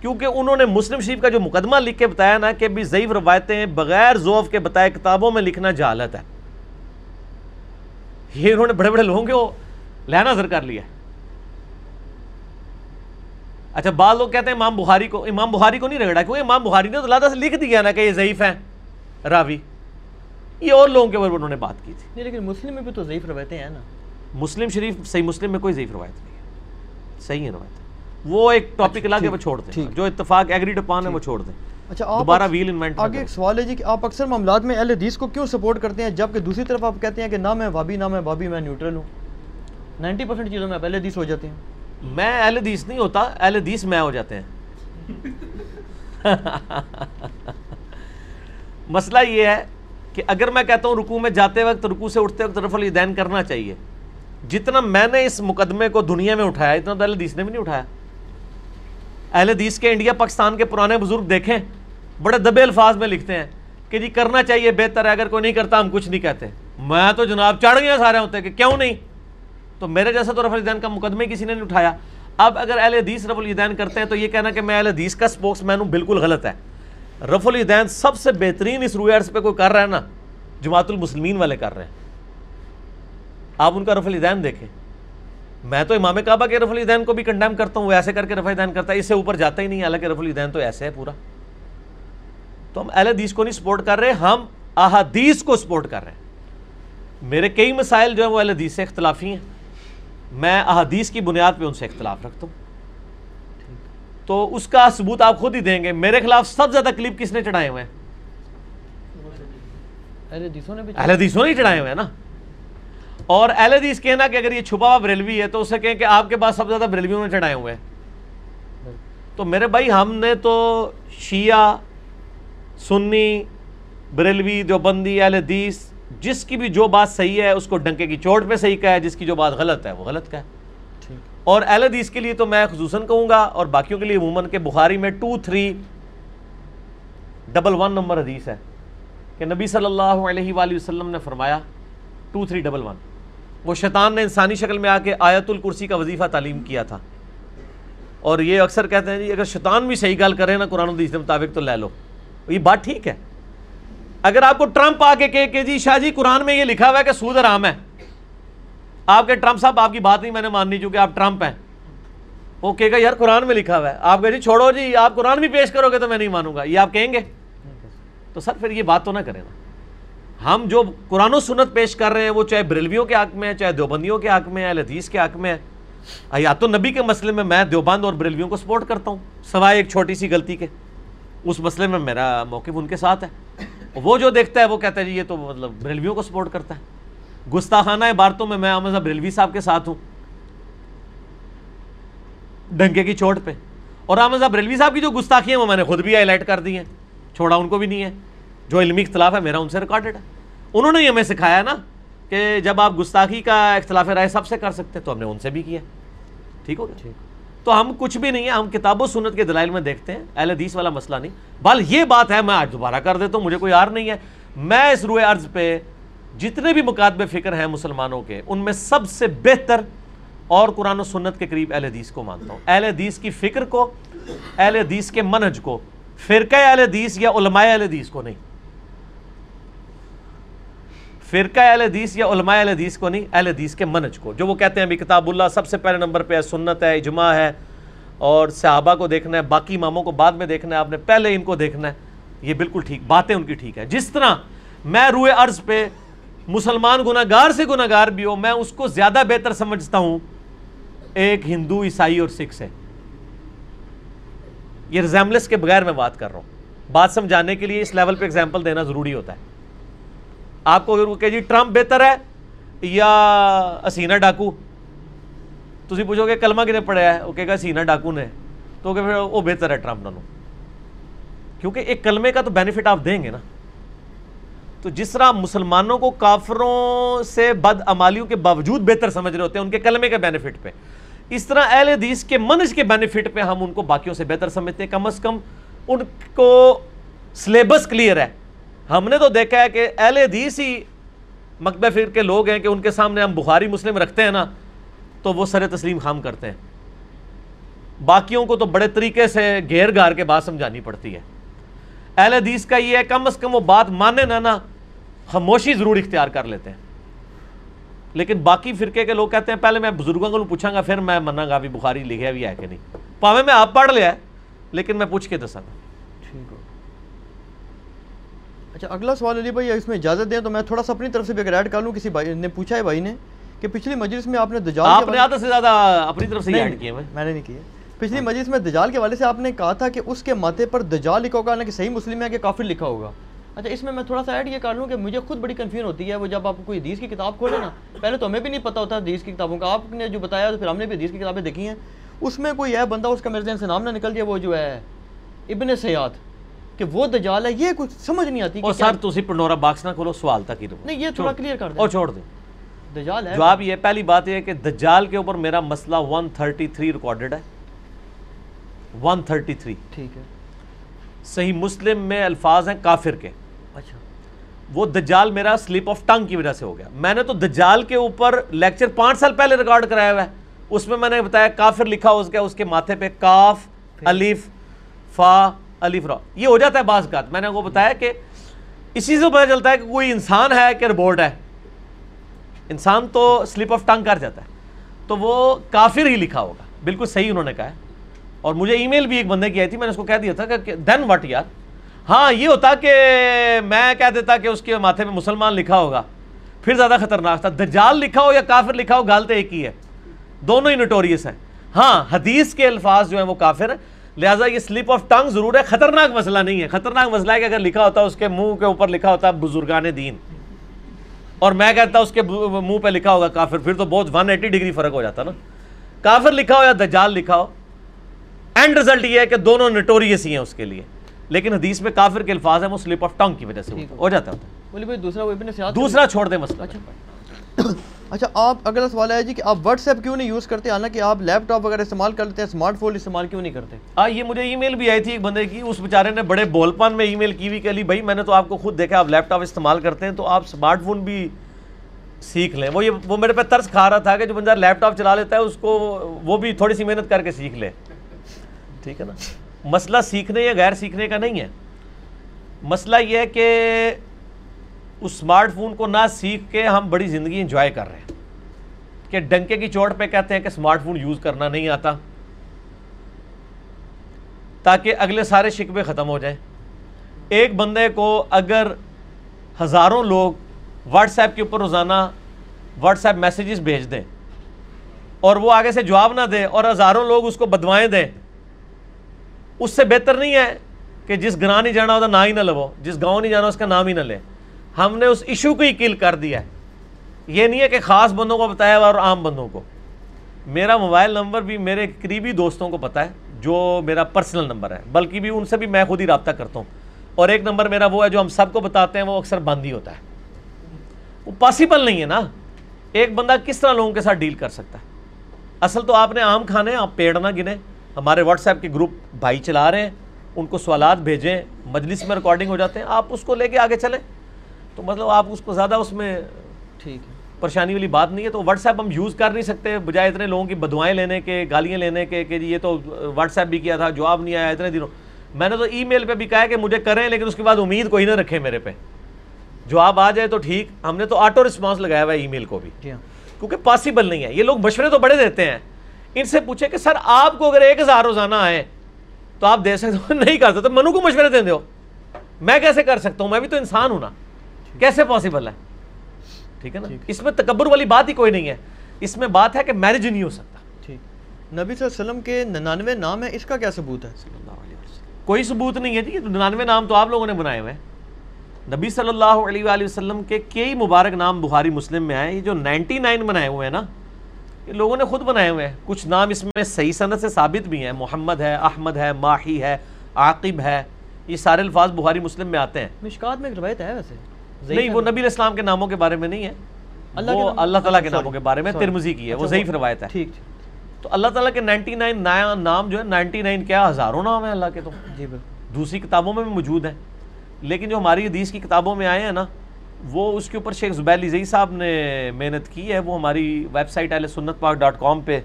کیونکہ انہوں نے مسلم شریف کا جو مقدمہ لکھ کے بتایا نا کہ بھی ضعیف روایتیں بغیر ذوف کے بتائے کتابوں میں لکھنا جہالت ہے۔ یہ انہوں نے بڑے بڑے لوگوں کے لہنا نظر کر لیا۔ اچھا بعض لوگ کہتے ہیں امام بخاری کو امام بخاری کو نہیں رگڑا کیونکہ امام بخاری نے تو اللہ سے لکھ دیا نا کہ یہ ضعیف ہیں۔ راوی یہ اور لوگوں کے اوپر انہوں نے بات کی تھی۔ نہیں لیکن مسلم میں بھی تو ضعیف روایتیں ہیں نا۔ مسلم شریف صحیح مسلم میں کوئی ضعیف روایت نہیں ہے۔ صحیح ہے روایت۔ وہ ایک ٹاپک الگ ہے وہ چھوڑ دیں۔ جو اتفاق ایگریڈ اپان ہے وہ چھوڑ دیں۔ اچھا دوبارہ ویل انوینٹ آگے ایک سوال ہے جی کہ آپ اکثر معاملات میں اہل حدیث کو کیوں سپورٹ کرتے ہیں جبکہ دوسری طرف آپ کہتے ہیں کہ نہ میں بھابی نہ میں بھابی میں نیوٹرل ہوں۔ نائنٹی پرسینٹ چیزوں میں آپ اہل حدیث ہو جاتے ہیں۔ میں اہل حدیث نہیں ہوتا، اہل حدیث میں ہو جاتے ہیں۔ مسئلہ یہ ہے کہ اگر میں کہتا ہوں رکوع میں جاتے وقت، رکوع سے اٹھتے وقت رف الیدین کرنا چاہیے۔ جتنا میں نے اس مقدمے کو دنیا میں اٹھایا، اتنا تو اہل حدیث نے بھی نہیں اٹھایا۔ اہل حدیث کے انڈیا، پاکستان کے پرانے بزرگ دیکھیں، بڑے دبے الفاظ میں لکھتے ہیں کہ جی کرنا چاہیے، بہتر ہے، اگر کوئی نہیں کرتا، ہم کچھ نہیں کہتے۔ میں تو جناب چڑھ گیا سارے ہوتے کہ کیوں نہیں؟ تو میرے جیسا تو رف الدین کا مقدمے کسی نے نہیں اٹھایا۔ اب اگر اہل حدیث رف الدین کرتے ہیں تو یہ کہنا کہ میں اہل حدیث کا سپوکس مین ہوں، بالکل غلط ہے۔ رف الدین سب سے بہترین اس روئے عرض پہ کوئی کر رہا ہے نا، جماعت المسلمین والے کر رہے ہیں۔ آپ ان کا رف الدین دیکھیں۔ میں تو امام کعبہ کے رف الدین کو بھی کنڈیم کرتا ہوں، وہ ایسے کر کے رفع الدین کرتا ہے، اس سے اوپر جاتا ہی نہیں، حالانکہ رف الدین تو ایسے ہے پورا۔ تو ہم اہل حدیث کو نہیں سپورٹ کر رہے، ہم احادیث کو سپورٹ کر رہے ہیں۔ میرے کئی مسائل جو ہیں وہ اہل حدیث سے اختلافی ہیں۔ میں احادیث کی بنیاد پہ ان سے اختلاف رکھتا ہوں۔ تو اس کا ثبوت آپ خود ہی دیں گے۔ میرے خلاف سب زیادہ کلپ کس نے چڑھائے ہوئے ہیں؟ اہل حدیثوں نے چڑھائے ہوئے ہیں نا۔ اور اہل حدیث کہنا کہ اگر یہ چھپا ہوا بریلوی ہے تو اسے کہیں کہ آپ کے پاس سب زیادہ بریلویوں نے چڑھائے ہوئے ہیں۔ تو میرے بھائی ہم نے تو شیعہ سنی بریلوی دیوبندی اہل حدیث جس کی بھی جو بات صحیح ہے اس کو ڈنکے کی چوٹ پہ صحیح کہا ہے جس کی جو بات غلط ہے وہ غلط کہا ہے۔ اور اہل حدیث کے لیے تو میں خصوصاً کہوں گا اور باقیوں کے لیے عموماً کہ بخاری میں two three double one number حدیث ہے کہ نبی صلی اللہ علیہ وآلہ وسلم نے فرمایا ٹو تھری ڈبل ون وہ شیطان نے انسانی شکل میں آ کے آیت الکرسی کا وظیفہ تعلیم کیا تھا۔ اور یہ اکثر کہتے ہیں جی اگر شیطان بھی صحیح گال کرے نا قرآن حدیث کے مطابق تو لے لو۔ یہ بات ٹھیک ہے۔ اگر آپ کو ٹرمپ آ کے کہ جی شاہ جی قرآن میں یہ لکھا ہوا ہے کہ سود حرام ہے۔ آپ کے ٹرمپ صاحب، آپ کی بات نہیں، میں نے ماننی چونکہ آپ ٹرمپ ہیں۔ وہ کہے گا، یار قرآن میں لکھا ہوا ہے۔ آپ کہیں جی چھوڑو جی آپ قرآن بھی پیش کرو گے تو میں نہیں مانوں گا۔ یہ آپ کہیں گے؟ تو سر، پھر یہ بات تو نہ کریں۔ نا ہم جو قرآن و سنت پیش کر رہے ہیں، وہ چاہے بریلویوں کے حق میں ہے چاہے دیوبندیوں کے حق میں ہے حدیث کے حق میں۔ ہے یا تو نبی کے مسئلے میں میں دیوبند اور بریلویوں کو سپورٹ کرتا ہوں، سوائے ایک چھوٹی سی غلطی کے۔ اس مسئلے میں میرا موقف ان کے ساتھ ہے۔ وہ جو دیکھتا ہے، وہ کہتا ہے جی یہ تو مطلب بریلویوں کو سپورٹ کرتا ہے۔ گستاخانہ عبارتوں میں میں احمد بریلوی صاحب کے ساتھ ہوں۔ ڈنکے کی چوٹ پہ۔ اور احمد بریلوی صاحب کی جو گستاخی ہیں، وہ میں نے خود بھی ہائی لائٹ کر دی ہیں۔ چھوڑا ان کو بھی نہیں ہے۔ جو علمی اختلاف ہے، میرا ان سے ریکارڈڈ ہے۔ انہوں نے ہی ہمیں سکھایا نا کہ جب آپ گستاخی کا اختلاف رائے سب سے کر سکتے تو ہم نے ان سے بھی کیا۔ ٹھیک ہو گیا؟ تو ہم کچھ بھی نہیں ہے ہم کتاب و سنت کے دلائل میں دیکھتے ہیں، اہل حدیث والا مسئلہ نہیں۔ بل یہ بات ہے، میں آج دوبارہ کر دیتا ہوں، مجھے کوئی یار نہیں ہے۔ میں اس روئے عرض پہ جتنے بھی مقادب فکر ہیں مسلمانوں کے، ان میں سب سے بہتر اور قرآن و سنت کے قریب اہل حدیث کو مانتا ہوں۔ اہل حدیث کی فکر کو، اہل حدیث کے منج کو، فرقہ اہل حدیث یا علماء اہل حدیث کو نہیں۔ فرقہ اہل حدیث یا علماء اہل حدیث کو نہیں، اہل حدیث کے منج کو، جو وہ کہتے ہیں بھی کتاب اللہ سب سے پہلے نمبر پہ ہے، سنت ہے، اجماع ہے، اور صحابہ کو دیکھنا ہے، باقی اماموں کو بعد میں دیکھنا ہے، آپ نے پہلے ان کو دیکھنا ہے، یہ بالکل ٹھیک، باتیں ان کی ٹھیک ہے جس طرح میں روئے عرض پہ مسلمان گناہ گار سے گناہ گار بھی ہو میں اس کو زیادہ بہتر سمجھتا ہوں، ایک ہندو، عیسائی اور سکھ سے۔ یہ ریزیملس کے بغیر میں بات کر رہا ہوں۔ بات سمجھانے کے لیے اس لیول پہ ایگزامپل دینا ضروری ہوتا ہے۔ آپ کو اگر کہ جی ٹرمپ بہتر ہے یا اسینہ ڈاکو؟ تھی پوچھو گے کلمہ کنے پڑھا ہے؟ وہ کہے گا سینہ ڈاکو نے۔ تو کہ پھر وہ بہتر ہے ٹرمپ نانو کیونکہ ایک کلمے کا تو بینیفٹ آپ دیں گے نا۔ تو جس طرح مسلمانوں کو کافروں سے بد امالیوں کے باوجود بہتر سمجھ رہے ہوتے ہیں، ان کے کلمے کے بینیفٹ پہ۔ اس طرح اہل حدیث کے منج کے بینیفٹ پہ ہم ان کو باقیوں سے بہتر سمجھتے ہیں۔ کم از کم ان کو سلیبس کلیئر ہے۔ ہم نے تو دیکھا ہے کہ اہل حدیث ہی مکبہ فر کے لوگ ہیں کہ ان کے سامنے ہم بخاری مسلم رکھتے ہیں نا، تو وہ سر تسلیم خام کرتے ہیں۔ باقیوں کو تو بڑے طریقے سے گھیر گار کے بات سمجھانی پڑتی ہے۔ اہل حدیث کا یہ ہے، کم از کم وہ بات مانے نہ نا خاموشی ضرور اختیار کر لیتے ہیں۔ لیکن باقی فرقے کے لوگ کہتے ہیں، پہلے میں بزرگوں کو پوچھاں گا، پھر میں منہ گا بھی بخاری لکھے بھی ہے کہ نہیں۔ پاوے میں آپ پڑھ لیا ہے، لیکن میں پوچھ کے دسا گا اچھا اگلا سوال علی بھائی اس میں اجازت دیں تو میں تھوڑا سا اپنی طرف سے بھی اگر ایڈ کر لوں کسی بھائی نے پوچھا ہے بھائی نے کہ پچھلی مجلس میں آپ نے دجال آپ نے آدھا سے زیادہ اپنی طرف سے ایڈ ہوئے میں نے نہیں کیے۔ پچھلی مجلس میں دجال کے حوالے سے آپ نے کہا تھا کہ اس کے ماتھے پر دجال لکھا ہوگا نہ کہ صحیح مسلم ہے کہ کافر لکھا ہوگا۔ اچھا اس میں میں تھوڑا سا ایڈ یہ کر لوں کہ مجھے خود بڑی کنفیوژن ہوتی ہے وہ جب آپ کوئی حدیث کی کتاب کھولے نا پہلے تو ہمیں بھی نہیں پتہ ہوتا حدیث کی کتابوں کا۔ آپ نے جو بتایا تو پھر ہم نے بھی حدیث کی کتابیں دیکھی ہیں۔ اس میں کوئی ہے بندہ اس کا میرے ذہن سے نام نہ نکل جائے وہ جو ہے ابن سیاد۔ کہ وہ دجال ہے یہ کچھ سمجھ نہیں آتی اور سر تسی پنڈورا باکس نہ کھولو سوال تک ہی رہو نہیں یہ تھوڑا کلیئر کر دیں۔ اور چھوڑ دیں۔ دجال ہے۔ جواب یہ پہلی بات یہ ہے کہ دجال کے اوپر میرا مسئلہ 133 ریکارڈڈ ہے۔ 133 ٹھیک ہے۔ صحیح مسلم میں الفاظ ہیں کافر کے۔ اچھا۔ وہ دجال میرا سلپ آف ٹنگ کی وجہ سے ہو گیا۔ میں نے تو دجال کے اوپر لیکچر پانچ سال پہلے ریکارڈ کرایا ہوا ہے۔ اس میں میں نے بتایا کافر لکھا ہو اس کے اس کے ماتھے پہ کاف الف فا الف را یہ ہو جاتا ہے بعض کا میں نے وہ بتایا کہ اسی سے پتہ چلتا ہے کہ کوئی انسان ہے کہ روبوٹ ہے۔ انسان تو سلپ آف ٹنگ کر جاتا ہے۔ تو وہ کافر ہی لکھا ہوگا۔ بالکل صحیح انہوں نے کہا ہے۔ اور مجھے ای میل بھی ایک بندے کی آئی تھی، میں نے اس کو کہہ دیا تھا کہ دین وٹ یار۔ ہاں یہ ہوتا کہ میں کہہ دیتا کہ اس کے ماتھے پہ مسلمان لکھا ہوگا۔ پھر زیادہ خطرناک تھا۔ دجال لکھا ہو یا کافر لکھا ہو گالتے ایک ہی ہے۔ دونوں ہی نوٹوریس ہیں۔ ہاں حدیث کے الفاظ جو ہیں وہ کافر ہیں لہٰذا یہ سلپ آف ٹنگ ضرور ہے خطرناک مسئلہ نہیں ہے۔ خطرناک مسئلہ ہے کہ اگر لکھا ہوتا اس کے منہ کے اوپر لکھا ہوتا بزرگان دین۔ اور میں کہتا اس کے منہ پہ لکھا ہوگا کافر پھر تو بہت ون ایٹی ڈگری فرق ہو جاتا نا۔ کافر لکھا ہو یا دجال لکھا ہو اینڈ رزلٹ یہ ہے کہ دونوں نٹوریس ہی ہیں اس کے لیے۔ لیکن حدیث میں کافر کے الفاظ ہیں وہ سلپ آف ٹنگ کی وجہ سے ہو جاتا ہے۔ دوسرا چھوڑ دیں مسئلہ۔ اچھا آپ، اگلا سوال ہے جی کہ آپ واٹس ایپ کیوں نہیں یوز کرتے؟ حالانکہ آپ لیپ ٹاپ وغیرہ استعمال کر لیتے ہیں اسمارٹ فون استعمال کیوں نہیں کرتے؟ آ، یہ مجھے ای میل بھی آئی تھی ایک بندے کی، اس بیچارے نے بڑے بول پان میں ای میل کی ہوئی کہ علی بھائی، میں نے تو آپ کو خود دیکھا آپ لیپ ٹاپ استعمال کرتے ہیں، تو آپ اسمارٹ فون بھی سیکھ لیں۔ وہ یہ، وہ میرے پہ ترس کھا رہا تھا کہ جو بندہ لیپ ٹاپ چلا لیتا ہے، اس کو وہ بھی تھوڑی سی محنت کر کے سیکھ لے۔ ٹھیک ہے نا؟ مسئلہ سیکھنے یا غیر سیکھنے کا نہیں ہے۔ مسئلہ یہ ہے کہ اس اسمارٹ فون کو نہ سیکھ کے ہم بڑی زندگی انجوائے کر رہے ہیں۔ کہ ڈنکے کی چوٹ پہ کہتے ہیں کہ اسمارٹ فون یوز کرنا نہیں آتا۔ تاکہ اگلے سارے شکوے ختم ہو جائیں۔ ایک بندے کو اگر ہزاروں لوگ واٹس ایپ کے اوپر روزانہ واٹس ایپ میسیجز بھیج دیں اور وہ آگے سے جواب نہ دیں اور ہزاروں لوگ اس کو بدوائیں دیں، اس سے بہتر نہیں ہے کہ جس گراہ نہیں جانا ہوتا نہ ہی نہ لو، جس گاؤں نہیں جانا اس کا نام ہی نہ لے۔ ہم نے اس ایشو کو ہی کل کر دیا ہے۔ یہ نہیں ہے کہ خاص بندوں کو بتایا ہوا اور عام بندوں کو۔ میرا موبائل نمبر بھی میرے قریبی دوستوں کو پتہ ہے، جو میرا پرسنل نمبر ہے۔ بلکہ بھی ان سے بھی میں خود ہی رابطہ کرتا ہوں۔ اور ایک نمبر میرا وہ ہے جو ہم سب کو بتاتے ہیں، وہ اکثر بند ہی ہوتا ہے۔ وہ پاسبل نہیں ہے نا۔ ایک بندہ کس طرح لوگوں کے ساتھ ڈیل کر سکتا ہے؟ اصل تو آپ نے عام کھانے، آپ پیڑ نہ گنے۔ ہمارے واٹس ایپ کے گروپ بھائی چلا رہے ہیں، ان کو سوالات بھیجیں، مجلس میں ریکارڈنگ ہو جاتے ہیں۔ آپ اس کو لے کے آگے چلیں۔ تو مطلب آپ اس کو زیادہ اس میں ٹھیک ہے۔ پریشانی والی بات نہیں ہے۔ تو واٹس ایپ ہم یوز کر نہیں سکتے بجائے اتنے لوگوں کی بدوائیں لینے کے گالیاں لینے کے کہ جی یہ تو واٹس ایپ بھی کیا تھا جواب نہیں آیا اتنے دنوں۔ میں نے تو ای میل پہ بھی کہا ہے کہ مجھے کریں لیکن اس کے بعد امید کوئی نہ رکھے میرے پہ۔ جواب آ جائے تو ٹھیک۔ ہم نے تو آٹو رسپانس لگایا ہوا ہے ای میل کو بھی۔ جی ہاں۔ کیونکہ پاسبل نہیں ہے۔ یہ لوگ مشورے تو بڑے دیتے ہیں۔ ان سے پوچھے کہ سر آپ کو اگر ایک ہزار روزانہ آئے تو آپ دے سکتے ہو؟ نہیں کر سکتے۔ منو کو مشورے دیں دو۔ میں کیسے کر سکتا ہوں؟ میں بھی تو انسان ہوں نا۔ کیسے پاسبل ہے؟ ٹھیک ہے نا؟ اس میں تکبر والی بات ہی کوئی نہیں ہے. اس میں بات ہے کہ میرج نہیں ہو سکتا. ٹھیک. نبی صلی اللہ علیہ وسلم کے ننانوے نام ہے اس کا کیا ثبوت ہے؟ کوئی ثبوت نہیں ہے جی یہ ننانوے نام تو آپ لوگوں نے بنائے ہوئے ہیں. نبی صلی اللہ علیہ وآلہ وسلم کے کئی مبارک نام بخاری مسلم میں آئے یہ جو نائنٹی نائن بنائے ہوئے ہیں نا کہ لوگوں نے خود بنائے ہوئے ہیں. کچھ نام اس میں صحیح صنعت سے ثابت بھی ہیں. محمد ہے احمد ہے ماہی ہے عاقب ہے یہ سارے الفاظ بخاری مسلم میں آتے ہیں. مشکات میں ایک روایت ہے ویسے. نہیں وہ نبی علیہ السلام کے ناموں کے بارے میں نہیں ہے۔ وہ اللہ تعالیٰ کے ناموں کے بارے میں. ترمزی کی ہے وہ اچھا، ضعیف روایت ہے۔ ٹھیک تو اللہ تعالیٰ کے نائنٹی نائن نیا نام جو ہے نائنٹی نائن کیا ہزاروں نام ہیں اللہ کے تو۔ جی بالکل۔ دوسری کتابوں میں بھی موجود ہیں۔ لیکن جو ہماری حدیث کی کتابوں میں آئے ہیں نا وہ اس کے اوپر شیخ زبیر علی صاحب نے محنت کی ہے۔ وہ ہماری ویب سائٹ اہل سنت پاک ڈاٹ کام پہ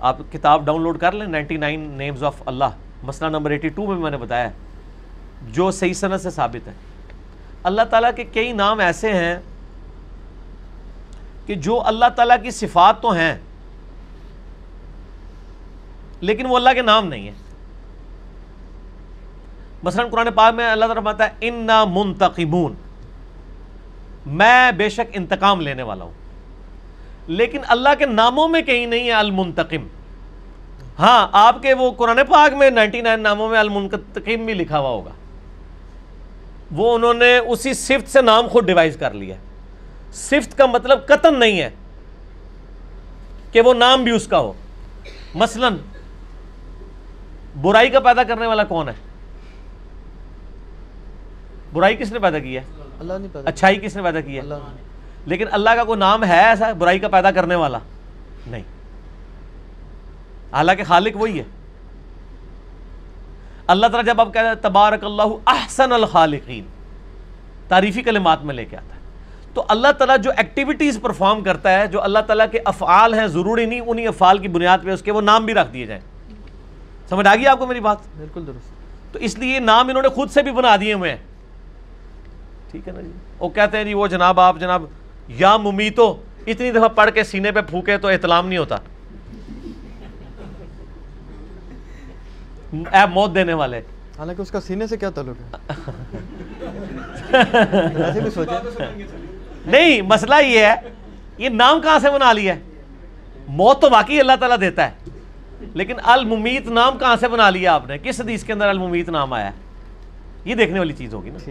آپ کتاب ڈاؤن لوڈ کر لیں۔ نائنٹی نائن نیمز آف اللہ مسئلہ نمبر ایٹی ٹو میں میں نے بتایا ہے۔ جو صحیح صنعت سے ثابت ہے۔ اللہ تعالیٰ کے کئی نام ایسے ہیں کہ جو اللہ تعالیٰ کی صفات تو ہیں، لیکن وہ اللہ کے نام نہیں ہیں۔ مثلا قرآن پاک میں اللہ تعالیٰ فرماتا ہے، انا منتقمون۔ میں بے شک انتقام لینے والا ہوں۔ لیکن اللہ کے ناموں میں کہیں نہیں ہے المنتقم۔ ہاں آپ کے وہ قرآن پاک میں نائنٹی نائن ناموں میں المنتقم بھی لکھا ہوا ہوگا۔ وہ انہوں نے اسی صفت سے نام خود ڈیوائز کر لیا صفت کا مطلب قطن نہیں ہے کہ وہ نام بھی اس کا ہو۔ مثلا برائی کا پیدا کرنے والا کون ہے؟ برائی کس نے پیدا کی ہے؟ اللہ اچھائی کس نے پیدا کی ہے؟ لیکن اللہ کا کوئی نام ہے ایسا برائی کا پیدا کرنے والا؟ نہیں۔ حالانکہ خالق وہی ہے۔ اللہ تعالیٰ جب آپ کہتے ہیں تبارک اللہ احسن الخالقین تعریفی کلمات میں لے کے آتا ہے۔ تو اللہ تعالیٰ جو ایکٹیویٹیز پرفارم کرتا ہے جو اللہ تعالیٰ کے افعال ہیں ضروری نہیں انہی افعال کی بنیاد پہ اس کے وہ نام بھی رکھ دیے جائیں۔ سمجھ آ گئی آپ کو میری بات؟ بالکل درست۔ تو اس لیے نام انہوں نے خود سے بھی بنا دیے ہوئے ہیں۔ ٹھیک ہے نا جی؟ وہ کہتے ہیں جی وہ جناب آپ جناب یا ممیتو اتنی دفعہ پڑھ کے سینے پہ پھونکے تو احتلام نہیں ہوتا۔ اے موت دینے والے۔ حالانکہ اس کا سینے سے کیا تعلق ہے؟ ایسے بھی نہیں مسئلہ یہ ہے یہ نام کہاں سے بنا لیا ہے؟ موت تو واقعی اللہ تعالیٰ دیتا ہے لیکن الممیت نام کہاں سے بنا لیا آپ نے؟ کس حدیث کے اندر الممیت نام آیا ہے؟ یہ دیکھنے والی چیز ہوگی نا۔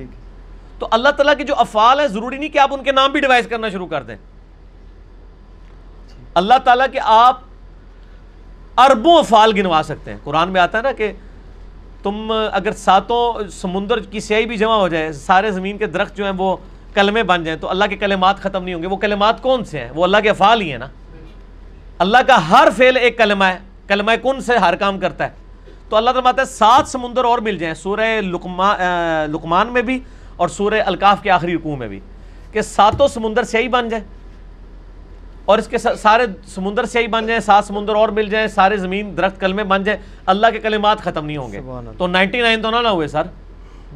تو اللہ تعالیٰ کے جو افعال ہیں ضروری نہیں کہ آپ ان کے نام بھی ڈیوائز کرنا شروع کر دیں۔ اللہ تعالیٰ کے آپ اربوں افعال گنوا سکتے ہیں۔ قرآن میں آتا ہے نا کہ تم اگر ساتوں سمندر کی سیاہی بھی جمع ہو جائے، سارے زمین کے درخت جو ہیں وہ کلمے بن جائیں، تو اللہ کے کلمات ختم نہیں ہوں گے۔ وہ کلمات کون سے ہیں؟ وہ اللہ کے افعال ہی ہیں نا۔ اللہ کا ہر فعل ایک کلمہ ہے۔ کلمہ کن سے ہر کام کرتا ہے۔ تو اللہ تعالیٰ ہے سات سمندر اور مل جائیں، سورہ لقمان میں بھی اور سورہ الکاف کے آخری رکوع میں بھی، کہ ساتوں سمندر سیاہی بن جائیں۔ اور اس کے سا- سارے سمندر سیاہی بن جائیں سات سمندر اور مل جائیں سارے زمین درخت کلمے بن جائیں اللہ کے کلمات ختم نہیں ہوں گے۔ تو نائنٹی نائن تو نہ نہ ہوئے سر۔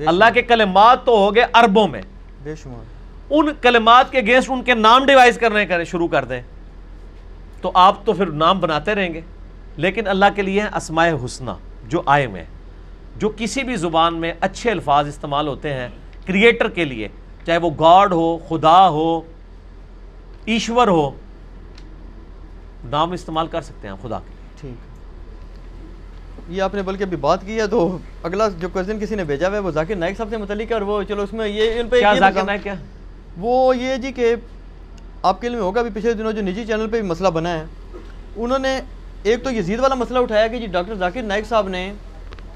اللہ کے کلمات تو ہو گئے اربوں میں۔ بے شمار۔ ان کلمات کے اگینسٹ ان کے نام ڈیوائز کرنے کرے شروع کر دیں۔ تو آپ تو پھر نام بناتے رہیں گے۔ لیکن اللہ کے لیے اسماء حسنہ جو آئے میں جو کسی بھی زبان میں اچھے الفاظ استعمال ہوتے ہیں کریٹر کے لیے چاہے وہ گاڈ ہو خدا ہو ایشور ہو نام استعمال کر سکتے ہیں خدا کے۔ ٹھیک۔ یہ آپ نے بلکہ ابھی بات کی ہے تو اگلا جو کوشچن کسی نے بھیجا ہوا ہے وہ ذاکر نائک صاحب سے متعلق ہے اور وہ چلو اس میں یہ ان پہ کیا ذاکر نائک کیا؟ وہ یہ جی کہ آپ کے علم ہوگا بھی پچھلے دنوں جو نجی چینل پہ بھی مسئلہ بنا ہے انہوں نے ایک تو یزید والا مسئلہ اٹھایا کہ جی ڈاکٹر ذاکر نائک صاحب نے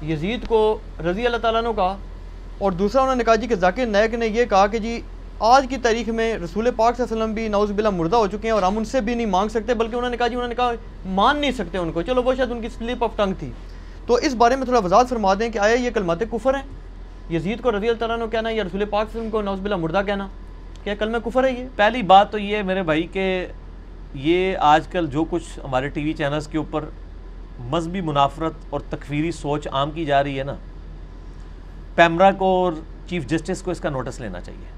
یزید کو رضی اللہ تعالیٰ نے کہا اور دوسرا انہوں نے کہا جی کہ ذاکر نائک نے یہ کہا کہ جی آج کی تاریخ میں رسول پاک صلی اللہ علیہ وسلم بھی نعوذ باللہ مردہ ہو چکے ہیں اور ہم ان سے بھی نہیں مانگ سکتے، بلکہ انہوں نے کہا جی انہوں نے کہا مان نہیں سکتے ان کو۔ چلو، وہ شاید ان کی سلپ آف ٹنگ تھی۔ تو اس بارے میں تھوڑا وضاحت فرما دیں کہ آیا یہ کلمات کفر ہیں؟ یزید کو رضی اللہ تعالیٰ نے کہنا یا رسول پاک صلی اللہ علیہ وسلم کو نعوذ باللہ مردہ کہنا؟ کیا کلمہ کفر ہے یہ؟ پہلی بات تو یہ ہے میرے بھائی کہ یہ آج کل جو کچھ ہمارے ٹی وی چینلز کے اوپر مذہبی منافرت اور تکفیری سوچ عام کی جا رہی ہے نا، پیمرا کو اور چیف جسٹس کو اس کا نوٹس لینا چاہیے۔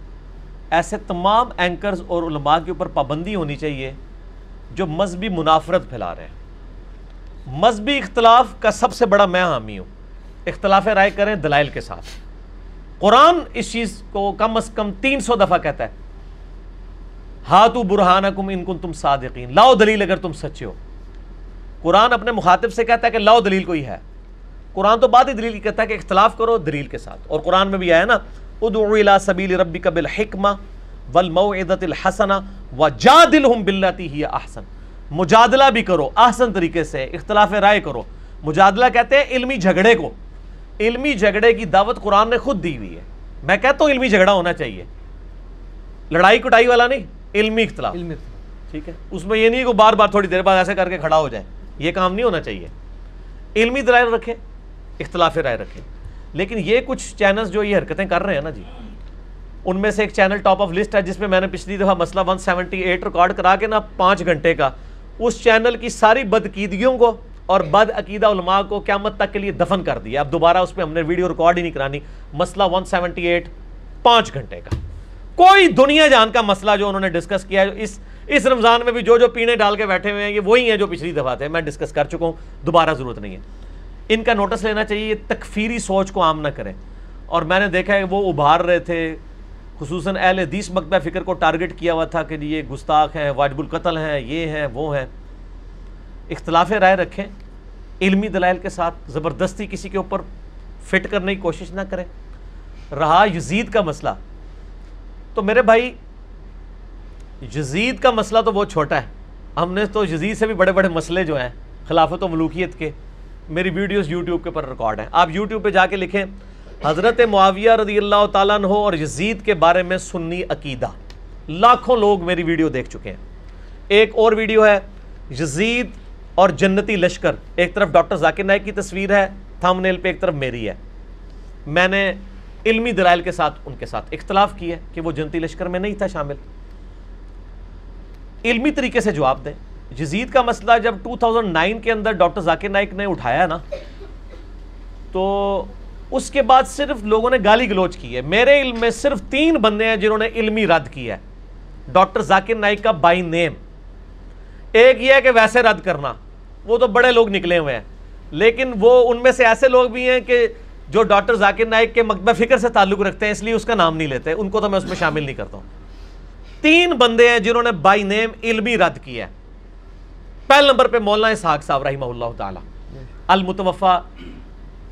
ایسے تمام اینکرز اور علماء کے اوپر پابندی ہونی چاہیے جو مذہبی منافرت پھیلا رہے ہیں۔ مذہبی اختلاف کا سب سے بڑا میں حامی ہوں۔ اختلاف رائے کریں دلائل کے ساتھ۔ قرآن اس چیز کو کم از کم تین سو دفعہ کہتا ہے۔ ہاتو برہانکم ان کن تم صادقین۔ لاؤ دلیل اگر تم سچے ہو۔ قرآن اپنے مخاطب سے کہتا ہے کہ لاؤ دلیل کوئی ہے۔ قرآن تو بات ہی دلیل کہتا ہے کہ اختلاف کرو دلیل کے ساتھ۔ اور قرآن میں بھی آیا نا ادعو الى سبیل ربک بالحکمہ والموعظۃ الحسنہ وجادلہم باللتی ہی احسن۔ مجادلہ بھی کرو احسن طریقے سے اختلاف رائے کرو۔ مجادلہ کہتے ہیں علمی جھگڑے کو۔ علمی جھگڑے کی دعوت قرآن نے خود دی ہوئی ہے۔ میں کہتا ہوں علمی جھگڑا ہونا چاہیے۔ لڑائی کٹائی والا نہیں علمی اختلاف۔ ٹھیک ہے؟ اس میں یہ نہیں کہ بار بار تھوڑی دیر بعد ایسے کر کے کھڑا ہو جائے۔ یہ کام نہیں ہونا چاہیے۔ علمی دلائل رکھیں اختلاف رائے رکھیں۔ لیکن یہ کچھ چینلز جو یہ حرکتیں کر رہے ہیں نا جی ان میں سے ایک چینل ٹاپ آف لسٹ ہے جس میں میں نے پچھلی دفعہ مسئلہ 178 ریکارڈ کرا کے نا پانچ گھنٹے کا، اس چینل کی ساری بدقیدگیوں کو اور بد عقیدہ علماء کو قیامت تک کے لیے دفن کر دیا۔ اب دوبارہ اس پہ ہم نے ویڈیو ریکارڈ ہی نہیں کرانی۔ مسئلہ 178 پانچ گھنٹے کا۔ کوئی دنیا جان کا مسئلہ جو انہوں نے ڈسکس کیا ہے، اس اس رمضان میں بھی جو جو پینے ڈال کے بیٹھے ہوئے ہیں، یہ وہی ہیں جو پچھلی دفعہ تھے، میں ڈسکس کر چکا ہوں، دوبارہ ضرورت نہیں ہے۔ ان کا نوٹس لینا چاہیے، یہ تکفیری سوچ کو عام نہ کریں۔ اور میں نے دیکھا ہے وہ ابھار رہے تھے، خصوصاً اہل حدیث مکتبہ فکر کو ٹارگٹ کیا ہوا تھا کہ جی یہ گستاخ ہیں، واجب القتل ہیں، یہ ہیں، وہ ہیں۔ اختلاف رائے رکھیں، علمی دلائل کے ساتھ، زبردستی کسی کے اوپر فٹ کرنے کی کوشش نہ کریں۔ رہا یزید کا مسئلہ۔ تو میرے بھائی، یزید کا مسئلہ تو بہت چھوٹا ہے۔ ہم نے تو یزید سے بھی بڑے بڑے مسئلے جو ہیں، خلافت و ملوکیت کے۔ میری ویڈیوز یوٹیوب کے پر ریکارڈ ہیں۔ آپ یوٹیوب پہ جا کے لکھیں، حضرت معاویہ رضی اللہ تعالیٰ عنہ اور یزید کے بارے میں سنی عقیدہ۔ لاکھوں لوگ میری ویڈیو دیکھ چکے ہیں۔ ایک اور ویڈیو ہے، یزید اور جنتی لشکر۔ ایک طرف ڈاکٹر ذاکر نائک کی تصویر ہے تھم نیل پہ ایک طرف میری ہے۔ میں نے علمی دلائل کے ساتھ ان کے ساتھ اختلاف کیا ہے کہ وہ جنتی لشکر میں نہیں تھا شامل۔ علمی طریقے سے جواب دیں۔ یزید کا مسئلہ جب 2009 کے اندر ڈاکٹر ذاکر نائک نے اٹھایا نا، تو اس کے بعد صرف لوگوں نے گالی گلوچ کی ہے۔ میرے علم میں صرف تین بندے ہیں جنہوں نے علمی رد کیا ہے۔ ڈاکٹر ذاکر نائک کا بائی نیم۔ ایک یہ ہے کہ ویسے رد کرنا، وہ تو بڑے لوگ نکلے ہوئے ہیں۔ لیکن وہ ان میں سے ایسے لوگ بھی ہیں کہ جو ڈاکٹر ذاکر نائک کے مکبہ فکر سے تعلق رکھتے ہیں، اس لیے اس کا نام نہیں لیتے۔ ان کو تو میں اس میں شامل نہیں کرتا ہوں۔ تین بندے ہیں جنہوں نے بائی نیم علمی رد کیا ہے۔ پہل نمبر پہ مولانا اسحاق صاحب رحمہ اللہ تعالی المتوفا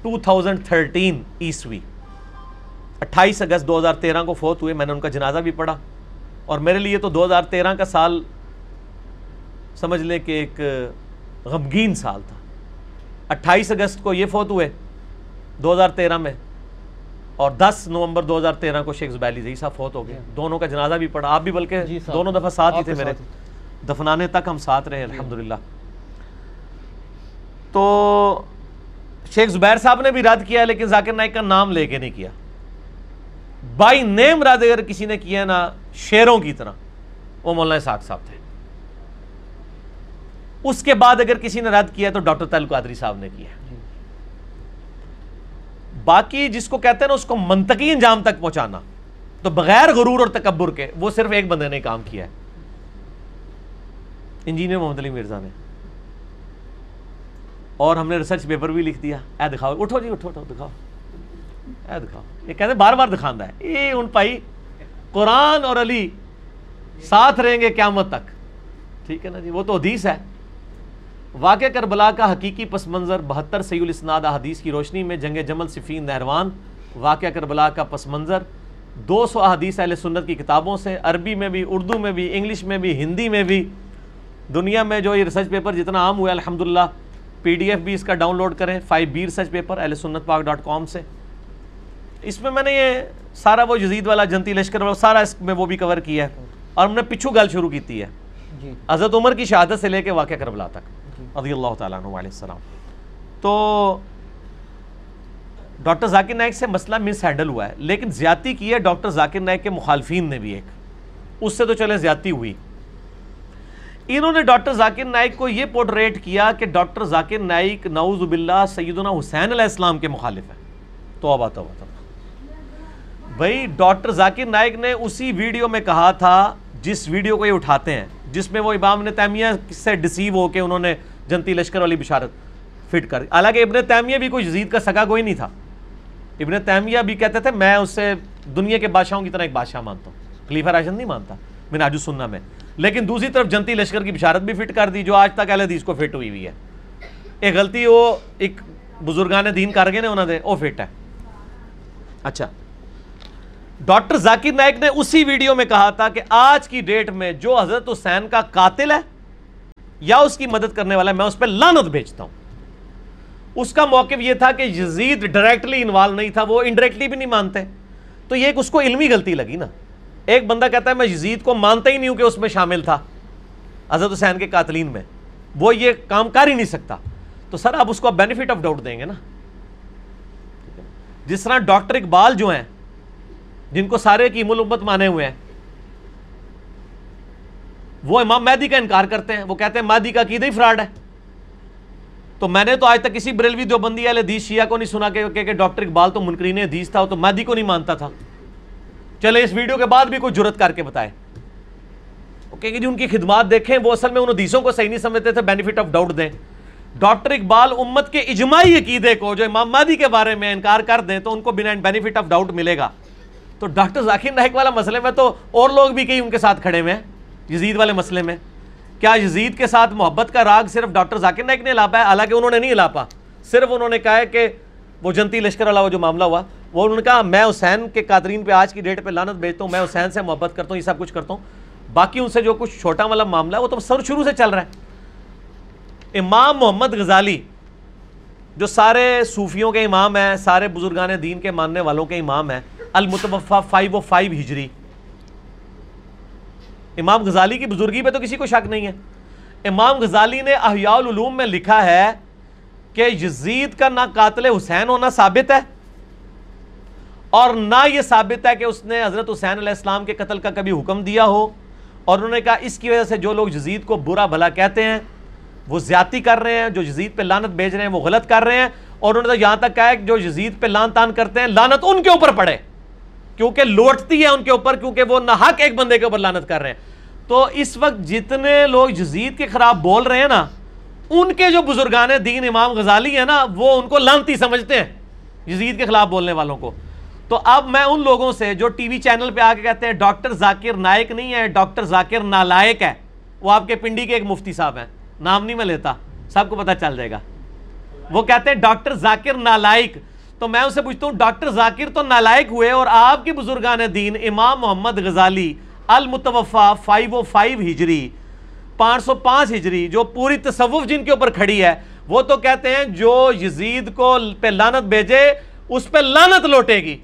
2013 عیسوی اٹھائیس اگست دو ہزار تیرہ کو فوت ہوئے میں نے ان کا جنازہ بھی پڑھا۔ اور میرے لیے تو دو ہزار تیرہ کا سال سمجھ لیں کہ ایک غمگین سال تھا۔ اٹھائیس اگست کو یہ فوت ہوئے دو ہزار تیرہ میں اور دس نومبر دو ہزار تیرہ کو شیخ زبیلی زئی صاحب فوت ہو گئے۔ دونوں کا جنازہ بھی پڑھا آپ بھی بلکہ جی۔ دونوں دفعہ ساتھ ہی تھے میرے۔ دفنانے تک ہم ساتھ رہے، الحمدللہ۔ تو شیخ زبیر صاحب نے بھی رد کیا، لیکن ذاکر نائک کا نام لے کے نہیں کیا۔ بائی نیم رد اگر کسی نے کیا نا، شیروں کی طرح۔ وہ مولانا اسحاق صاحب تھے۔ اس کے بعد اگر کسی نے رد کیا تو ڈاکٹر تعلق قادری صاحب نے کیا۔ باقی جس کو کہتے ہیں نا، اس کو منطقی انجام تک پہنچانا۔ تو بغیر غرور اور تکبر کے، وہ صرف ایک بندے نے کام کیا ہے۔ انجینئر محمد علی مرزا نے. اور ہم نے ریسرچ پیپر بھی لکھ دیا. اے دکھاؤ. اٹھو جی اٹھو اٹھو، دکھاؤ. اے دکھاؤ. یہ کہتے ہیں بار بار دکھانا ہے. یہ ان پائی، قرآن اور علی ساتھ رہیں گے قیامت تک. ٹھیک ہے نا جی؟ وہ تو حدیث ہے. واقع کربلا کا حقیقی پس منظر، بہتر سی الاسناد احادیث کی روشنی میں جنگ جمل صفین نہروان واقع کربلا کا پس منظر، دو سو احادیث اہل سنت کی کتابوں سے، عربی میں بھی، اردو میں بھی، انگلش میں بھی، ہندی میں بھی دنیا میں جو یہ ریسرچ پیپر جتنا عام ہوا ہے الحمدللہ پی ڈی ایف بھی اس کا ڈاؤن لوڈ کریں فائیو بی ریسرچ پیپر اہل سنت پاک ڈاٹ کام سے۔ اس میں میں نے یہ سارا وہ جزید والا جنتی لشکر والا سارا اس میں وہ بھی کور کیا ہے۔ اور ہم نے پچھو گل شروع کی ہے۔ جی۔ حضرت عمر کی شہادت سے لے کے واقعہ کربلا تک۔ رضی اللہ تعالیٰ عنہ علیہ السلام۔ تو ڈاکٹر ذاکر نائک سے مسئلہ مس ہینڈل ہوا ہے لیکن زیادتی کی ہے ڈاکٹر ذاکر نائک کے مخالفین نے بھی ایک۔ اس سے تو چلے زیادتی ہوئی۔ انہوں نے ڈاکٹر ذاکر نائک کو یہ پورٹریٹ کیا کہ ڈاکٹر ذاکر نائک نعوذ باللہ سیدنا حسین علیہ السلام کے مخالف ہیں۔ توبہ توبہ توبہ۔ بھائی، ڈاکٹر ذاکر نائک نے اسی ویڈیو میں کہا تھا، جس ویڈیو کو یہ اٹھاتے ہیں، جس میں وہ امام نے تیمیہ سے ڈسیو ہو کے انہوں نے جنتی لشکر والی بشارت فٹ کر۔ حالانکہ ابن تیمیہ بھی کوئی یزید کا سگا کوئی نہیں تھا۔ ابن تیمیہ بھی کہتے تھے، میں اس سے دنیا کے بادشاہوں کی طرح ایک بادشاہ مانتا ہوں۔ خلیفہ راشد نہیں مانتا میں نے سننا میں۔ لیکن دوسری طرف جنتی لشکر کی بشارت بھی فٹ کر دی، جو آج تک اہل حدیث کو فٹ ہوئی ہوئی ہے۔ ایک غلطی، وہ ایک بزرگان دین کر گئے نے انہوں نے، وہ فٹ ہے۔ اچھا۔ ڈاکٹر ذاکر نائک نے اسی ویڈیو میں کہا تھا کہ آج کی ڈیٹ میں جو حضرت حسین کا قاتل ہے یا اس کی مدد کرنے والا ہے، میں اس پہ لانت بھیجتا ہوں۔ اس کا موقف یہ تھا کہ یزید ڈائریکٹلی انوالو نہیں تھا، وہ انڈائریکٹلی بھی نہیں مانتے۔ تو یہ ایک اس کو علمی غلطی لگی نا۔ ایک بندہ کہتا ہے، میں یزید کو مانتا ہی نہیں ہوں کہ اس میں شامل تھا۔ حضرت حسین کے قاتلین میں۔ وہ یہ کام کر ہی نہیں سکتا۔ تو سر، آپ اس کو بینیفٹ آف ڈاؤٹ دیں گے نا۔ جس طرح ڈاکٹر اقبال جو ہیں، جن کو سارے کی امت مانے ہوئے ہیں، وہ امام مہدی کا انکار کرتے ہیں۔ وہ کہتے ہیں، مہدی کا عقیدہ ہی فراڈ ہے۔ تو میں نے تو آج تک کسی بریلوی دیوبندی والے حدیث شیعہ کو نہیں سنا کہ کہ ڈاکٹر اقبال تو منکرین حدیث تھا وہ تو مہدی کو نہیں مانتا تھا۔ چلے، اس ویڈیو کے بعد بھی کوئی جرت کر کے بتائے۔ کہ جی ان کی خدمات دیکھیں، وہ اصل میں ان حدیثوں کو صحیح نہیں سمجھتے تھے بینیفٹ آف ڈاؤٹ دیں۔ ڈاکٹر اقبال امت کے اجماعی عقیدے کو جو امام مہدی کے بارے میں انکار کر دیں، تو ان کو بنا بینیفٹ آف ڈاؤٹ ملے گا۔ تو ڈاکٹر ذاکر نائک والا مسئلے میں تو اور لوگ بھی کئی ان کے ساتھ کھڑے ہوئے ہیں، یزید والے مسئلے میں۔ کیا یزید کے ساتھ محبت کا راگ صرف ڈاکٹر ذاکر نائک نے لاپا ہے حالانکہ انہوں نے نہیں لاپا صرف انہوں نے کہا ہے کہ وہ جنتی لشکر والا وہ جو معاملہ ہوا وہ انہوں نے کہا، میں حسین کے قادرین پہ آج کی ڈیٹ پہ لانت بھیجتا ہوں، میں حسین سے محبت کرتا ہوں، یہ سب کچھ کرتا ہوں۔ باقی ان سے جو کچھ چھوٹا والا معاملہ ہے، وہ تو سر شروع سے چل رہا ہے۔ امام محمد غزالی، جو سارے صوفیوں کے امام ہیں، سارے بزرگان دین کے ماننے والوں کے امام ہیں المتوفہ فائیو و فائیو ہجری۔ امام غزالی کی بزرگی پہ تو کسی کو شک نہیں ہے۔ امام غزالی نے احیاء العلوم میں لکھا ہے کہ یزید کا نہ قاتل حسین ہونا ثابت ہے۔ اور نہ یہ ثابت ہے کہ اس نے حضرت حسین علیہ السلام کے قتل کا کبھی حکم دیا ہو اور انہوں نے کہا اس کی وجہ سے جو لوگ یزید کو برا بھلا کہتے ہیں، وہ زیادتی کر رہے ہیں، جو یزید پہ لانت بھیج رہے ہیں، وہ غلط کر رہے ہیں اور انہوں نے تو یہاں تک کہا ہے کہ جو یزید پہ لان تان کرتے ہیں لانت ان کے اوپر پڑے۔ کیونکہ لوٹتی ہے ان کے اوپر، کیونکہ وہ نہ حق ایک بندے کے اوپر لانت کر رہے ہیں۔ تو اس وقت جتنے لوگ جزید کے خلاف بول رہے ہیں نا، ان کے جو بزرگان دین امام غزالی ہیں نا، وہ ان کو لانتی سمجھتے ہیں جزید کے خلاف بولنے والوں کو۔ تو اب میں ان لوگوں سے جو ٹی وی چینل پہ آ کے کہتے ہیں ڈاکٹر ذاکر نائک نہیں ہے ڈاکٹر ذاکر نالائک ہے وہ آپ کے پنڈی کے ایک مفتی صاحب ہیں۔ نام نہیں میں لیتا، سب کو پتہ چل جائے گا۔ وہ کہتے ہیں ڈاکٹر ذاکر نالائک۔ تو میں اسے پوچھتا ہوں، ڈاکٹر ذاکر تو نالائک ہوئے اور آپ کی بزرگان دین امام محمد غزالی المتوفا فائیو و فائیو ہجری، پانچ سو پانچ ہجری، جو پوری تصوف جن کے اوپر کھڑی ہے، وہ تو کہتے ہیں جو یزید کو پہ لانت بھیجے، اس پہ لانت لوٹے گی۔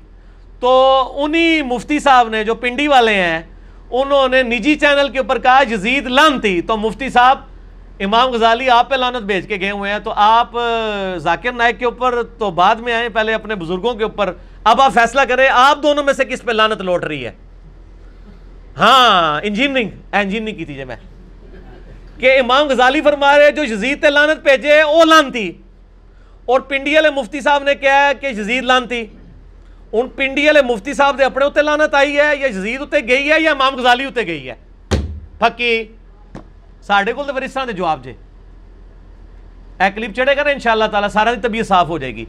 تو انہی مفتی صاحب نے جو پنڈی والے ہیں، انہوں نے نجی چینل کے اوپر کہا، یزید لانتی تو مفتی صاحب، امام غزالی آپ پہ لانت بھیج کے گئے ہوئے ہیں۔ تو آپ ذاکر نائک کے اوپر تو بعد میں آئے پہلے اپنے بزرگوں کے اوپر۔ اب آپ فیصلہ کریں، آپ دونوں میں سے کس پہ لانت لوٹ رہی ہے؟ ہاں انجینئرنگ انجینئرنگ کی تھی جی میں۔ کہ امام غزالی فرما رہے جو یزید تے لانت بھیجے او لانتی اور پنڈی والے مفتی صاحب نے کہا ہے کہ یزید لانتی ان پنڈی والے مفتی صاحب دے اپنے اتنے لانت آئی ہے یا یزید اتنے گئی ہے یا امام غزالی اتنے گئی ہے پھکی ساڑھے کو اس طرح دے جواب جے اے کلپ چڑھے گا نا انشاءاللہ تعالیٰ سارا دی طبیعت صاف ہو جائے گی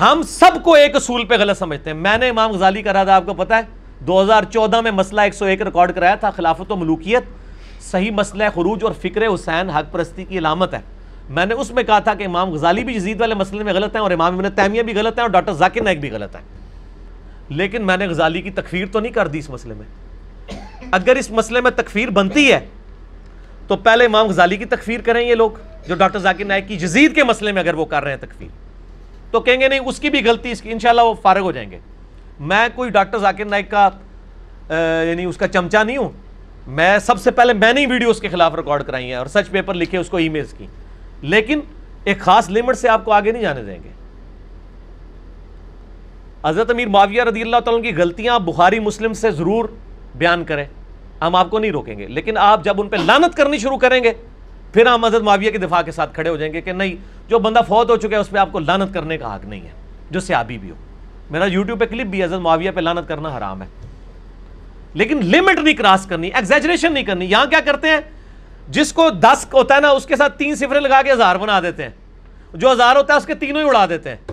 ہم سب کو ایک اصول پہ غلط سمجھتے ہیں میں نے امام غزالی کا رہا آپ کو پتا ہے دو ہزار چودہ میں مسئلہ ایک سو ایک ریکارڈ کرایا تھا خلافت و ملوکیت صحیح مسئلہ خروج اور فکر حسین حق پرستی کی علامت ہے میں نے اس میں کہا تھا کہ امام غزالی بھی جزید والے مسئلے میں غلط ہیں اور امام ابن تیمیہ بھی غلط ہیں اور ڈاکٹر ذاکر نائک بھی غلط ہیں لیکن میں نے غزالی کی تکفیر تو نہیں کر دی اس مسئلے میں۔ اگر اس مسئلے میں تکفیر بنتی ہے، تو پہلے امام غزالی کی تکفیر کریں یہ لوگ، جو ڈاکٹر ذاکر نائک کی جزید کے مسئلے میں اگر وہ کر رہے ہیں تکفیر۔ تو کہیں گے نہیں، اس کی بھی غلطی، اس کی، انشاءاللہ وہ فارغ ہو جائیں گے۔ میں کوئی ڈاکٹر ذاکر نائک کا یعنی اس کا چمچا نہیں ہوں۔ میں سب سے پہلے میں نے ویڈیو اس کے خلاف ریکارڈ کرائی ہیں اور سچ پیپر لکھے اس کو ای میلز کی۔ لیکن ایک خاص لمٹ سے آپ کو آگے نہیں جانے دیں گے۔ حضرت امیر معاویہ رضی اللہ تعالیٰ کی غلطیاں بخاری مسلم سے ضرور بیان کریں۔ ہم آپ کو نہیں روکیں گے، لیکن آپ جب ان پہ لانت کرنی شروع کریں گے، پھر ہم حضرت معاویہ کے دفاع کے ساتھ کھڑے ہو جائیں گے کہ نہیں، جو بندہ فوت ہو چکا ہے، اس پہ آپ کو لانت کرنے کا حق نہیں ہے، جو سیابی بھی ہو۔ میرا یوٹیوب پہ کلپ بھی حضرت معاویہ پہ لانت کرنا حرام ہے۔ لیکن لمٹ نہیں کراس کرنی ایگزیجریشن نہیں کرنی۔ یہاں کیا کرتے ہیں؟ جس کو دس ہوتا ہے نا، اس کے ساتھ تین صفرے لگا کے ہزار بنا دیتے ہیں۔ جو ہزار ہوتا ہے، اس کے تینوں ہی اڑا دیتے ہیں۔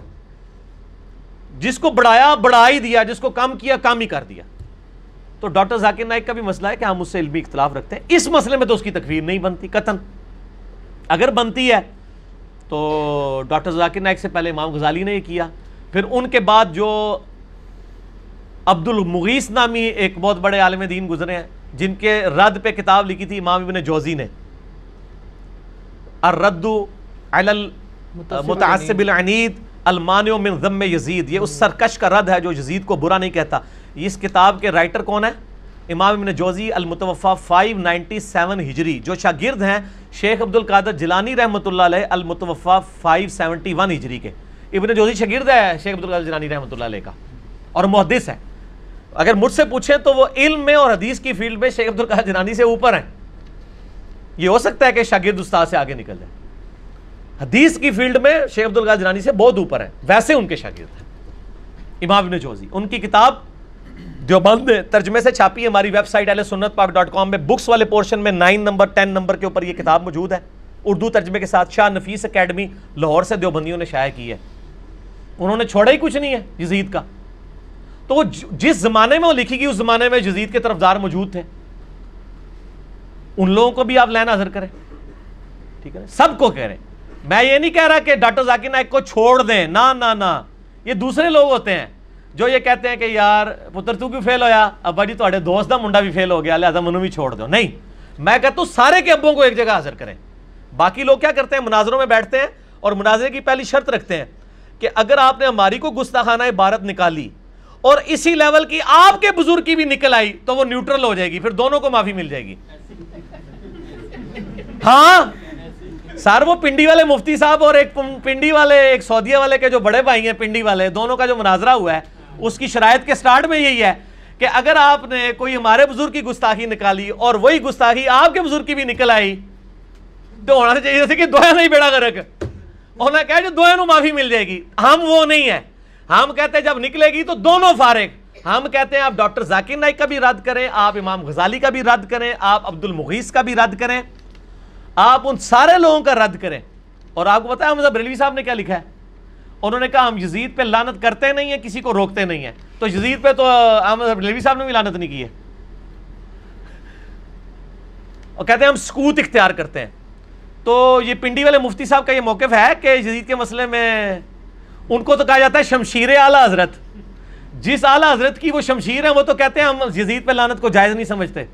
جس کو بڑھایا بڑھا ہی دیا جس کو کم کیا کم ہی کر دیا۔ تو ڈاکٹر ذاکر نائک کا بھی مسئلہ ہے کہ ہم اس سے علمی اختلاف رکھتے ہیں۔ اس مسئلے میں تو اس کی تکفیر نہیں بنتی قطن۔ اگر بنتی ہے تو ڈاکٹر ذاکر نائک سے پہلے امام غزالی نے یہ کیا۔ پھر ان کے بعد جو عبد المغیث نامی ایک بہت بڑے عالم دین گزرے ہیں جن کے رد پہ کتاب لکھی تھی امام ابن جوزی نے۔ الرد علی المتعصب العنید۔ المانع من ذم یزید، یہ اس سرکش کا رد ہے جو یزید کو برا نہیں کہتا۔ اس کتاب کے رائٹر کون ہے امام ابن جوزی المتوفا 597 ہجری۔ جو شاگرد ہیں شیخ عبد القادر جلانی رحمۃ اللہ علیہ المتوفا 571 ہجری کے۔ ابن جوزی شاگرد ہے شیخ عبد القادر جلانی رحمۃ اللہ علیہ کا اور محدث ہے اگر مجھ سے پوچھیں تو وہ علم میں اور حدیث کی فیلڈ میں شیخ عبد القادر جلانی سے اوپر ہیں۔ یہ ہو سکتا ہے کہ شاگرد استاد سے آگے نکل جائے۔ حدیث کی فیلڈ میں شیخ عبد القادر جلانی سے بہت اوپر ہیں، ویسے ان کے شاگرد ہیں۔ امام ابن جوزی، ان کی کتاب دیوبند ترجمے سے چھاپی ہے، ہماری ویب سائٹ اہل سنت پاک ڈاٹ کام میں بکس والے پورشن میں نائن نمبر ٹین نمبر کے اوپر یہ کتاب موجود ہے۔ اردو ترجمے کے ساتھ شاہ نفیس اکیڈمی لاہور سے دیوبندیوں نے شائع کی ہے۔ انہوں نے چھوڑا ہی کچھ نہیں ہے یزید کا۔ تو وہ جس زمانے میں وہ لکھی گئی، اس زمانے میں یزید کے طرفدار موجود تھے۔ ان لوگوں کو بھی آپ لینا حضر کریں۔ ٹھیک ہے سب کو کہہ رہے ہیں۔ میں یہ نہیں کہہ رہا کہ ڈاکٹر ذاکر نائک کو چھوڑ دیں۔ نہ نہ نہ۔ یہ دوسرے لوگ ہوتے ہیں جو یہ کہتے ہیں کہ یار، پتر تو کیوں فیل ہویا؟ ابا جی تھوڑے دوست دا منڈا بھی فیل ہو گیا، لہذا منو بھی چھوڑ دو نہیں، میں کہتا ہوں سارے کے ابوں کو ایک جگہ حاضر کریں۔ باقی لوگ کیا کرتے ہیں؟ مناظروں میں بیٹھتے ہیں اور مناظرے کی پہلی شرط رکھتے ہیں کہ اگر آپ نے ہماری کو گستاخانہ عبارت نکالی اور اسی لیول کی آپ کے بزرگ کی بھی نکل آئی، تو وہ نیوٹرل ہو جائے گی۔ پھر دونوں کو معافی مل جائے گی۔ ہاں؟ سر وہ پنڈی والے مفتی صاحب اور ایک پنڈی والے، ایک سعودیہ والے کے جو بڑے بھائی ہیں پنڈی والے، دونوں کا جو مناظرہ ہوا ہے، اس کی شرائط کے سٹارٹ میں یہی ہے کہ اگر آپ نے کوئی ہمارے بزرگ کی گستاخی نکالی اور وہی گستاخی آپ کے بزرگ کی بھی نکل آئی، تو ہونا چاہیے جیسے کہ دویا نہیں بیڑا گرک ہونا کہا جو دویا نو معافی مل جائے گی۔ ہم وہ نہیں ہیں۔ ہم کہتے ہیں جب نکلے گی تو دونوں فارغ۔ ہم کہتے ہیں آپ ڈاکٹر ذاکر نائک کا بھی رد کریں، آپ امام غزالی کا بھی رد کریں، آپ عبد المغیث کا بھی رد کریں۔ آپ ان سارے لوگوں کا رد کریں۔ اور آپ کو پتا ہے مذہب ریلوی صاحب نے کیا لکھا ہے؟ انہوں نے کہا، ہم یزید پہ لانت کرتے نہیں ہیں، کسی کو روکتے نہیں ہیں۔ تو یزید پہ تو احمد ریلوی صاحب نے بھی لانت نہیں کی ہے۔ اور کہتے ہیں، ہم سکوت اختیار کرتے ہیں۔ تو یہ پنڈی والے مفتی صاحب کا یہ موقف ہے کہ یزید کے مسئلے میں ان کو تو کہا جاتا ہے شمشیر اعلیٰ حضرت۔ جس اعلیٰ حضرت کی وہ شمشیر ہیں، وہ تو کہتے ہیں ہم یزید پہ لانت کو جائز نہیں سمجھتے۔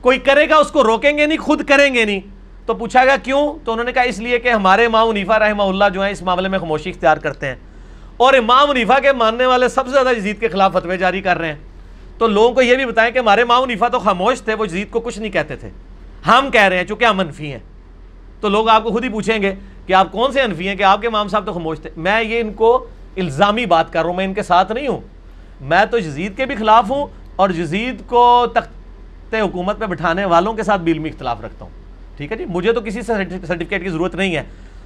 کوئی کرے گا اس کو روکیں گے نہیں، خود کریں گے نہیں۔ تو پوچھا گیا کیوں؟ تو انہوں نے کہا اس لیے کہ ہمارے امام عنیفہ رحمہ اللہ جو ہیں اس معاملے میں خاموشی اختیار کرتے ہیں۔ اور امام عنیفہ کے ماننے والے سب سے زیادہ جزید کے خلاف فتوے جاری کر رہے ہیں۔ تو لوگوں کو یہ بھی بتائیں کہ ہمارے امام عنیفہ تو خاموش تھے، وہ جزید کو کچھ نہیں کہتے تھے۔ ہم کہہ رہے ہیں چونکہ ہم منفی ہیں۔ تو لوگ آپ کو خود ہی پوچھیں گے کہ آپ کون سے انفی ہیں کہ آپ کے امام صاحب تو خاموش تھے۔ میں یہ ان کو الزامی بات کر رہا ہوں، میں ان کے ساتھ نہیں ہوں۔ میں تو جزید کے بھی خلاف ہوں اور جزید کو تخت حکومت پہ بٹھانے والوں کے ساتھ بھی علمی اختلاف رکھتا ہوں۔ ٹھیک ہے جی؟ مجھے تو کسی سرٹیفکیٹ کی ضرورت نہیں ہے۔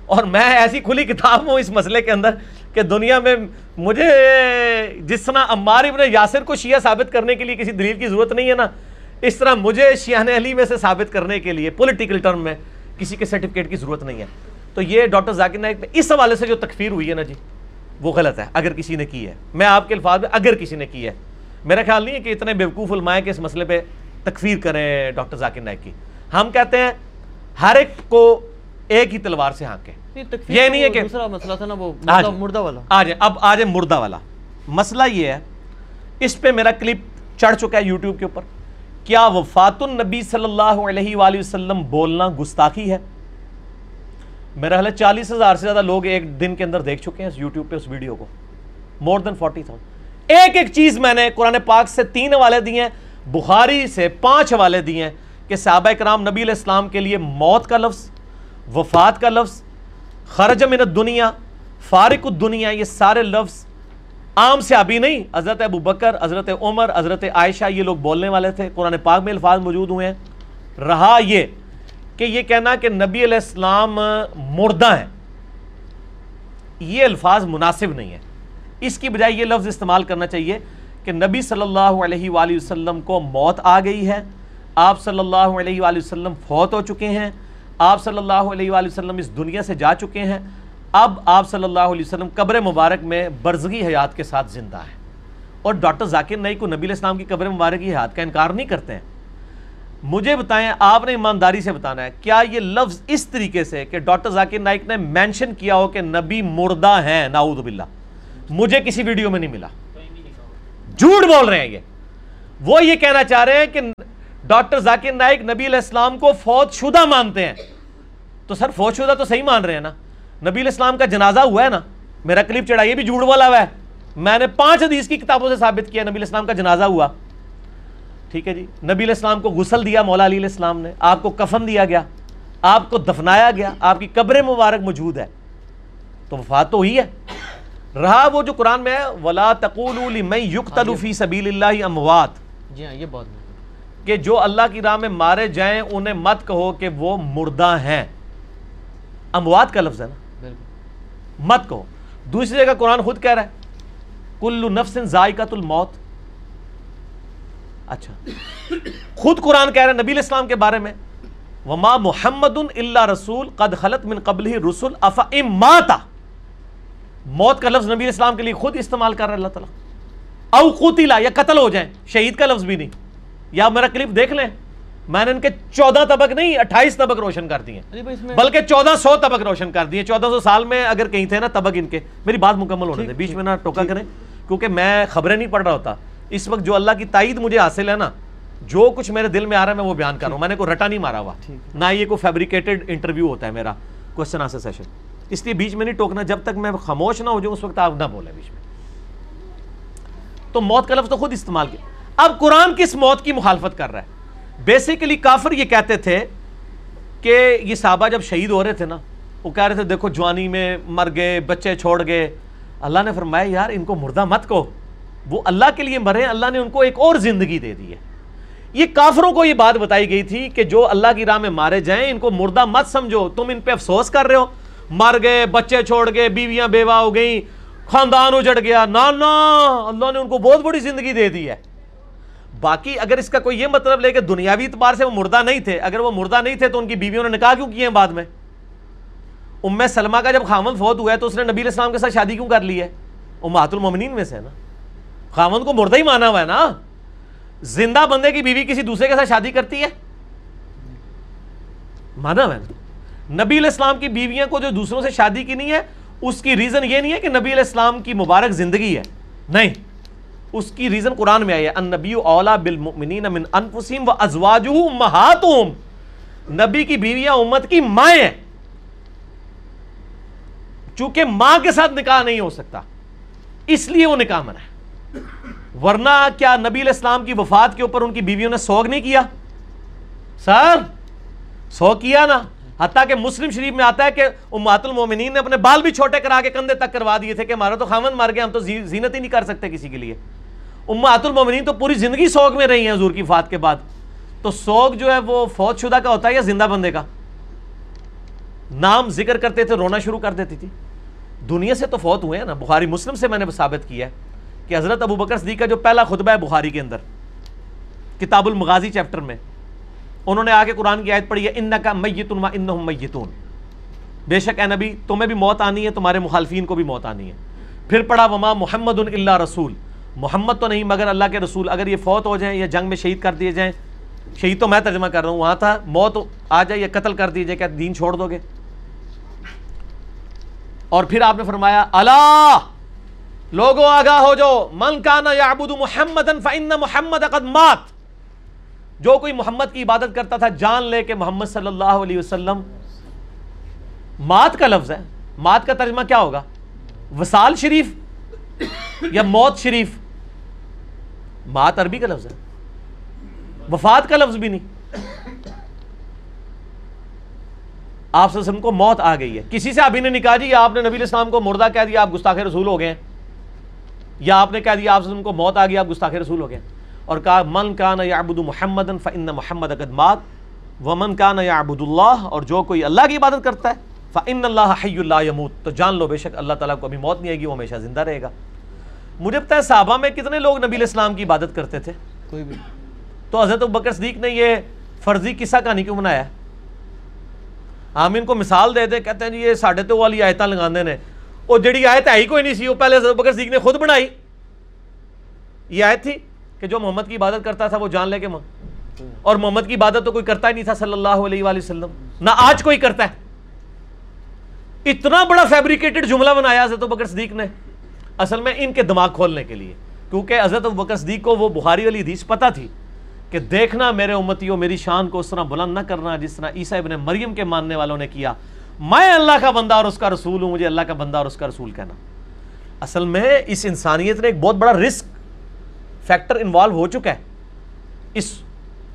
اور میں ایسی کھلی کتاب ہوں اس مسئلے کے اندر کہ دنیا میں مجھے جس طرح عمار ابن یاسر کو شیعہ ثابت کرنے کے لیے کسی دلیل کی ضرورت نہیں ہے نا، اس طرح مجھے شیان علی میں سے ثابت کرنے کے لیے پولیٹیکل ٹرم میں کسی کے سرٹیفکیٹ کی ضرورت نہیں ہے۔ تو یہ ڈاکٹر ذاکر نائک میں اس حوالے سے جو تکفیر ہوئی ہے نا جی وہ غلط ہے۔ اگر کسی نے کی ہے، میں آپ کے الفاظ میں اگر کسی نے کی ہے۔ میرا خیال نہیں ہے کہ اتنے بیوقوف علمائے کہ اس مسئلے پہ تکفیر کریں ڈاکٹر ذاکر نائک کی۔ ہم کہتے ہیں ہر ایک کو ایک ہی تلوار سے ہانکے یہ نہیں ہے کہ دوسرا مسئلہ تھا نا وہ آج مردہ والا۔ آ جائے اب آ جائے مردہ والا۔ مسئلہ یہ ہے اس پہ میرا کلپ چڑھ چکا ہے یوٹیوب کے اوپر۔ کیا وفات النبی صلی اللہ علیہ وآلہ وسلم بولنا گستاخی ہے؟ میرا حال چالیس ہزار سے زیادہ لوگ ایک دن کے اندر دیکھ چکے ہیں اس یوٹیوب پہ اس ویڈیو کو۔ مور دین فورٹی تھاؤزینڈ ایک ایک چیز میں نے قرآن پاک سے تین حوالے دیے ہیں۔ بخاری سے پانچ حوالے دیے ہیں کہ صحابہ کرام نبی علیہ السلام کے لیے موت کا لفظ، وفات کا لفظ، خرج من الدنیا، فارق الدنیا، یہ سارے لفظ عام سے ابھی نہیں، حضرت ابو بکر، حضرت عمر، حضرت عائشہ، یہ لوگ بولنے والے تھے، قرآن پاک میں الفاظ موجود ہوئے ہیں۔ رہا یہ کہ یہ کہنا کہ نبی علیہ السلام مردہ ہیں، یہ الفاظ مناسب نہیں ہے اس کی بجائے یہ لفظ استعمال کرنا چاہیے کہ نبی صلی اللہ علیہ وآلہ وسلم کو موت آ گئی ہے۔ آپ صلی اللہ علیہ وآلہ وسلم فوت ہو چکے ہیں۔ آپ صلی اللہ علیہ وآلہ وسلم اس دنیا سے جا چکے ہیں۔ اب آپ صلی اللہ علیہ وسلم قبر مبارک میں برزگی حیات کے ساتھ زندہ ہیں۔ اور ڈاکٹر ذاکر نئی کو نبی علیہ السلام کی قبر مبارک کی حیات کا انکار نہیں کرتے ہیں۔ مجھے بتائیں، آپ نے ایمانداری سے بتانا ہے، کیا یہ لفظ اس طریقے سے کہ ڈاکٹر ذاکر نائک نے مینشن کیا ہو کہ نبی مردہ ہیں؟ ناؤد باللہ۔ مجھے کسی ویڈیو میں نہیں ملا۔ جھوٹ بول رہے ہیں یہ۔ وہ یہ کہنا چاہ رہے ہیں کہ ڈاکٹر ذاکر نائک نبی علیہ السلام کو فوت شدہ مانتے ہیں۔ تو سر فوج شدہ تو صحیح مان رہے ہیں نا۔ نبی علیہ السلام کا جنازہ ہوا ہے نا۔ میرا کلپ چڑھا یہ بھی جھوٹ والا ہوا ہے۔ میں نے پانچ حدیث کی کتابوں سے ثابت کیا، نبی علیہ السلام کا جنازہ ہوا۔ ٹھیک ہے جی۔ نبی علیہ السلام کو غسل دیا مولا علی علیہ السلام نے۔ آپ کو کفن دیا گیا۔ آپ کو دفنایا گیا۔ آپ کی قبر مبارک موجود ہے۔ تو وفات تو ہوئی ہے۔ رہا وہ جو قرآن میں ہے ولا تقول فی سبیل اللہ اموات جی ہاں یہ نہیں کہ جو اللہ کی راہ میں مارے جائیں انہیں مت کہو کہ وہ مردہ ہیں۔ اموات کا لفظ ہے نا؟ بالکل۔ مت کہو۔ دوسری جگہ قرآن خود کہہ رہا ہے کلو نفس ذائقت الموت۔ اچھا۔ خود قرآن کہہ رہا ہے نبی علیہ السلام کے بارے میں وما محمد اللہ رسول قد خلط من قبل رسول افا ماتا موت کا لفظ نبی علیہ السلام کے لیے خود استعمال کر رہا ہے اللہ تعالیٰ۔ او قتلا یا قتل ہو جائیں۔ شہید کا لفظ بھی نہیں۔ یا میرا کلپ دیکھ لیں۔ میں نے ان کے چودہ طبق نہیں اٹھائیس طبق روشن کر دیے۔ بلکہ چودہ سو طبق روشن کر دیے۔ چودہ سو سال میں اگر کہیں تھے نا طبق ان کے میری بات مکمل ہونے دے بیچ میں نہ ٹوکا کریں کیونکہ میں خبریں نہیں پڑھ رہا ہوتا۔ اس وقت جو اللہ کی تائید مجھے حاصل ہے نا جو کچھ میرے دل میں آ رہا ہے میں وہ بیان کر رہا ہوں۔ میں نے کوئی رٹا نہیں مارا ہوا۔ نہ یہ کوئی فیبریکیٹڈ انٹرویو ہوتا ہے میرا کوشچن آنسر سیشن اس لیے بیچ میں نہیں ٹوکنا جب تک میں خاموش نہ ہو جاؤں، اس وقت آپ نہ بولیں بیچ میں۔ تو موت کا لفظ تو خود استعمال کیا۔ اب قرآن کس موت کی مخالفت کر رہا ہے؟ بیسیکلی کافر یہ کہتے تھے کہ یہ صحابہ جب شہید ہو رہے تھے نا، وہ کہہ رہے تھے، دیکھو جوانی میں مر گئے، بچے چھوڑ گئے۔ اللہ نے فرمایا، یار، ان کو مردہ مت کو وہ اللہ کے لیے مرے، اللہ نے ان کو ایک اور زندگی دے دی ہے۔ یہ کافروں کو یہ بات بتائی گئی تھی کہ جو اللہ کی راہ میں مارے جائیں، ان کو مردہ مت سمجھو۔ تم ان پہ افسوس کر رہے ہو۔ مر گئے بچے چھوڑ گئے بیویاں بیوہ ہو گئیں خاندان اجڑ گیا نا نا اللہ نے ان کو بہت بڑی زندگی دے دی ہے باقی اگر اس کا کوئی یہ مطلب لے کہ دنیاوی اعتبار سے وہ مردہ نہیں تھے اگر وہ مردہ نہیں تھے تو ان کی بیویوں نے نکاح کیوں کیے ہیں بعد میں ام سلمہ کا جب خامن فوت ہوا ہے تو اس نے نبی علیہ السلام کے ساتھ شادی کیوں کر لی ہے امہات المومنین میں سے ہے نا خامن کو مردہ ہی مانا ہوا ہے نا زندہ بندے کی بیوی کسی دوسرے کے ساتھ شادی کرتی ہے مانا ہوا ہے نا نبی علیہ السلام کی بیویاں کو جو دوسروں سے شادی کی نہیں ہے، اس کی ریزن یہ نہیں ہے کہ نبی علیہ السلام کی مبارک زندگی ہے۔ نہیں، اس کی ریزن قرآن میں آئی ہے النبی اولا بالمؤمنین من انفسهم وازواجه امهاتهم نبی کی بیویاں امت کی مائیں ہیں۔ چونکہ ماں کے ساتھ نکاح نہیں ہو سکتا، اس لیے وہ نکاح منع ہے۔ ورنہ کیا نبی علیہ السلام کی وفات کے اوپر ان کی بیویوں نے سوگ نہیں کیا؟ سر سو کیا نا؟ حتیٰ کہ مسلم شریف میں آتا ہے کہ امات المومنین نے اپنے بال بھی چھوٹے کرا کے کندھے تک کروا دیے تھے کہ ہمارا تو خامن مار گیا ہم تو زینت ہی نہیں کر سکتے کسی کے لیے۔ امات المومنین تو پوری زندگی سوگ میں رہی ہیں حضور کی فات کے بعد۔ تو سوگ جو ہے وہ فوت شدہ کا ہوتا ہے یا زندہ بندے کا؟ نام ذکر کرتے تھے، رونا شروع کر دیتی تھی۔ دنیا سے تو فوت ہوئے ہیں نا، بخاری مسلم سے میں نے ثابت کیا ہے کہ حضرت ابو بکر صدیق کا جو پہلا خطبہ ہے بخاری کے اندر، کتاب المغازی چیپٹر میں۔ انہوں نے آگے قرآن کی آیت پڑھی ہے انکا میتون و انہم میتون بے شک اے نبی، تمہیں بھی موت آنی ہے، تمہارے مخالفین کو بھی موت آنی ہے۔ پھر پڑھا، وما محمد اللہ رسول۔ محمد تو نہیں، مگر اللہ کے رسول۔ اگر یہ فوت ہو جائیں یا جنگ میں شہید کر دیے جائیں، شہید تو میں ترجمہ کر رہا ہوں، وہاں تھا، موت آ جائے یا قتل کر دیجیے کیا دین چھوڑ دو گے؟ اور پھر آپ نے فرمایا اللہ لوگوں آگاہ ہو جو من کانا یعبد محمدن فإن محمد قد مات۔ جو کوئی محمد کی عبادت کرتا تھا، جان لے کہ محمد صلی اللہ علیہ وسلم مات کا لفظ ہے۔ مات کا ترجمہ کیا ہوگا؟ وصال شریف یا موت شریف؟ مات عربی کا لفظ ہے۔ وفات کا لفظ بھی نہیں۔ آپ صلی اللہ علیہ وسلم کو موت آ گئی ہے۔ کسی سے ابھی نے نکاح جی یا آپ نے نبی علیہ السلام کو مردہ کہہ دیا، آپ گستاخ رسول ہو گئے ہیں۔ یا آپ نے کہہ دیا، آپ صلی اللہ علیہ وسلم کو موت آ گئی، آپ گستاخ رسول ہو گئے ہیں۔ اور کہا من کان یعبد محمد فإن محمد قد مات. ومن کان یعبد اللہ اور جو کوئی اللہ کی عبادت کرتا ہے فإن اللہ حی لا یموت۔ تو جان لو بے شک اللہ تعالیٰ کو ابھی موت نہیں آئے گی وہ ہمیشہ زندہ رہے گا۔ مجھے پتہ ہے صحابہ میں کتنے لوگ نبی علیہ السلام کی عبادت کرتے تھے؟ کوئی بھی۔ تو حضرت بکر صدیق نے یہ فرضی قصہ کہانی کیوں بنایا؟ ہے ہم ان کو مثال دے دیں کہتے ہیں جی یہ ساڑھے تو والی آیتیں لگاندے نے۔ وہ جڑی آیت ہے ہی کوئی نہیں سی وہ پہلے حضرت بکر صدیق نے خود بنائی۔ یہ آیت تھی۔ کہ جو محمد کی عبادت کرتا تھا وہ جان لے کے ماں۔ اور محمد کی عبادت تو کوئی کرتا ہی نہیں تھا صلی اللہ علیہ وآلہ وسلم۔ نہ آج کوئی کرتا ہے۔ اتنا بڑا فیبریکیٹڈ جملہ بنایا حضرت بکر صدیق نے۔ اصل میں ان کے دماغ کھولنے کے لیے۔ کیونکہ حضرت بکر صدیق کو وہ بخاری والی حدیث پتہ تھی کہ دیکھنا میرے امتیوں، میری شان کو اس طرح بلند نہ کرنا جس طرح عیسیٰ ابن مریم کے ماننے والوں نے کیا۔ میں اللہ کا بندہ اور اس کا رسول ہوں، مجھے اللہ کا بندہ اور اس کا رسول کہنا۔ اصل میں اس انسانیت نے ایک بہت بڑا رسک فیکٹر انوالو ہو چکا ہے۔ اس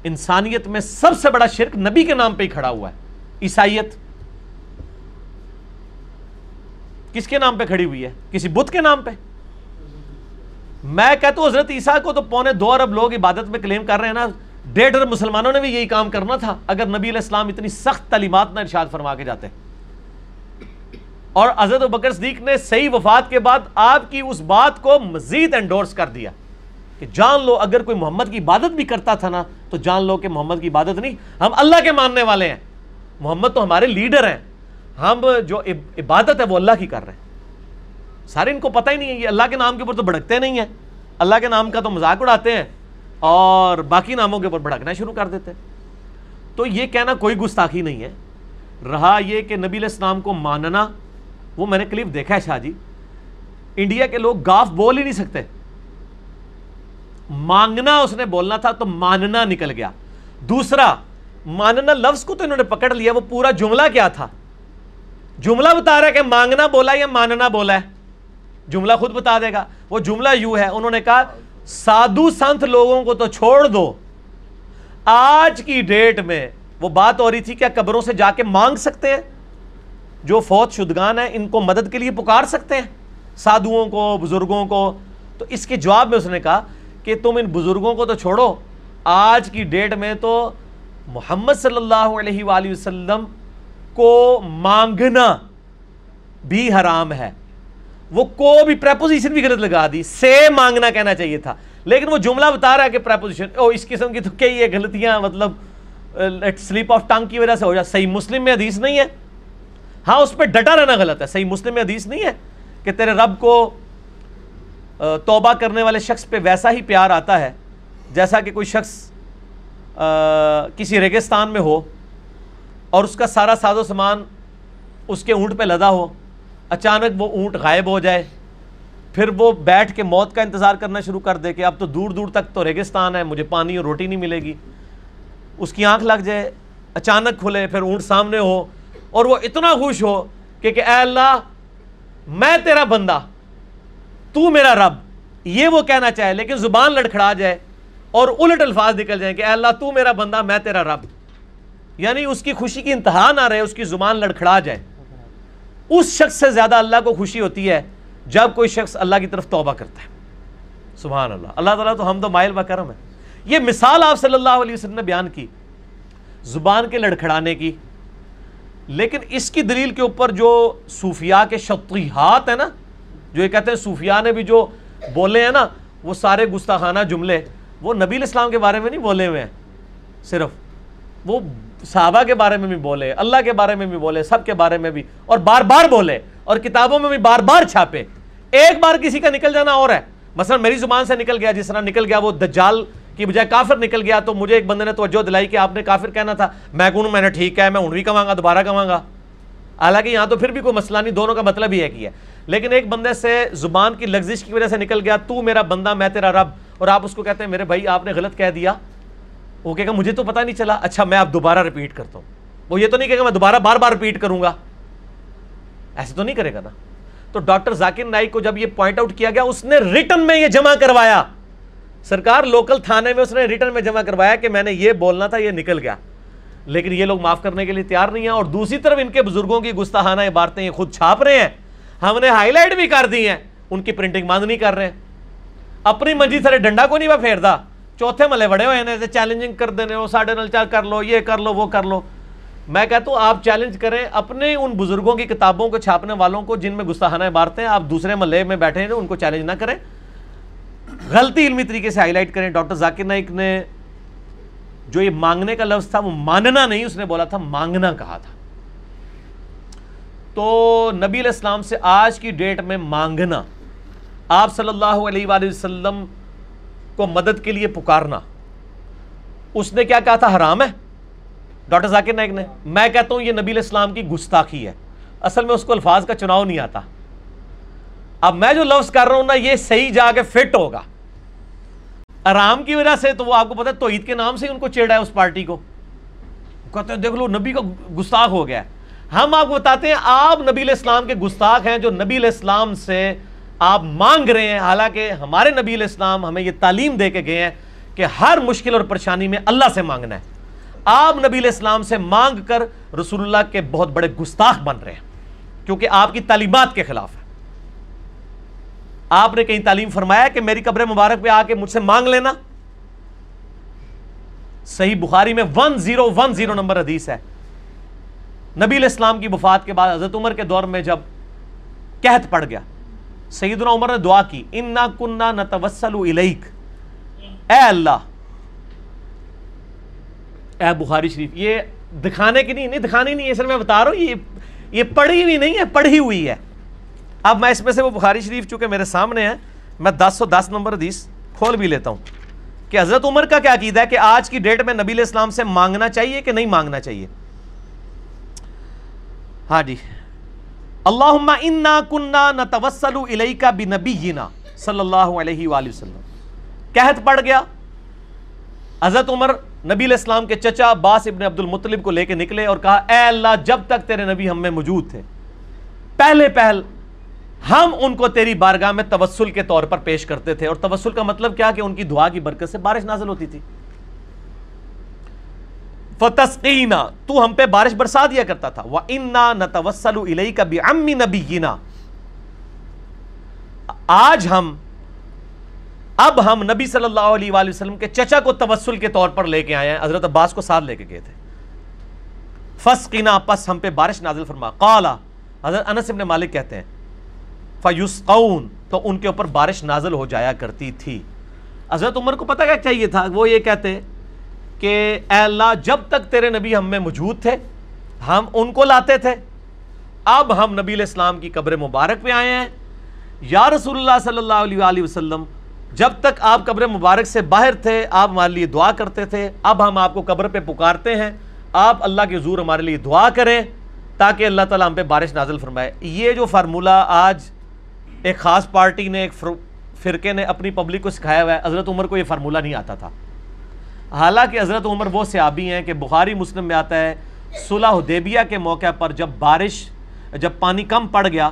انسانیت میں سب سے بڑا شرک نبی کے نام پہ ہی کھڑا ہوا ہے۔ عیسائیت کس کے نام پہ کھڑی ہوئی ہے؟ کسی بدھ کے نام پہ؟ میں کہتا ہوں حضرت عیسیٰ کو تو پونے دو ارب لوگ عبادت میں کلیم کر رہے ہیں نا، ڈیڑھ ارب مسلمانوں نے بھی یہی کام کرنا تھا، اگر نبی علیہ السلام اتنی سخت تعلیمات نہ ارشاد فرما کے جاتے۔ اور حضرت بکر صدیق نے صحیح وفات کے بعد آپ کی اس بات کو مزید انڈورس کر دیا۔ کہ جان لو اگر کوئی محمد کی عبادت بھی کرتا تھا نا، تو جان لو کہ محمد کی عبادت نہیں۔ ہم اللہ کے ماننے والے ہیں۔ محمد تو ہمارے لیڈر ہیں۔ ہم جو عبادت ہے وہ اللہ کی کر رہے ہیں۔ سارے ان کو پتہ ہی نہیں ہے، یہ اللہ کے نام کے اوپر تو بھڑکتے نہیں ہیں۔ اللہ کے نام کا تو مذاق اڑاتے ہیں اور باقی ناموں کے اوپر بھڑکنا شروع کر دیتے ہیں۔ تو یہ کہنا کوئی گستاخی نہیں ہے۔ رہا یہ کہ نبی علیہ السلام کو ماننا، وہ میں نے کلپ دیکھا ہے شاہ جی۔ انڈیا کے لوگ گاف بول ہی نہیں سکتے۔ مانگنا اس نے بولنا تھا تو ماننا نکل گیا۔ دوسرا، ماننا لفظ کو تو انہوں نے پکڑ لیا، وہ پورا جملہ کیا تھا؟ جملہ بتا رہا ہے کہ مانگنا بولا یا ماننا بولا ہے؟ جملہ خود بتا دے گا۔ وہ جملہ یوں ہے، انہوں نے کہا، سادھو سنت لوگوں کو تو چھوڑ دو۔ آج کی ڈیٹ میں وہ بات ہو رہی تھی، کیا قبروں سے جا کے مانگ سکتے ہیں؟ جو فوت شدگان ہیں، ان کو مدد کے لیے پکار سکتے ہیں؟ سادھوؤں کو، بزرگوں کو۔ تو اس کے جواب میں اس نے کہا کہ تم ان بزرگوں کو تو چھوڑو۔ آج کی ڈیٹ میں تو محمد صلی اللہ علیہ وآلہ وسلم کو مانگنا بھی حرام ہے۔ وہ کو بھی پریپوزیشن بھی غلط لگا دی۔ سے مانگنا کہنا چاہیے تھا۔ لیکن وہ جملہ بتا رہا ہے کہ پریپوزیشن او اس قسم کی تو کئی یہ غلطیاں مطلب سلیپ آف ٹنگ کی وجہ سے ہو جائے صحیح مسلم میں حدیث نہیں ہے۔ ہاں اس پہ ڈٹا رہنا غلط ہے۔ صحیح مسلم میں حدیث نہیں ہے کہ تیرے رب کو توبہ کرنے والے شخص پہ ویسا ہی پیار آتا ہے جیسا کہ کوئی شخص کسی ریگستان میں ہو اور اس کا سارا ساز و سامان اس کے اونٹ پہ لدا ہو، اچانک وہ اونٹ غائب ہو جائے، پھر وہ بیٹھ کے موت کا انتظار کرنا شروع کر دے کہ اب تو دور دور تک تو ریگستان ہے، مجھے پانی اور روٹی نہیں ملے گی۔ اس کی آنکھ لگ جائے، اچانک کھلے، پھر اونٹ سامنے ہو اور وہ اتنا خوش ہو کہ کہ اے اللہ، میں تیرا بندہ۔ تو میرا رب، یہ وہ کہنا چاہے، لیکن زبان لڑکھڑا جائے اور الٹ الفاظ نکل جائیں کہ اے اللہ، تو میرا بندہ، میں تیرا رب۔ یعنی اس کی خوشی کی انتہا نہ رہے، اس کی زبان لڑکھڑا جائے۔ اس شخص سے زیادہ اللہ کو خوشی ہوتی ہے جب کوئی شخص اللہ کی طرف توبہ کرتا ہے۔ سبحان اللہ۔ اللہ تعالیٰ تو ہم تو مائل و کرم ہے یہ مثال آپ صلی اللہ علیہ وسلم نے بیان کی، زبان کے لڑکھڑانے کی۔ لیکن اس کی دلیل کے اوپر جو صوفیاء کے شطریحات ہیں نا جو یہ کہتے ہیں صوفیاء نے بھی جو بولے ہیں نا، وہ سارے گستاخانہ جملے، وہ نبی الاسلام کے بارے میں نہیں بولے ہوئے ہیں، صرف وہ صحابہ کے بارے میں بھی بولے، اللہ کے بارے میں بھی بولے، سب کے بارے میں بھی، اور بار بار بولے، اور کتابوں میں بھی بار بار چھاپے۔ ایک بار کسی کا نکل جانا اور ہے۔ مثلا میری زبان سے نکل گیا، جس طرح نکل گیا وہ دجال کی بجائے کافر نکل گیا، تو مجھے ایک بندے نے توجہ دلائی کہ آپ نے کافر کہنا تھا۔ میں کہوں، میں نے ٹھیک ہے میں ہوں بھی کہاں گا، دوبارہ کہاں گا۔ حالانکہ یہاں تو پھر بھی کوئی مسئلہ نہیں، دونوں کا مطلب ہی ہے کہ ہے۔ لیکن ایک بندے سے زبان کی لگزش کی وجہ سے نکل گیا، تو میرا بندہ، میں تیرا رب۔ اور آپ اس کو کہتے ہیں، میرے بھائی، آپ نے غلط کہہ دیا۔ وہ کہے گا، مجھے تو پتا نہیں چلا۔ اچھا میں اب دوبارہ ریپیٹ کرتا ہوں۔ وہ یہ تو نہیں کہے گا، میں دوبارہ بار بار ریپیٹ کروں گا۔ ایسے تو نہیں کرے گا نا۔ تو ڈاکٹر ذاکر نائک کو جب یہ پوائنٹ آؤٹ کیا گیا، اس نے ریٹن میں یہ جمع کروایا۔ سرکار لوکل تھانے میں اس نے ریٹن میں جمع کروایا کہ میں نے یہ بولنا تھا، یہ نکل گیا۔ لیکن یہ لوگ معاف کرنے کے لیے تیار نہیں ہیں۔ اور دوسری طرف ان کے بزرگوں کی گستاحانہ عبارتیں یہ خود چھاپ رہے ہیں۔ ہم نے ہائی لائٹ بھی کر دی ہیں۔ ان کی پرنٹنگ بند نہیں کر رہے۔ اپنی منجی سارے ڈنڈا کو نہیں وہ پھیرتا چوتھے ملے بڑے ہوئے ہیں چیلنجنگ کر دینے ہو، ساڑھے نل چار کر لو، یہ کر لو، وہ کر لو۔ میں کہتا ہوں، آپ چیلنج کریں۔ اپنے ان بزرگوں کی کتابوں کو چھاپنے والوں کو جن میں گستاحانہ عبارتیں آپ دوسرے محلے میں بیٹھے ہیں، ان کو چیلنج نہ کریں۔ غلطی علمی طریقے سے ہائی لائٹ کریں۔ ڈاکٹر ذاکر نائک نے جو یہ مانگنے کا لفظ تھا، وہ ماننا نہیں، اس نے بولا تھا مانگنا کہا تھا۔ تو نبی علیہ السلام سے آج کی ڈیٹ میں مانگنا، آپ صلی اللہ علیہ وآلہ وسلم کو مدد کے لیے پکارنا۔ اس نے کیا کہا تھا؟ حرام ہے؟ ڈاکٹر ذاکر نائک نے، میں کہتا ہوں یہ نبی علیہ السلام کی گستاخی ہے۔ اصل میں اس کو الفاظ کا چناؤ نہیں آتا۔ اب میں جو لفظ کر رہا ہوں نا، یہ صحیح جا کے فٹ ہوگا۔ آرام کی وجہ سے تو وہ آپ کو پتا توحید کے نام سے ہی ان کو چیڑا ہے اس پارٹی کو۔ کہتے ہیں، دیکھ لو، نبی کا گستاخ ہو گیا ہے۔ ہم آپ کو بتاتے ہیں، آپ نبی علیہ السلام کے گستاخ ہیں جو نبی علیہ السلام سے آپ مانگ رہے ہیں۔ حالانکہ ہمارے نبی علیہ السلام ہمیں یہ تعلیم دے کے گئے ہیں کہ ہر مشکل اور پریشانی میں اللہ سے مانگنا ہے۔ آپ نبی علیہ السلام سے مانگ کر رسول اللہ کے بہت بڑے گستاخ بن رہے ہیں، کیونکہ آپ کی تعلیمات کے خلاف ہے آپ نے کہیں تعلیم فرمایا کہ میری قبر مبارک پہ آ کے مجھ سے مانگ لینا؟ صحیح بخاری میں one zero one zero number حدیث ہے۔ نبی علیہ السلام کی وفات کے بعد حضرت عمر کے دور میں جب قحط پڑ گیا، سیدنا عمر نے دعا کی، انا کننا نتوسل الیک اے اللہ، اے بخاری شریف، یہ دکھانے کی نہیں نہیں دکھانے نہیں ہے سر میں بتا رہا ہوں، یہ یہ پڑھی ہوئی نہیں ہے، پڑھی ہوئی ہے۔ اب میں اس میں سے وہ بخاری شریف چونکہ میرے سامنے ہے، میں دس سو دس نمبر حدیث کھول بھی لیتا ہوں کہ حضرت عمر کا کیا عقیدہ ہے کہ آج کی ڈیٹ میں نبی علیہ السلام سے مانگنا چاہیے کہ نہیں مانگنا چاہیے؟ ہاں جی۔ اللہم انا کننا نتوسل الیکا بنبینا صلی اللہ علیہ وآلہ وسلم۔ قحط پڑ گیا۔ حضرت عمر نبی علیہ السلام کے چچا باس ابن عبد المطلب کو لے کے نکلے اور کہا، اے اللہ، جب تک تیرے نبی ہم میں موجود تھے، پہلے پہل ہم ان کو تیری بارگاہ میں توسل کے طور پر پیش کرتے تھے۔ اور توسل کا مطلب کیا؟ کہ ان کی دعا کی برکت سے بارش نازل ہوتی تھی۔ فتسقینا تو ہم پہ بارش برسا دیا کرتا تھا۔ وَإِنَّا نَتَوَسَّلُ إِلَيْكَ بِعَمِّ نَبِيِّنَا۔ آج ہم، اب ہم نبی صلی اللہ علیہ وآلہ وسلم کے چچا کو توسل کے طور پر لے کے آئے ہیں۔ حضرت عباس کو ساتھ لے کے گئے تھے۔ فسقینا پس ہم پہ بارش نازل فرما۔ قالا حضرت انس ابن مالک کہتے ہیں، فیسقون۔ تو ان کے اوپر بارش نازل ہو جایا کرتی تھی۔ حضرت عمر کو پتہ کیا چاہیے تھا؟ وہ یہ کہتے کہ اے اللہ، جب تک تیرے نبی ہم میں موجود تھے، ہم ان کو لاتے تھے۔ اب ہم نبی علیہ السلام کی قبر مبارک پہ آئے ہیں۔ یا رسول اللہ صلی اللہ علیہ وآلہ وسلم، جب تک آپ قبر مبارک سے باہر تھے، آپ ہمارے لیے دعا کرتے تھے۔ اب ہم آپ کو قبر پہ پکارتے ہیں۔ آپ اللہ کے حضور ہمارے لیے دعا کریں تاکہ اللہ تعالیٰ ہم پہ بارش نازل فرمائے۔ یہ جو فارمولہ آج ایک خاص پارٹی نے، ایک فرقے نے اپنی پبلک کو سکھایا ہوا ہے، حضرت عمر کو یہ فارمولہ نہیں آتا تھا۔ حالانکہ حضرت عمر وہ صحابی ہیں کہ بخاری مسلم میں آتا ہے، صلح حدیبیہ کے موقع پر جب بارش، جب پانی کم پڑ گیا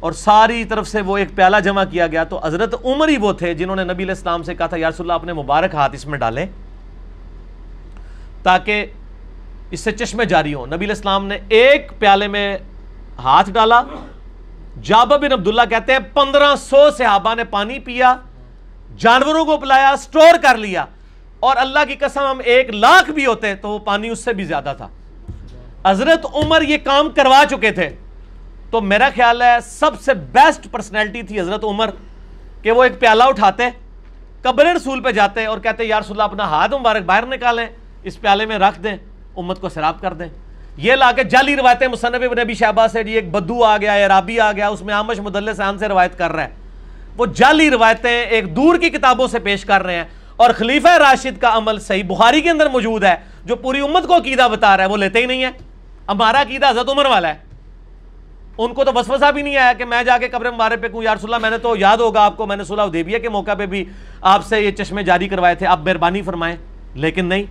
اور ساری طرف سے وہ ایک پیالہ جمع کیا گیا، تو حضرت عمر ہی وہ تھے جنہوں نے نبی علیہ السلام سے کہا تھا، یا رسول اللہ، اپنے مبارک ہاتھ اس میں ڈالیں تاکہ اس سے چشمے جاری ہوں۔ نبی علیہ السلام نے ایک پیالے میں ہاتھ ڈالا۔ جابہ بن عبداللہ کہتے ہیں، پندرہ سو صحابہ نے پانی پیا، جانوروں کو پلایا، سٹور کر لیا۔ اور اللہ کی قسم ہم ایک لاکھ بھی ہوتے تو وہ پانی اس سے بھی زیادہ تھا۔ حضرت عمر یہ کام کروا چکے تھے۔ تو میرا خیال ہے سب سے بیسٹ پرسنالٹی تھی حضرت عمر، کہ وہ ایک پیالہ اٹھاتے، قبر رسول پہ جاتے اور کہتے، یا رسول اللہ، اپنا ہاتھ مبارک باہر نکالیں، اس پیالے میں رکھ دیں، امت کو سراب کر دیں۔ یہ لا کے جعلی روایتیں مصنف ابن ابی شہبہ سے جی ایک بدو آ گیا عرابی آ گیا، اس میں آمش مدلس آن سے روایت کر رہا ہے وہ جعلی روایتیں ایک دور کی کتابوں سے پیش کر رہے ہیں۔ اور خلیفہ راشد کا عمل صحیح بخاری کے اندر موجود ہے، جو پوری امت کو عقیدہ بتا رہا ہے، وہ لیتے ہی نہیں ہے ہمارا عقیدہ حضرت عمر والا ہے۔ ان کو تو وسوسہ بھی نہیں آیا کہ میں جا کے قبر مبارک پہ کہوں یا رسول اللہ، میں نے تو یاد ہوگا آپ کو، میں نے صلح حدیبیہ کے موقع پہ بھی آپ سے یہ چشمے جاری کروائے تھے۔ آپ مہربانی فرمائیں۔ لیکن نہیں،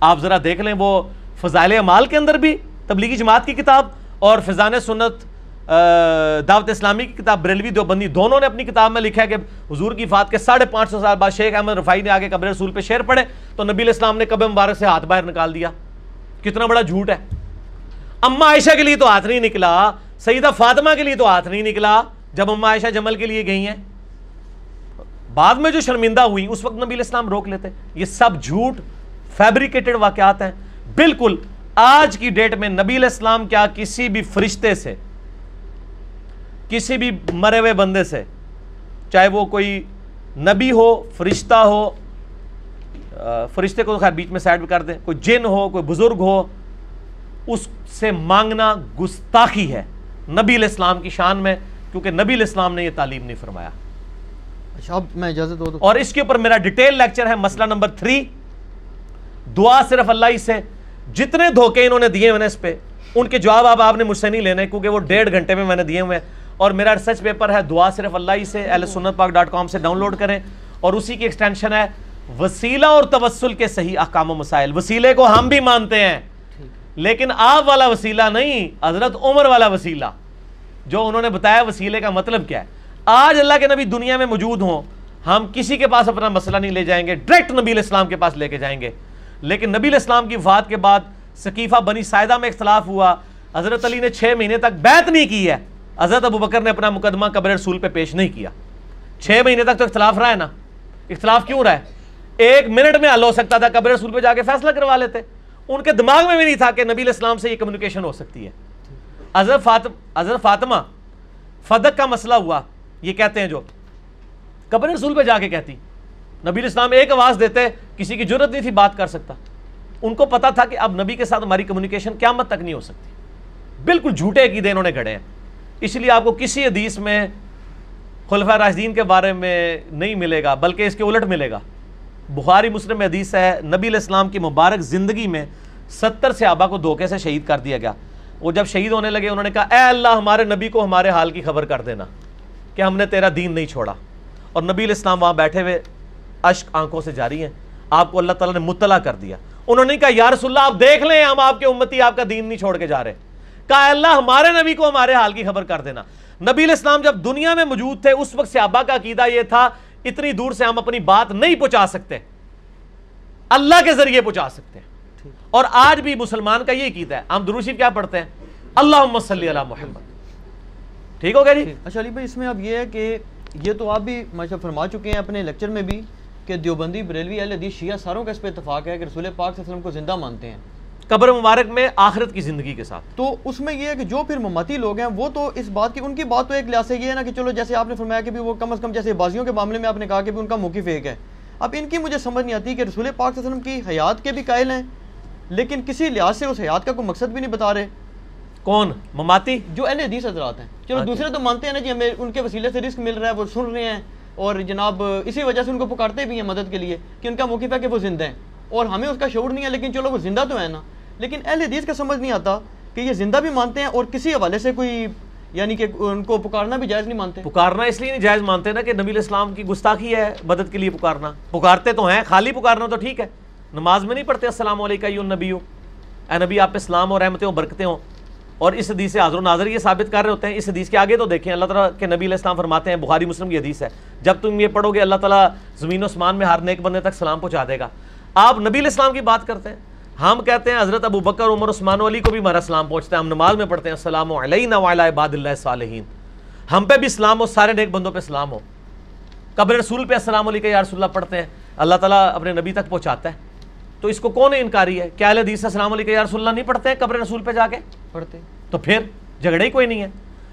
آپ ذرا دیکھ لیں وہ فضائل اعمال کے اندر بھی تبلیغی جماعت کی کتاب اور فضان سنت دعوت اسلامی کی کتاب بریلوی دیوبندی، دونوں نے اپنی کتاب میں لکھا ہے کہ حضور کی فات کے ساڑھے پانچ سو سال بعد شیخ احمد رفائی نے آگے قبر رسول پہ شعر پڑھے تو نبی علیہ السلام نے قبر مبارک سے ہاتھ باہر نکال دیا۔ کتنا بڑا جھوٹ ہے۔ اما عائشہ کے لیے تو ہاتھ نہیں نکلا، سیدہ فاطمہ کے لیے تو ہاتھ نہیں نکلا، جب اما عائشہ جمل کے لیے گئی ہیں۔ بعد میں جو شرمندہ ہوئی، اس وقت نبی علیہ السلام روک لیتے۔ یہ سب جھوٹ فیبریکیٹڈ واقعات ہیں۔ بالکل، آج کی ڈیٹ میں نبی علیہ السلام کیا کسی بھی فرشتے سے کسی بھی مرے ہوئے بندے سے چاہے وہ کوئی نبی ہو فرشتہ ہو فرشتے کو خیر بیچ میں سائڈ کر دیں کوئی جن ہو کوئی بزرگ ہو اس سے مانگنا گستاخی ہے نبی علیہ السلام کی شان میں کیونکہ نبی علیہ السلام نے یہ تعلیم نہیں فرمایا۔ اچھا اب میں اجازت دو اور اس کے اوپر میرا ڈیٹیل لیکچر ہے مسئلہ نمبر تھری۔ دعا صرف اللہ ہی سے جتنے دھوکے انہوں نے دیے ہوئے اس پہ ان کے جواب اب آپ نے مجھ سے نہیں لینے کیونکہ وہ ڈیڑھ گھنٹے میں میں نے دیے ہوئے ہیں۔ اور میرا ریسرچ پیپر ہے، دعا صرف اللہ ہی سے، اہل سنت پاک ڈاٹ کام سے ڈاؤن لوڈ کریں۔ اور اسی کی ایکسٹینشن ہے، وسیلہ اور توسل کے صحیح احکام و مسائل۔ وسیلے کو ہم بھی مانتے ہیں۔ لیکن آپ والا وسیلہ نہیں، حضرت عمر والا وسیلہ۔ جو انہوں نے بتایا وسیلے کا مطلب کیا ہے۔ آج اللہ کے نبی دنیا میں موجود ہوں، ہم کسی کے پاس اپنا مسئلہ نہیں لے جائیں گے ڈائریکٹ نبی علیہ السلام کے پاس لے کے جائیں گے۔ لیکن نبی علیہ السلام کی وفات کے بعد ثقیفہ بنی سائدہ میں اختلاف ہوا۔ حضرت علی نے چھ مہینے تک بیعت نہیں کی ہے۔ حضرت ابو بکر نے اپنا مقدمہ قبر رسول پہ پیش نہیں کیا۔ چھ مہینے تک تو اختلاف رہا ہے نا۔ اختلاف کیوں رہا ہے؟ ایک منٹ میں حل ہو سکتا تھا، قبر رسول پہ جا کے فیصلہ کروا لیتے۔ ان کے دماغ میں بھی نہیں تھا کہ نبی علیہ السلام سے یہ کمیونیکیشن ہو سکتی ہے۔ حضرت فاطم، حضرت فاطمہ، فدق کا مسئلہ ہوا۔ یہ کہتے ہیں جو، قبر رسول پہ جا کے کہتی۔ نبی علیہ السلام ایک آواز دیتے، کسی کی ضرورت نہیں تھی بات کر سکتا۔ ان کو پتا تھا کہ اب نبی کے ساتھ ہماری کمیونیکیشن قیامت تک نہیں ہو سکتی۔ بالکل جھوٹے عقیدے انہوں نے گھڑے ہیں۔ اس لیے آپ کو کسی حدیث میں خلفہ راشدین کے بارے میں نہیں ملے گا، بلکہ اس کے الٹ ملے گا۔ بخاری مسلم میں حدیث ہے، نبی علیہ السلام کی مبارک زندگی میں ستر صحابہ کو دھوکے سے شہید کر دیا گیا۔ وہ جب شہید ہونے لگے، انہوں نے کہا، اے اللہ، ہمارے نبی کو ہمارے حال کی خبر کر دینا کہ ہم نے تیرا دین نہیں چھوڑا۔ اور نبی علیہ السلام وہاں بیٹھے ہوئے اشک آنکھوں سے جاری ہیں۔ آپ کو اللہ تعالیٰ نے مطلع کر دیا۔ انہوں نے کہا، یا رسول اللہ، آپ دیکھ لیں، ہم آپ کے امتی آپ کا دین نہیں چھوڑ کے جا رہے۔ کہا اللہ ہمارے نبی کو ہمارے حال کی خبر کر دینا۔ نبی علیہ السلام جب دنیا میں موجود تھے، اس وقت صحابہ کا عقیدہ یہ تھا، اتنی دور سے ہم اپنی بات نہیں پہنچا سکتے۔ اللہ کے ذریعے پہنچا سکتے ہیں۔ اور آج بھی مسلمان کا یہ عقیدہ ہے۔ ہم دروشی کیا پڑھتے ہیں؟ اللہ صلی اللہ محمد۔ ٹھیک ہو گیا جی؟ اچھا علی بھائی، اس میں اب یہ ہے کہ یہ تو آپ بھی ماشاء فرما چکے ہیں اپنے لیکچر میں بھی کہ دیوبندی بریلوی اہل حدیث شیعہ ساروں کا اس پہ اتفاق ہے کہ رسول پاک صلی اللہ علیہ وسلم کو زندہ مانتے ہیں۔ قبر مبارک میں آخرت کی زندگی کے ساتھ۔ تو اس میں یہ ہے کہ جو پھر ممتی لوگ ہیں وہ تو اس بات کی ان کی بات تو ایک لحاظ سے یہ ہے نا کہ چلو جیسے آپ نے فرمایا کہ بھی وہ کم از کم جیسے بازیوں کے معاملے میں آپ نے کہا کہ بھی ان کا موقف ایک ہے۔ اب ان کی مجھے سمجھ نہیں آتی کہ رسول پاک صلی اللہ علیہ وسلم کی حیات کے بھی قائل ہیں لیکن کسی لحاظ سے اس حیات کا کوئی مقصد بھی نہیں بتا رہے۔ کون؟ مماتی؟ جو اہل حدیث حضرات ہیں۔ چلو دوسرے تو مانتے ہیں نا جی ہمیں ان کے وسیلے سے رزق مل رہا ہے وہ سن رہے ہیں اور جناب اسی وجہ سے ان کو پکارتے بھی ہیں مدد کے لیے کہ ان کا موقف ہے کہ وہ زندہ ہیں۔ اور ہمیں اس کا شعور نہیں ہے لیکن چلو وہ زندہ تو ہے نا۔ لیکن اہل حدیث کا سمجھ نہیں آتا کہ یہ زندہ بھی مانتے ہیں اور کسی حوالے سے کوئی یعنی کہ ان کو پکارنا بھی جائز نہیں مانتے۔ پکارنا اس لیے نہیں جائز مانتے نا کہ نبی علیہ السلام کی گستاخی ہے مدد کے لیے پکارنا۔ پکارتے تو ہیں، خالی پکارنا تو ٹھیک ہے۔ نماز میں نہیں پڑھتے، السلام علیکم نبی اے نبی، آپ پہ اسلام اور رحمتیں ہوں برکتیں ہوں۔ اور اس حدیث سے حاضر و ناظر یہ ثابت کر رہے ہوتے ہیں، اس حدیث کے آگے تو دیکھیں، اللہ تعالیٰ کے نبی علیہ السلام فرماتے ہیں، بخاری مسلم کی حدیث ہے۔ جب تم یہ پڑھو گے، اللہ تعالیٰ زمین و اسمان میں ہر نیک بندے تک سلام پہنچا دے گا۔ آپ نبی علیہ السلام کی بات کرتے ہیں۔ ہم کہتے ہیں حضرت ابو بکر عمر عثمان علی کو بھی ہمارا سلام پہنچتا ہے ہم نماز میں پڑھتے ہیں السلام علیہ وعلی عباد اللہ صالحین۔ ہم پہ بھی سلام ہو سارے نیک بندوں پہ سلام ہو۔ قبر رسول پہ السلام علیکم یا رسول اللہ پڑھتے ہیں اللہ تعالیٰ اپنے نبی تک پہنچاتا ہے۔ تو اس کو کون انکاری ہے؟ کیا حدیث السلام علیکم یا رسول اللہ نہیں پڑھتے ہیں قبر رسول پہ جا کے؟ پڑھتے۔ تو پھر جھگڑے ہی کوئی نہیں ہے۔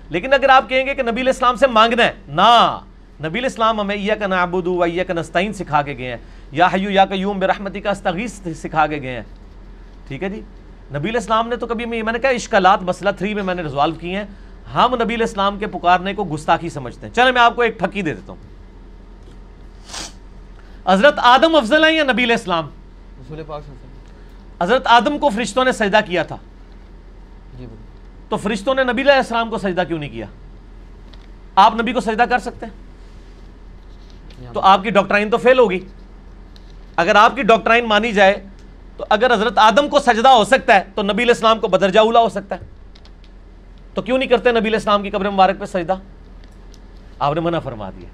لیکن اگر آپ کہیں گے کہ نبی علیہ السلام سے مانگنا ہے نا نبی علیہ السلام ہمیں یا کا نابود و یا کا نستعین سکھا کے گئے ہیں۔ یا حیو یا قیوم برحمتی کا استغیث سکھا کے گئے ہیں۔ ٹھیک ہے جی؟ نبی علیہ السلام نے تو کبھی میں نے کہا اشکالات مسئلہ تھری میں میں نے ریزالو کی ہیں۔ ہم نبی علیہ السلام کے پکارنے کو گستاخی سمجھتے ہیں۔ چلے میں آپ کو ایک پھکی دے دیتا ہوں۔ حضرت آدم افضل ہیں یا نبی علیہ السلام؟ حضرت آدم کو فرشتوں نے سجدہ کیا تھا۔ جی تو فرشتوں نے نبی علیہ السلام کو سجدہ کیوں نہیں کیا؟ آپ نبی کو سجدہ کر سکتے ہیں؟ تو آپ کی ڈاکٹرائن تو فیل ہوگی۔ اگر آپ کی ڈاکٹرائن مانی جائے تو اگر حضرت آدم کو سجدہ ہو سکتا ہے، تو نبی علیہ السلام کو بدرجہ اولا ہو سکتا ہے۔ تو کیوں نہیں کرتے نبی علیہ السلام کی قبر مبارک پہ سجدہ؟ آپ نے منع فرما دیا۔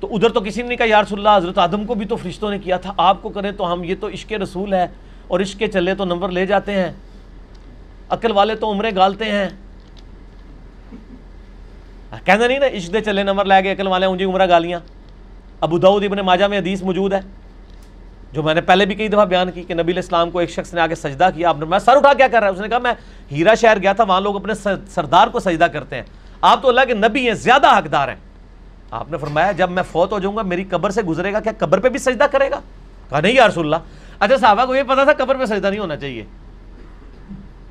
تو ادھر تو کسی نے نہیں کہا، یا رسول اللہ، حضرت آدم کو بھی تو فرشتوں نے کیا تھا، آپ کو کریں تو ہم یہ تو عشق رسول ہے اور عشق کے چلے تو نمبر لے جاتے ہیں۔ عقل والے تو عمریں گالتے ہیں۔ کہنا نہیں نا، عشق دے چلے نمبر لے گئے، عقل والے اونجی عمرہ گالیاں۔ ابو داؤد ابن ماجہ میں حدیث موجود ہے۔ جو میں نے پہلے بھی کئی دفعہ بیان کی کہ نبی علیہ السلام کو ایک شخص نے آگے سجدہ کیا، آپ نے میں سر اٹھا کیا کر رہا ہے اس نے کہا میں ہیرا شہر گیا تھا، وہاں لوگ اپنے سردار کو سجدہ کرتے ہیں۔ آپ تو اللہ کے نبی ہیں، زیادہ حقدار ہیں۔ آپ نے فرمایا جب میں فوت ہو جاؤں گا، میری قبر سے گزرے گا، کیا قبر پہ بھی سجدہ کرے گا؟ کہا نہیں یا رسول اللہ۔ اچھا صحابہ کو یہ پتا تھا قبر پہ سجدہ نہیں ہونا چاہیے۔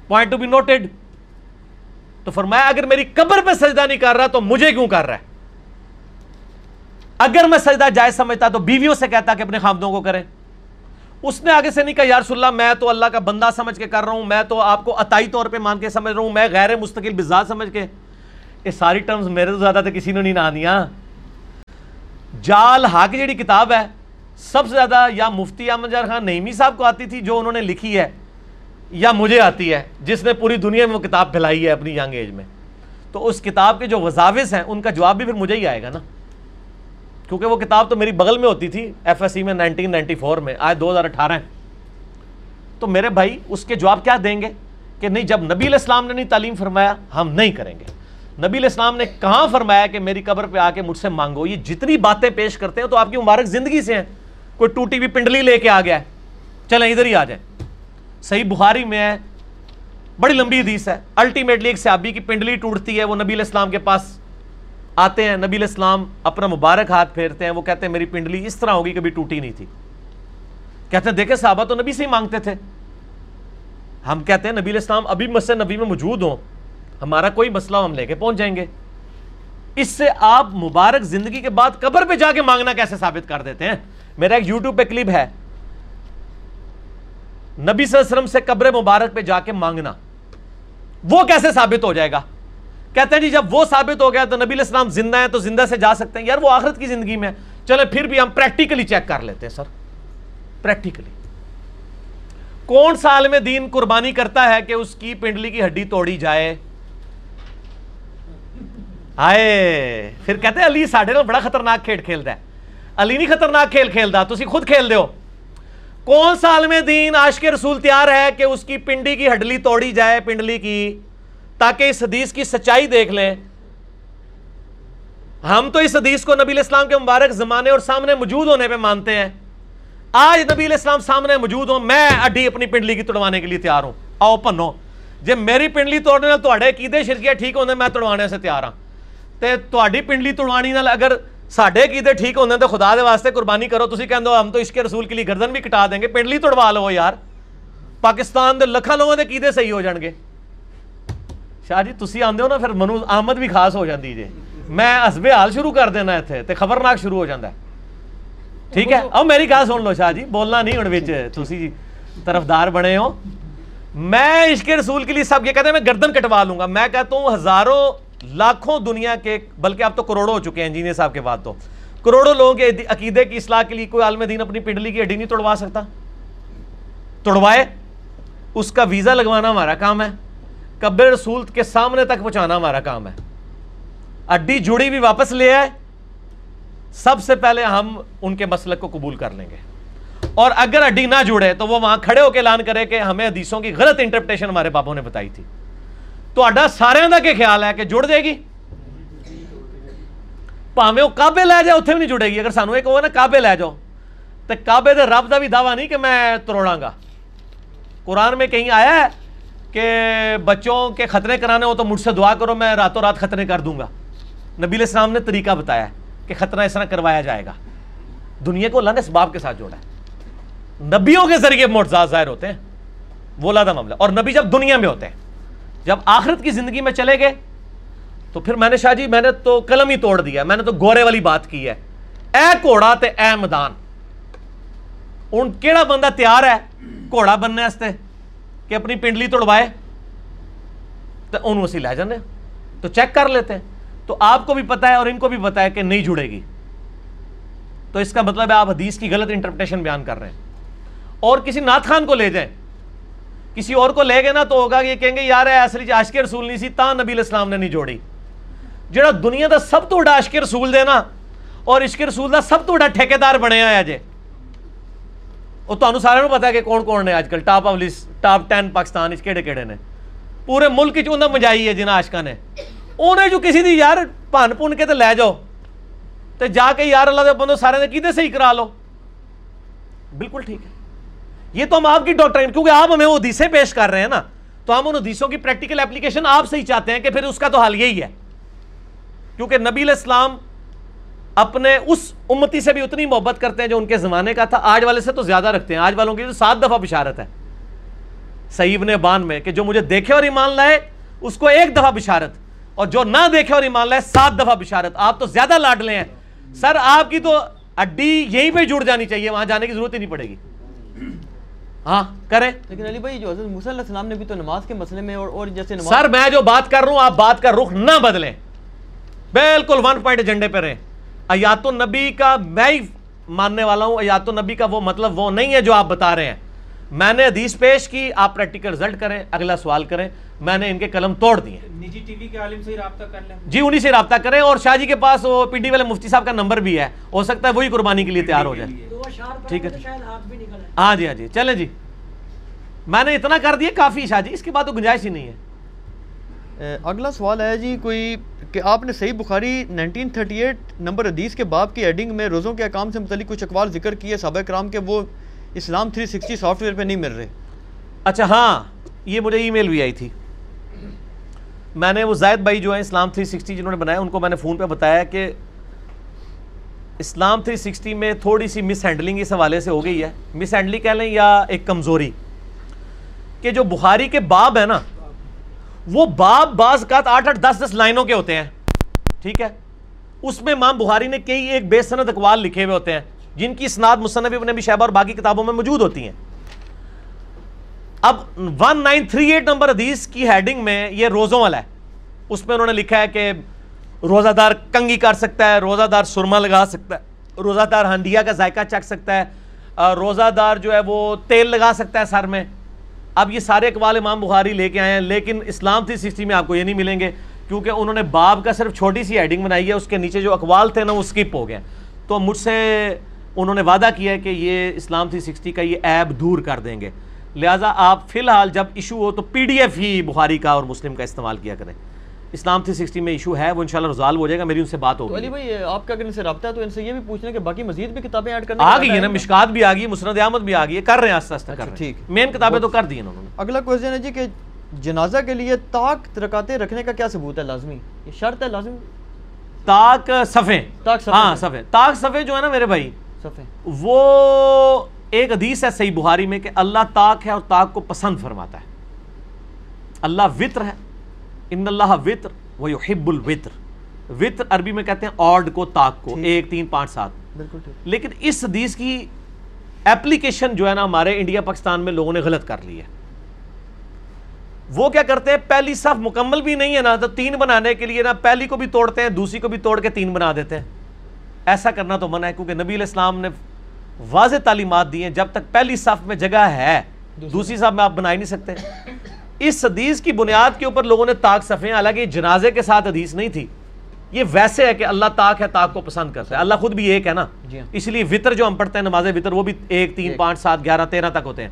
پوائنٹ ٹو بی نوٹڈ تو فرمایا اگر میری قبر پہ سجدہ نہیں کر رہا تو مجھے کیوں کر رہا ہے؟ اگر میں سجدہ جائز سمجھتا تو بیویوں سے کہتا کہ اپنے خامدوں کو کریں۔ اس نے آگے سے نہیں کہا یا رسول اللہ میں تو اللہ کا بندہ سمجھ کے کر رہا ہوں، میں تو آپ کو عطائی طور پہ مان کے سمجھ رہا ہوں، میں غیر مستقل بزاد سمجھ کے۔ یہ ساری ٹرمز میرے تو زیادہ تو کسی نے نہیں نہ دیا ہاں۔ جال ہا کی جڑی کتاب ہے، سب سے زیادہ یا مفتی احمد جار خان نعیمی صاحب کو آتی تھی، جو انہوں نے لکھی ہے، یا مجھے آتی ہے، جس نے پوری دنیا میں وہ کتاب پھیلائی ہے اپنی ینگ ایج میں۔ تو اس کتاب کے جو وزاوز ہیں، ان کا جواب بھی پھر مجھے ہی آئے گا نا۔ کیونکہ وہ کتاب تو میری بغل میں ہوتی تھی ایف ایس سی میں نائنٹین نائنٹی فور میں، آج دو ہزار اٹھارہ تو میرے بھائی، اس کے جواب کیا دیں گے؟ کہ نہیں، جب نبی علیہ السلام نے نہیں تعلیم فرمایا، ہم نہیں کریں گے۔ نبی علیہ السلام نے کہاں فرمایا کہ میری قبر پہ آ کے مجھ سے مانگو؟ یہ جتنی باتیں پیش کرتے ہیں تو آپ کی مبارک زندگی سے ہیں۔ کوئی ٹوٹی ہوئی پنڈلی لے کے آ گیا ہے۔ چلیں ادھر ہی آ جائیں۔ صحیح بخاری میں ہے، بڑی لمبی حدیث ہے۔ الٹیمیٹلی ایک صحابی کی پنڈلی ٹوٹتی ہے، وہ نبی علیہ السلام کے پاس آتے ہیں، نبی علیہ السلام اپنا مبارک ہاتھ پھیرتے ہیں، وہ کہتے ہیں، میری پنڈلی اس طرح ہوگی کبھی ٹوٹی نہیں تھی۔ کہتے ہیں، دیکھیں صحابہ تو نبی سے ہی مانگتے تھے۔ ہم کہتے ہیں، نبی علیہ السلام ابھی مسجد نبی میں موجود ہوں، ہمارا کوئی مسئلہ ہم لے کے پہنچ جائیں گے۔ اس سے آپ مبارک زندگی کے بعد قبر پہ جا کے مانگنا کیسے ثابت کر دیتے ہیں؟ میرا ایک یوٹیوب پہ کلپ ہے۔ نبی صلی اللہ علیہ وسلم سے قبر مبارک پہ جا کے مانگنا، وہ کیسے ثابت ہو جائے گا؟ کہتے ہیں جی جب وہ ثابت ہو گیا تو نبی علیہ السلام زندہ ہیں تو زندہ سے جا سکتے ہیں۔ یار وہ آخرت کی زندگی میں چلے پھر بھی ہم پریکٹیکلی چیک کر لیتے ہیں، سر۔ پریکٹیکلی کون سا عالم دین قربانی کرتا ہے کہ اس کی پنڈلی کی ہڈی توڑی جائے؟ آئے۔ پھر کہتے ہیں علی ساڈے بڑا خطرناک کھیل کھیلتا ہے۔ علی نہیں خطرناک کھیل کھیلتا، تسی خود کھیل دے ہو۔ کون سا عالم دین عاشق رسول تیار ہے کہ اس کی پنڈی کی ہڈلی توڑی جائے، پنڈلی کی؟ تاکہ اس حدیث کی سچائی دیکھ لیں۔ ہم تو اس حدیث کو نبی علیہ السلام کے مبارک زمانے اور سامنے موجود ہونے پہ مانتے ہیں۔ آج نبی علیہ السلام سامنے موجود ہوں، میں اڈی اپنی پنڈلی کی توڑوانے کے لیے تیار ہوں۔ آؤ پنو، جب میری پنڈلی توڑنے توڑے کیدے شرکیہ ٹھیک ہونے میں توڑوانے سے تیار ہوں تے توڑی پنڈلی توڑوانی نال اگر ساڈے کیدے ٹھیک ہونے تو خدا دے واسطے قربانی کرو، تسی کہندے ہو، ہم تو عشق رسول کے لیے گردن بھی کٹا دیں گے، پنڈلی توڑوا لو یار۔ پاکستان دے لکھاں لوگوں دے کیدے صحیح ہو جان گے۔ شاہ جی تسی آندے ہو نا پھر منو آمد بھی خاص ہو جاندی جے میں حسب حال شروع کر دینا اتنے تے خبرناک شروع ہو جاندا ہے ٹھیک ہے اب میری گل سن لو شاہ جی بولنا نہیں ہوں بچ تسی طرفدار بنے ہو میں عشق رسول کے لیے سب یہ کہتے ہیں میں گردن کٹوا لوں گا میں کہتا ہوں ہزاروں لاکھوں دنیا کے بلکہ اب تو کروڑوں ہو چکے ہیں انجینئر صاحب کے بعد تو کروڑوں لوگوں کے عقیدے کی اصلاح کے لیے کوئی عالم دین اپنی پنڈلی کی ہڈی نہیں توڑوا سکتا توڑوائے اس کا ویزا لگوانا ہمارا کام ہے قبر رسول کے سامنے تک پہنچانا ہمارا کام ہے۔ اڈی جڑی بھی واپس لے آئے، سب سے پہلے ہم ان کے مسلک کو قبول کر لیں گے۔ اور اگر اڈی نہ جڑے تو وہ وہاں کھڑے ہو کے اعلان کرے کہ ہمیں حدیثوں کی غلط انٹرپٹیشن ہمارے باپوں نے بتائی تھی۔ تو اڈا سارے دا کے خیال ہے کہ جڑ جائے گی؟ پاوے وہ کعبے لے جائے اتنے بھی نہیں جڑے گی۔ اگر سانو ایک ہوا نا، کعبے لے جاؤ۔ تو کعبے دے رب دا بھی دعویٰ نہیں کہ میں تروڑاں گا۔ قرآن میں کہیں آیا ہے کہ بچوں کے خطرے کرانے ہو تو مجھ سے دعا کرو، میں راتوں رات خطرے کر دوں گا۔ نبی علیہ السلام نے طریقہ بتایا ہے کہ خطرہ اس طرح کروایا جائے گا۔ دنیا کو اللہ نے اسباب کے ساتھ جوڑا ہے۔ نبیوں کے ذریعے معجزات ظاہر ہوتے ہیں، وہ لادا معاملہ۔ اور نبی جب دنیا میں ہوتے ہیں، جب آخرت کی زندگی میں چلے گئے، تو پھر میں نے شاہ جی میں نے تو قلم ہی توڑ دیا میں نے تو گورے والی بات کی ہے۔ اے گھوڑا تے اے میدان ان کیڑا بندہ تیار ہے؟ گھوڑا بننے واسطے۔ کہ اپنی پنڈلی توڑوائے، تو انہوں اسی لے جانے تو چیک کر لیتے ہیں۔ تو آپ کو بھی پتا ہے اور ان کو بھی پتا ہے کہ نہیں جڑے گی۔ تو اس کا مطلب ہے آپ حدیث کی غلط انٹرپٹیشن بیان کر رہے ہیں۔ اور کسی نات خان کو لے جائیں۔ کسی اور کو لے گئے نا تو ہوگا یہ کہیں گے، یار اصلی عاشق رسول نہیں سی، تا نبی علیہ السلام نے نہیں جوڑی۔ جڑا دنیا دا سب تو بڑا عاشق رسول دے نا، اور عشق رسول دا سب تو بڑا ٹھیکیدار بنیا ہے جے۔ وہ تمہیں سارے پتا ہے کہ کون کون نے آج کل top of list top ten Pakistan کہڑے کہڑے نے پورے ملک چ مجائی ہے جنہیں آشکا نے انہیں جو کسی دی یار پن پن کے تو لے جاؤ تو جا کے یار اللہ دے بندو سارے نے کیتے صحیح کرا لو بالکل ٹھیک ہے یہ تو ہم آپ کی ڈاکٹر کیونکہ آپ ہمیں وہ حدیثیں پیش کر رہے ہیں نا تو ہم ان حدیثوں کی پریکٹیکل اپلیکیشن آپ سے ہی چاہتے ہیں کہ پھر اس کا تو حال یہی ہے کیونکہ نبی علیہ السلام اپنے اس امتی سے بھی اتنی محبت کرتے ہیں جو ان کے زمانے کا تھا آج والے سے تو زیادہ رکھتے ہیں۔ آج والوں کی تو سات دفعہ بشارت ہے۔ سعیب نے بان میں کہ جو مجھے دیکھے اور ایمان لائے اس کو ایک دفعہ بشارت۔ اور جو نہ دیکھے اور ایمان لائے سات دفعہ بشارت۔ آپ تو زیادہ لاڈلے ہیں۔ سر آپ کی تو اڈی یہیں پہ جڑ جانی چاہیے وہاں جانے کی ضرورت ہی نہیں پڑے گی۔ ہاں کریں۔ لیکن علی بھائی جو حضرت موسیٰ علیہ السلام نے بھی تو نماز کے مسئلے میں اور اور جیسے نماز سر میں جو بات کر رہا ہوں آپ بات کا رخ نہ بدلیں۔ بالکل ون پوائنٹ ایجنڈے پہ رہیں۔ آیات النبی کا میں ہی ماننے والا ہوں آیات النبی کا وہ مطلب وہ نہیں ہے جو آپ بتا رہے ہیں۔ میں نے حدیث پیش کی آپ پریکٹیکل رزلٹ کریں اگلا سوال کریں۔ میں نے ان کے قلم توڑ دیے۔ نجی ٹی وی کے عالم سے ہی رابطہ کر لیں۔ جی انہی سے رابطہ کریں اور شاہ جی کے پاس وہ پی ڈی والے مفتی صاحب کا نمبر بھی ہے۔ ہو سکتا ہے وہی قربانی کے لیے تیار ہو جائے۔ ٹھیک ہے آئے ہاں جی ہاں جی۔ چلیں جی۔ میں نے اتنا کر دیا کافی شاہ جی۔ اس کے بعد تو گنجائش ہی نہیں ہے۔ اگلا سوال ہے جی کوئی کہ آپ نے صحیح بخاری 1938 نمبر حدیث کے باب کی ایڈنگ میں روزوں کے اقام سے متعلق کچھ اقوال ذکر کیے صحابہ کرام کے، وہ اسلام 360 سافٹ ویئر پہ نہیں مل رہے؟ اچھا ہاں یہ مجھے ای میل بھی آئی تھی۔ میں نے وہ زائد بھائی جو ہیں اسلام 360 جنہوں نے بنایا، ان کو میں نے فون پہ بتایا کہ اسلام 360 میں تھوڑی سی مس ہینڈلنگ اس حوالے سے ہو گئی ہے۔ مس ہینڈلنگ کہہ لیں یا ایک کمزوری؟ کہ جو بخاری کے باب ہے نا وہ باب بعض اوقات آٹھ آٹھ دس دس لائنوں کے ہوتے ہیں۔ ٹھیک ہے؟ اس میں امام بخاری نے کئی ایک بے سند اقوال لکھے ہوئے ہوتے ہیں، جن کی اسناد مصنف ابن ابی شیبہ اور باقی کتابوں میں موجود ہوتی ہیں۔ اب 1938 نمبر حدیث کی ہیڈنگ میں یہ روزوں والا ہے۔ اس میں انہوں نے لکھا ہے کہ روزہ دار کنگی کر سکتا ہے روزہ دار سرما لگا سکتا ہے روزہ دار ہنڈیا کا ذائقہ چکھ سکتا ہے روزہ دار جو ہے وہ تیل لگا سکتا ہے سر میں۔ اب یہ سارے اقوال امام بخاری لے کے آئے ہیں، لیکن اسلام تھی سکسٹی میں آپ کو یہ نہیں ملیں گے، کیونکہ انہوں نے باب کا صرف چھوٹی سی ہیڈنگ بنائی ہے، اس کے نیچے جو اقوال تھے نا، وہ سکپ ہو گئے تو مجھ سے انہوں نے وعدہ کیا ہے کہ یہ اسلام تھی سکسٹی کا یہ ایب دور کر دیں گے۔ لہٰذا آپ فی الحال جب ایشو ہو تو پی ڈی ایف ہی بخاری کا اور مسلم کا استعمال کیا کریں۔ اسلام تھی سکسٹی میں ایشو ہے وہ انشاءاللہ رزالو ہو جائے گا میری ان سے بات ہوگی۔ علی بھائی آپ کا اگر ان سے رابطہ ہے تو ان سے یہ بھی پوچھنا کہ باقی مزید بھی کتابیں ایڈ کرنے کا آ گئی ہے نا؟ مشکات بھی آ گئی مسند احمد بھی آ گئی ہے کر رہے ہیں آستہ آستہ کر اچھا، رہے ہیں۔ مین کتابیں تو کر دی ہیں انہوں نے۔ اگلا کوشچن ہے جی کہ جنازہ کے لیے طاق رکاتے رکھنے کا کیا ثبوت ہے لازمی؟ یہ شرط ہے لازم؟ تاک صفیں۔ صفیں۔ ہاں صفیں۔ تاک صفیں جو ہے نا میرے بھائی صفیں۔ وہ ایک حدیث ہے صحیح بخاری میں کہ اللہ تاک ہے اور تاک کو پسند فرماتا ہے۔ اللہ وطر ہے۔ ان اللہ وطر وہ یحب الوطر وطر عربی میں کہتے ہیں آڈ کو تاک کو۔ ایک تین پانچ سات۔ بالکل لیکن اس حدیث کی اپلیکیشن جو ہے نا ہمارے انڈیا پاکستان میں لوگوں نے غلط کر لی ہے۔ وہ کیا کرتے ہیں؟ پہلی صف مکمل بھی نہیں ہے نا تو تین بنانے کے لیے نا پہلی کو بھی توڑتے ہیں دوسری کو بھی توڑ کے تین بنا دیتے ہیں۔ ایسا کرنا تو منع ہے کیونکہ نبی علیہ السلام نے واضح تعلیمات دی ہیں جب تک پہلی صف میں جگہ ہے دوسری صف میں آپ بنا ہی نہیں سکتے۔ اس حدیث کی بنیاد کے اوپر لوگوں نے تاک صفیں حالانکہ جنازے کے ساتھ حدیث نہیں تھی۔ یہ ویسے ہے کہ اللہ تاک ہے تاک کو پسند کرتا ہے۔ اللہ خود بھی ایک ہے نا۔ جی ہاں۔ اس لیے وطر جو ہم پڑھتے ہیں نماز وطر وہ بھی ایک تین۔ پانچ سات گیارہ تیرہ تک ہوتے ہیں۔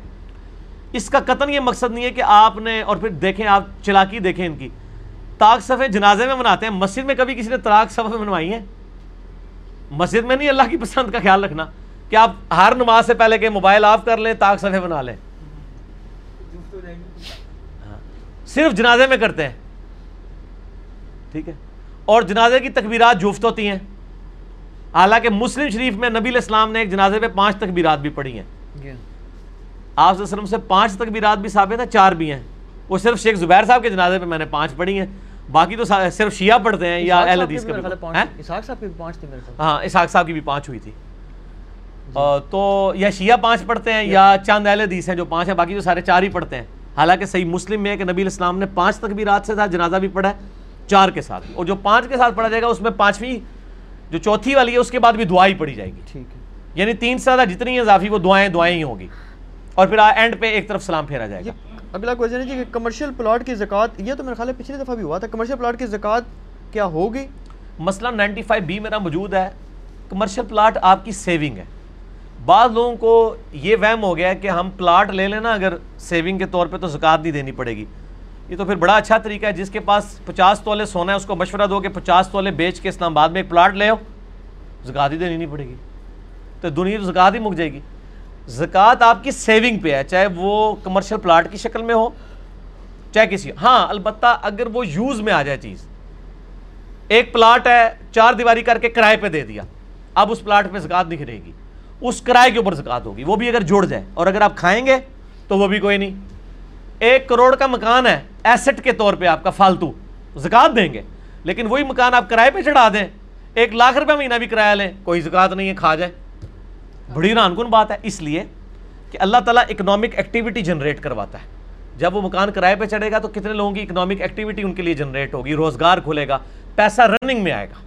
اس کا قطن یہ مقصد نہیں ہے کہ آپ نے اور پھر دیکھیں آپ چلاکی دیکھیں ان کی۔ تاک صفیں جنازے میں مناتے ہیں مسجد میں کبھی کسی نے تاک صفیں بنوائی ہیں مسجد میں نہیں اللہ کی پسند کا خیال رکھنا۔ کہ آپ ہر نماز سے پہلے کہ موبائل آف کر لیں تاک صفیں بنا لیں۔ صرف جنازے میں کرتے ہیں۔ ٹھیک ہے؟ اور جنازے کی تکبیرات جفت ہوتی ہیں۔ حالانکہ مسلم شریف میں نبی علیہ السلام نے ایک جنازے پہ پانچ تکبیرات بھی پڑھی ہیں۔ جی۔ آپ علیہ وسلم سے پانچ تکبیرات بھی ثابت ہیں چار بھی ہیں۔ وہ صرف شیخ زبیر صاحب کے جنازے پہ میں نے پانچ پڑھی ہیں۔ باقی تو صرف شیعہ پڑھتے ہیں یا اہل حدیث کے؟ اسحاق صاحب کی بھی پانچ تھی میرے خیال ہاں اسحاق صاحب کی بھی پانچ ہوئی تھی۔ آ، تو یا شیعہ پانچ پڑھتے ہیں یا چاند اہل حدیث ہیں جو پانچ ہیں باقی تو سارے چار ہی پڑھتے ہیں۔ حالانکہ صحیح مسلم میں ہے کہ نبی علیہ السلام نے پانچ تکبیرات سے ساتھ جنازہ بھی پڑھا ہے چار کے ساتھ۔ اور جو پانچ کے ساتھ پڑھا جائے گا اس میں پانچویں جو چوتھی والی ہے اس کے بعد بھی دعا ہی پڑھی جائے گی۔ ٹھیک ہے۔ یعنی تین سے زیادہ جتنی اضافی وہ دعائیں دعائیں ہی ہوں گی۔ اور پھر اینڈ پہ ایک طرف سلام پھیرا جائے گا۔ اگلا کوشچن ہے جی کہ کمرشل پلاٹ کی زکوٰۃ یہ تو میرے خیال ہے پچھلی دفعہ بھی ہوا تھا کمرشل پلاٹ کی زکوٰۃ کیا ہوگی؟ مسئلہ نائنٹی فائیو بی میرا موجود ہے۔ کمرشل پلاٹ آپ کی سیونگ ہے۔ بعض لوگوں کو یہ وہم ہو گیا ہے کہ ہم پلاٹ لے لینا اگر سیونگ کے طور پہ تو زکوٰۃ نہیں دینی پڑے گی۔ یہ تو پھر بڑا اچھا طریقہ ہے، جس کے پاس پچاس تولے سونا ہے، اس کو مشورہ دو کہ پچاس تولے بیچ کے اسلام آباد میں ایک پلاٹ لے آؤ۔ زکوٰۃ ہی دینی نہیں پڑے گی۔ تو دنیا تو زکوٰۃ ہی مک جائے گی۔ زکوٰۃ آپ کی سیونگ پہ ہے، چاہے وہ کمرشل پلاٹ کی شکل میں ہو، چاہے کسی ہاں البتہ اگر وہ یوز میں آ جائے چیز۔ ایک پلاٹ ہے، چار دیواری کر کے کرائے پہ دے دیا۔ اب اس پلاٹ پہ زکوٰۃ نہیں رہے گی۔ اس کرائے کے اوپر زکوٰۃ ہوگی وہ بھی اگر جڑ جائے اور اگر آپ کھائیں گے تو وہ بھی کوئی نہیں۔ ایک کروڑ کا مکان ہے ایسٹ کے طور پہ آپ کا فالتو زکوٰۃ دیں گے۔ لیکن وہی مکان آپ کرائے پہ چڑھا دیں ایک لاکھ روپے مہینہ بھی کرایہ لیں کوئی زکوٰۃ نہیں ہے کھا جائے۔ بڑی حیران کن بات ہے اس لیے کہ اللہ تعالیٰ اکنامک ایکٹیویٹی جنریٹ کرواتا ہے۔ جب وہ مکان کرائے پہ چڑھے گا تو کتنے لوگوں کی اکنامک ایکٹیویٹی ان کے لیے جنریٹ ہوگی؟ روزگار کھلے گا پیسہ رننگ میں آئے گا۔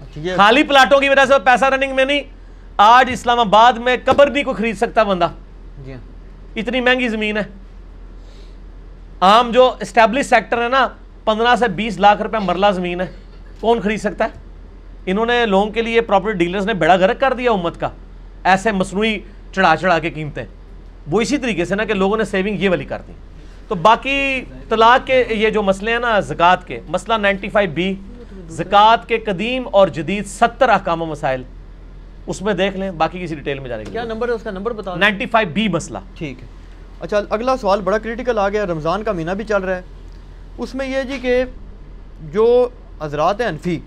اچھا خالی پلاٹوں کی وجہ سے پیسہ رننگ میں نہیں آج اسلام آباد میں قبر نہیں کو خرید سکتا بندہ؟ جی ہاں۔ اتنی مہنگی زمین ہے۔ عام جو اسٹیبلش سیکٹر ہے نا پندرہ سے بیس لاکھ روپے مرلہ زمین ہے۔ کون خرید سکتا ہے؟ انہوں نے لوگوں کے لیے پراپرٹی ڈیلرز نے بیڑا گرک کر دیا امت کا۔ ایسے مصنوعی چڑھا چڑھا کے قیمتیں۔ وہ اسی طریقے سے نا کہ لوگوں نے سیونگ یہ والی کر دی۔ تو باقی طلاق کے یہ جو مسئلے ہیں نا زکوٰۃ کے مسئلہ نائنٹی فائیو بی زکوٰۃ کے قدیم اور جدید ستر احکام و مسائل۔ اس میں دیکھ لیں باقی کسی ڈیٹیل میں جانے کی کیا نمبر ہے اس کا؟ نمبر بتا نائنٹی فائیو بی مسئلہ۔ ٹھیک ہے۔ اچھا اگلا سوال بڑا کریٹیکل آ گیا۔ رمضان کا مہینہ بھی چل رہا ہے۔ اس میں یہ جی کہ جو حضرات ہیں انفی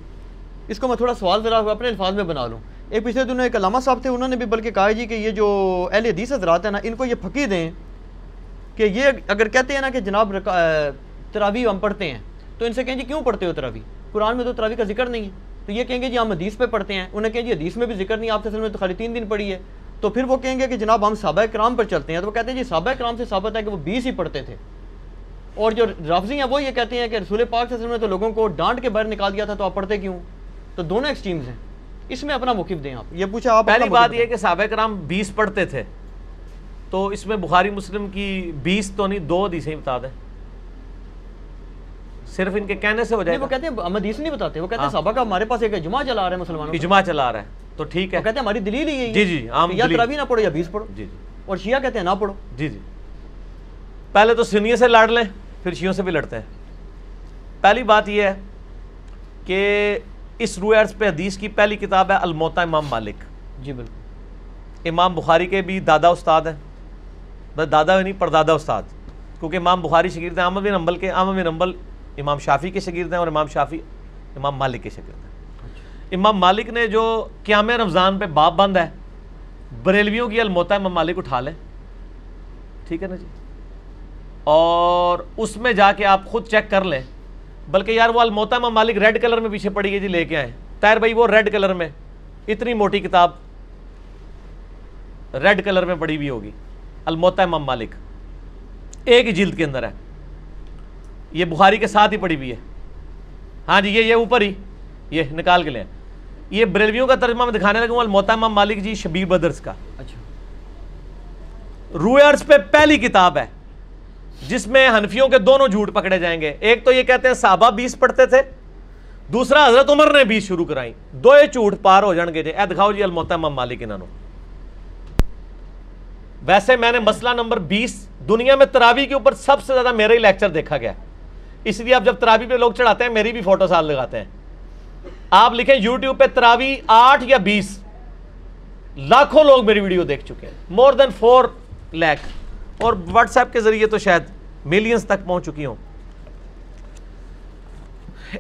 اس کو میں تھوڑا سوال ذرا اپنے الفاظ میں بنا لوں۔ ایک پچھلے دنوں ایک علامہ صاحب تھے انہوں نے بھی بلکہ کہا جی کہ یہ جو اہل حدیث حضرات ہیں نا ان کو یہ پھکی دیں کہ یہ اگر کہتے ہیں نا کہ جناب تراویح ہم پڑھتے ہیں تو ان سے کہیں جی کیوں پڑھتے ہو تراویح؟ قرآن میں تو تراویح کا ذکر نہیں ہے۔ تو یہ کہیں گے جی ہم حدیث پہ پڑھتے ہیں انہیں کہیں جی حدیث میں بھی ذکر نہیں آپ میں تو خالی تین دن پڑھی ہے۔ تو پھر وہ کہیں گے کہ جناب ہم صحابہ کرام پر چلتے ہیں تو وہ کہتے ہیں جی صحابہ کرام سے ثابت ہے کہ وہ بیس ہی پڑھتے تھے۔ اور جو رافضی ہیں وہ یہ کہتے ہیں کہ رسول پاک صلی اللہ علیہ وسلم نے تو لوگوں کو ڈانٹ کے باہر نکال دیا تھا تو آپ پڑھتے کیوں؟ تو دونوں ایکسٹریمز ہیں۔ اس میں اپنا موقف دیں آپ۔ یہ پوچھا آپ پہلی بات یہ کہ صحابہ کرام بیس پڑھتے تھے۔ تو اس میں بخاری مسلم کی بیس تو نہیں دو حدیثیں ہی بتا دیں۔ صرف ان کے کہنے سے ہو جائے نہیں وہ گا۔ کہتے ہیں ہم حدیث نہیں بتاتے وہ کہتے ہیں ہاں۔ صحابہ کا ہمارے پاس ایک اجماع چلا رہا ہے مسلمانوں اجماع چلا رہا ہے تو ٹھیک ہے۔ وہ کہتے ہیں ہماری دلیل ہی ہے۔ جی، جی، یا دلیل۔ تراویح نہ پڑھو یا بیس پڑھو۔ جی جی۔ اور شیعہ کہتے ہیں نہ پڑھو۔ جی جی۔ پہلے تو سنیے سے لڑ لیں پھر شیعوں سے بھی لڑتے ہیں۔ پہلی بات یہ ہے کہ اس رویرس پہ حدیث کی پہلی کتاب ہے الموتا امام مالک۔ جی بالکل۔ امام بخاری کے بھی دادا استاد ہیں۔ بس دادا نہیں پردادا استاد۔ کیونکہ امام بخاری شگرد ہیں احمد بن نمبل کے احمد بن نمبل امام شافی کے شگرد ہیں اور امام شافی امام مالک کے شگرد ہیں۔ امام مالک نے جو قیام رمضان پہ باب بند ہے بریلویوں کی الموتا امام مالک اٹھا لیں۔ ٹھیک ہے نا جی؟ اور اس میں جا کے آپ خود چیک کر لیں۔ بلکہ یار وہ الموتا امام مالک ریڈ کلر میں پیچھے پڑی ہے جی لے کے آئے۔ طاہر بھائی وہ ریڈ کلر میں اتنی موٹی کتاب ریڈ کلر میں پڑی ہوئی ہوگی۔ الموتا امام مالک۔ ایک ہی جلد کے اندر ہے۔ یہ بخاری کے ساتھ ہی پڑی ہوئی ہے۔ ہاں جی یہ یہ اوپر ہی۔ یہ نکال کے لیں یہ بریلویوں کا ترجمہ میں دکھانے لگا ہوں الموتا امام مالک جی شبیر بدرس کا۔ اچھا۔ روئرز پہ پہلی کتاب ہے جس میں حنفیوں کے دونوں جھوٹ پکڑے جائیں گے۔ ایک تو یہ کہتے ہیں صحابہ بیس پڑھتے تھے دوسرا حضرت عمر نے بیس شروع کرائی۔ دو یہ جھوٹ پار ہو جان گے جی۔ اے دکھاؤ جی الموتا امام مالک انہوں ویسے میں نے مسئلہ نمبر بیس دنیا میں تراوی کے اوپر سب سے زیادہ میرا ہی لیکچر دیکھا گیا۔ اس لیے آپ جب تراوی پہ لوگ چڑھاتے ہیں، میری بھی فوٹو سال لگاتے ہیں۔ آپ لکھیں یوٹیوب پہ تراوی آٹھ یا بیس۔ لاکھوں لوگ میری ویڈیو دیکھ چکے ہیں۔ مور دین فور لیک اور واٹس ایپ کے ذریعے تو شاید ملینز تک پہنچ چکی ہوں۔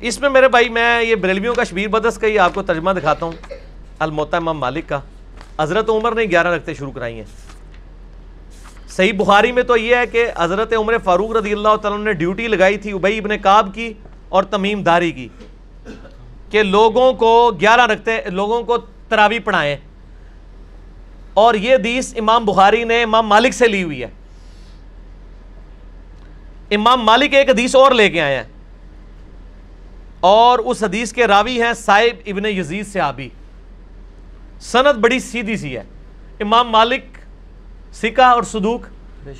اس میں میرے بھائی، میں یہ بریلویوں کا شبیر بدس کا ہی آپ کو ترجمہ دکھاتا ہوں۔ الموتا امام مالک کا۔ حضرت عمر نے گیارہ رکھتے شروع کرائی ہیں۔ صحیح بخاری میں تو یہ ہے کہ حضرت عمر فاروق رضی اللہ تعالیٰ نے ڈیوٹی لگائی تھی ابئی ابن کعب کی اور تمیم داری کی کہ لوگوں کو گیارہ رکھتے، لوگوں کو تراوی پڑھائیں۔ اور یہ حدیث امام بخاری نے امام مالک سے لی ہوئی ہے۔ امام مالک ایک حدیث اور لے کے آئے ہیں۔ اور اس حدیث کے راوی ہیں صاحب ابن یزید صحابی۔ سند بڑی سیدھی سی ہے۔ امام مالک سکہ اور صدوق،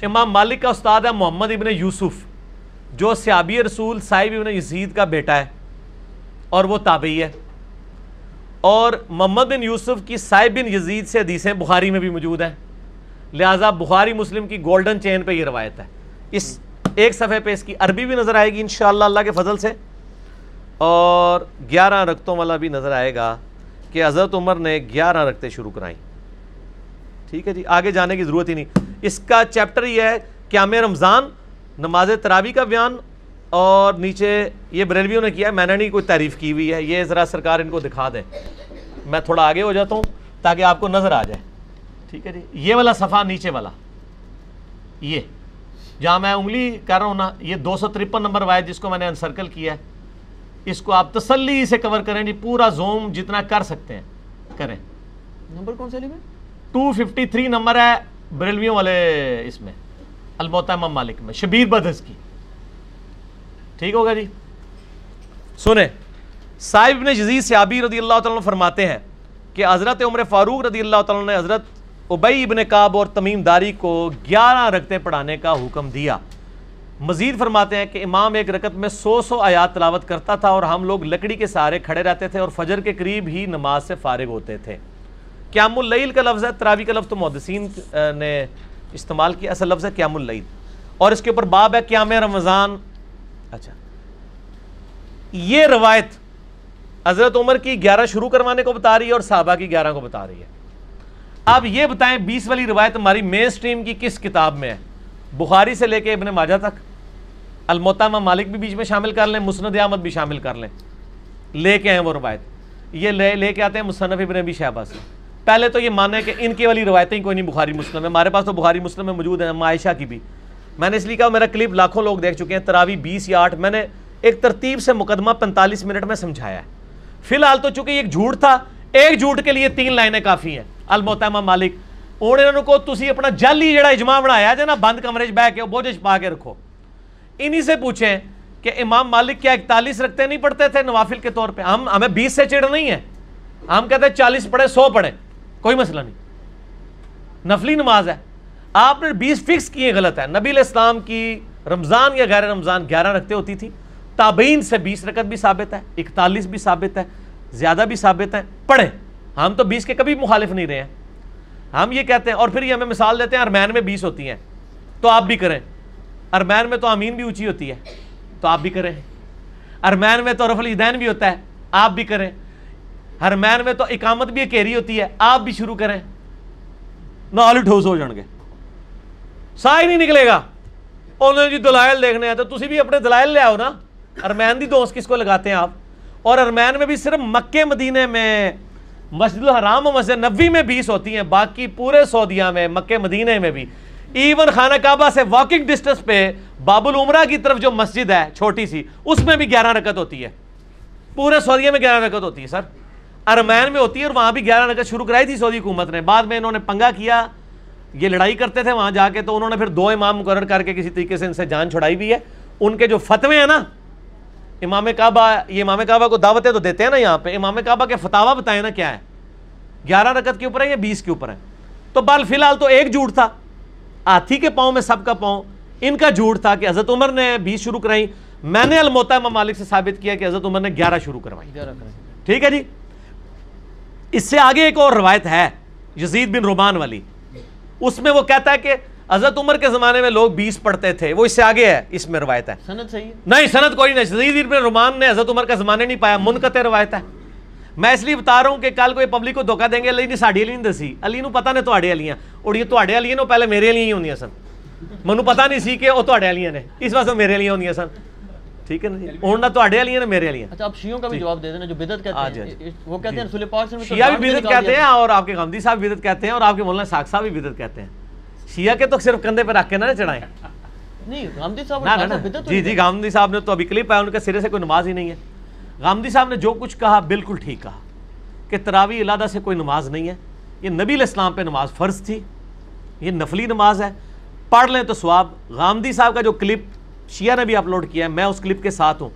امام مالک کا استاد ہے محمد ابن یوسف، جو صحابی رسول صاحب ابن یزید کا بیٹا ہے اور وہ تابعی ہے۔ اور محمد بن یوسف کی صاحب بن یزید سے حدیثیں بخاری میں بھی موجود ہیں۔ لہٰذا بخاری مسلم کی گولڈن چین پہ یہ روایت ہے۔ اس ایک صفحے پہ اس کی عربی بھی نظر آئے گی انشاءاللہ اللہ کے فضل سے۔ اور گیارہ رکتوں والا بھی نظر آئے گا کہ حضرت عمر نے گیارہ رکھتے شروع کرائیں۔ ٹھیک ہے جی آگے جانے کی ضرورت ہی نہیں۔ اس کا چیپٹر یہ ہے، قیام رمضان، نماز تراوی کا بیان، اور نیچے یہ بریلویوں نے کیا ہے، میں نے نہیں کوئی تعریف کی ہوئی ہے، یہ ذرا سرکار ان کو دکھا دے میں تھوڑا آگے ہو جاتا ہوں تاکہ آپ کو نظر آ جائے۔ ٹھیک ہے جی یہ والا صفحہ نیچے والا، یہ۔ جہاں میں انگلی کر رہا ہوں نا، یہ دو سو ترپن نمبر وائد جس کو میں نے انسرکل کیا ہے، اس کو آپ تسلی سے کور کریں جی پورا زوم جتنا کر سکتے ہیں، کریں۔ نمبر کون سا لیے 253 نمبر ہے بریلویوں والے اس میں الموتمہ مالک میں، شبیر بدس کی۔ ٹھیک ہوگا جی؟ سنیں، صاحب نے جزیز سیابی رضی اللہ تعالیٰ فرماتے ہیں کہ حضرت عمر فاروق رضی اللہ تعالیٰ نے حضرت عبی ابن کعب اور تمیم داری کو گیارہ رکھتے پڑھانے کا حکم دیا۔ مزید فرماتے ہیں کہ امام ایک رکت میں سو سو آیات تلاوت کرتا تھا اور ہم لوگ لکڑی کے سہارے کھڑے رہتے تھے اور فجر کے قریب ہی نماز سے فارغ ہوتے تھے۔ قیام اللیل کا لفظ ہے، تراوی کا لفظ تو محدثین نے استعمال کیا، اصل لفظ ہے قیام اللیل۔ اور اس کے اوپر باب ہے قیام رمضان۔ اچھا۔ یہ روایت حضرت عمر کی گیارہ شروع کروانے کو بتا رہی ہے اور صحابہ کی گیارہ کو بتا رہی ہے۔ اب یہ بتائیں، بیس والی روایت ہماری مین سٹریم کی کس کتاب میں ہے؟ بخاری سے لے کے ابن ماجہ تک۔ المتامہ مالک بھی بیچ میں شامل کر لیں، مسند احمد بھی شامل کر لیں۔ لے کے ہیں وہ روایت۔ یہ لے لے کے آتے ہیں مصنف ابن ابی شہبہ سے۔ پہلے تو یہ مانے کہ ان کی والی روایتیں کوئی نہیں بخاری مسلم ہے۔ ہمارے پاس تو بخاری مسلم میں موجود ہیں عائشہ کی بھی۔ میں نے اس لیے کہا، میرا کلپ لاکھوں لوگ دیکھ چکے ہیں، تراوی بیس یا آٹھ۔ میں نے ایک ترتیب سے مقدمہ پینتالیس منٹ میں سمجھایا ہے۔ فی الحال تو چونکہ ایک جھوٹ تھا، ایک جھوٹ کے لیے تین لائنیں کافی ہیں۔ المحتمہ مالک انہوں کو تسی اپنا جعلی جڑا اجماع بنایا جائے نا، بند کمرے بہ کے بوجھ پا کے رکھو۔ انہی سے پوچھیں کہ امام مالک کیا اکتالیس رکھتے نہیں پڑھتے تھے نوافل کے طور پہ؟ ہم، ہمیں بیس سے چڑھ نہیں ہے۔ ہم کہتے ہیں چالیس پڑھے سو پڑھے کوئی مسئلہ نہیں۔ نفلی نماز ہے۔ آپ نے بیس فکس کیے غلط ہے۔ نبی الاسلام کی رمضان یا غیر رمضان گیارہ رکھتے ہوتی تھی۔ تابعین سے بیس رکت بھی ثابت ہے، اکتالیس بھی ثابت ہے، زیادہ بھی ثابت ہے۔ پڑھے ہم تو بیس کے کبھی مخالف نہیں رہے ہیں۔ ہم یہ کہتے ہیں اور پھر یہ ہمیں مثال دیتے ہیں، ارمین میں بیس ہوتی ہیں۔ تو آپ بھی کریں۔ ارمین میں تو امین بھی اونچی ہوتی ہے۔ تو آپ بھی کریں۔ ارمین میں تو رف الدین بھی ہوتا ہے۔ آپ بھی کریں۔ ہرمین میں تو اقامت بھی اکیری ہوتی ہے، آپ بھی شروع کریں۔ نال ٹھوس ہو جان گے سا ہی نہیں نکلے گا۔ انہوں نے جی دلائل دیکھنے ہیں تو تسی بھی اپنے دلائل لے آؤ نا۔ ارمین دی دوست کس کو لگاتے ہیں آپ؟ اور ارمین میں بھی صرف مکے، مدینے میں، مسجد الحرام و مسجد نبی میں بیس ہوتی ہیں، باقی پورے سعودیہ میں، مکے، مدینے میں بھی۔ ایون خانہ کعبہ سے واکنگ ڈسٹنس پہ باب العمرہ کی طرف جو مسجد ہے، چھوٹی سی، اس میں بھی گیارہ رکت ہوتی ہے۔ پورے سعودیہ میں گیارہ رکت ہوتی ہے، سر۔ ارمین میں ہوتی ہے اور وہاں بھی گیارہ رکت شروع کرائی تھی سعودی حکومت نے۔ بعد میں انہوں نے پنگا کیا یہ لڑائی کرتے تھے وہاں جا کے تو انہوں نے پھر دو امام مقرر کر کے کسی طریقے سے ان سے جان چھڑائی بھی ہے۔ ان کے جو فتوے ہیں نا امام کعبہ یہ امام کعبہ کو دعوتیں تو دیتے ہیں نا یہاں پہ۔ امام کعبہ کے فتوا بتائیں نا کیا ہے۔ گیارہ رکت کے اوپر ہے یا بیس کے اوپر ہے تو بال فی الحال تو ایک جھوٹ تھا۔ ہاتھی کے پاؤں میں سب کا پاؤں۔ ان کا جھوٹ تھا کہ حضرت عمر نے بیس شروع کرائی۔ میں نے الموتا مالک سے ثابت کیا کہ حضرت عمر نے گیارہ شروع کروائی۔ ٹھیک ہے جی؟ اس سے آگے ایک اور روایت ہے یزید بن رومان والی۔ اس میں وہ کہتا ہے کہ حضرت عمر کے زمانے میں لوگ بیس پڑھتے تھے وہ اس سے آگے ہے اس میں روایت ہے۔ سند صحیح نہیں سند کوئی نہیں یزید بن رومان نے حضرت عمر کا زمانے نہیں پایا منقطع روایت ہے۔ میں اس لیے بتا رہا ہوں کہ کل کوئی پبلک کو دھوکا دیں گے علی نے ساڑی علی نہیں دسی۔ علی نو پتا نے تواڈے علیاں اور یہ تواڈے علیاں نو پہلے میرے علیاں ہی ہوندیاں سن۔ منو پتا نہیں سی کہ وہ تواڈے علیاں نے۔ اس واسطے میرے علیاں ہوندیاں سن۔ ٹھیک ہے نا ہن نہ تواڈے علیاں نے میرے علیاں اچھا آپ شیعوں کا بھی جواب دے دینا جو بدعت کہتے ہیں وہ کہتے ہیں رسول پاک صلی اللہ علیہ وسلم شیعہ بھی بدت کہتے ہیں اور آپ کے غمدی صاحب بھی بدت کہتے ہیں اور آپ کے مولانا ساک صاحب بھی بدت کہتے ہیں شیعہ کے تو صرف کندھے پہ رکھ کے نہ چڑھائیں نہیں غامدی صاحب نہ نہ نہ جی جی غامدی صاحب نے تو ابھی کلپ آیا ان کے سرے سے کوئی نماز ہی نہیں ہے غامدی صاحب نے جو کچھ کہا بالکل ٹھیک کہا کہ تراوی علادہ سے کوئی نماز نہیں ہے یہ نبی الاسلام پہ نماز فرض تھی یہ نفلی نماز ہے پڑھ لیں تو سواب غامدی صاحب کا جو کلپ شیعہ نے بھی اپلوڈ کیا ہے میں اس کلپ کے ساتھ ہوں۔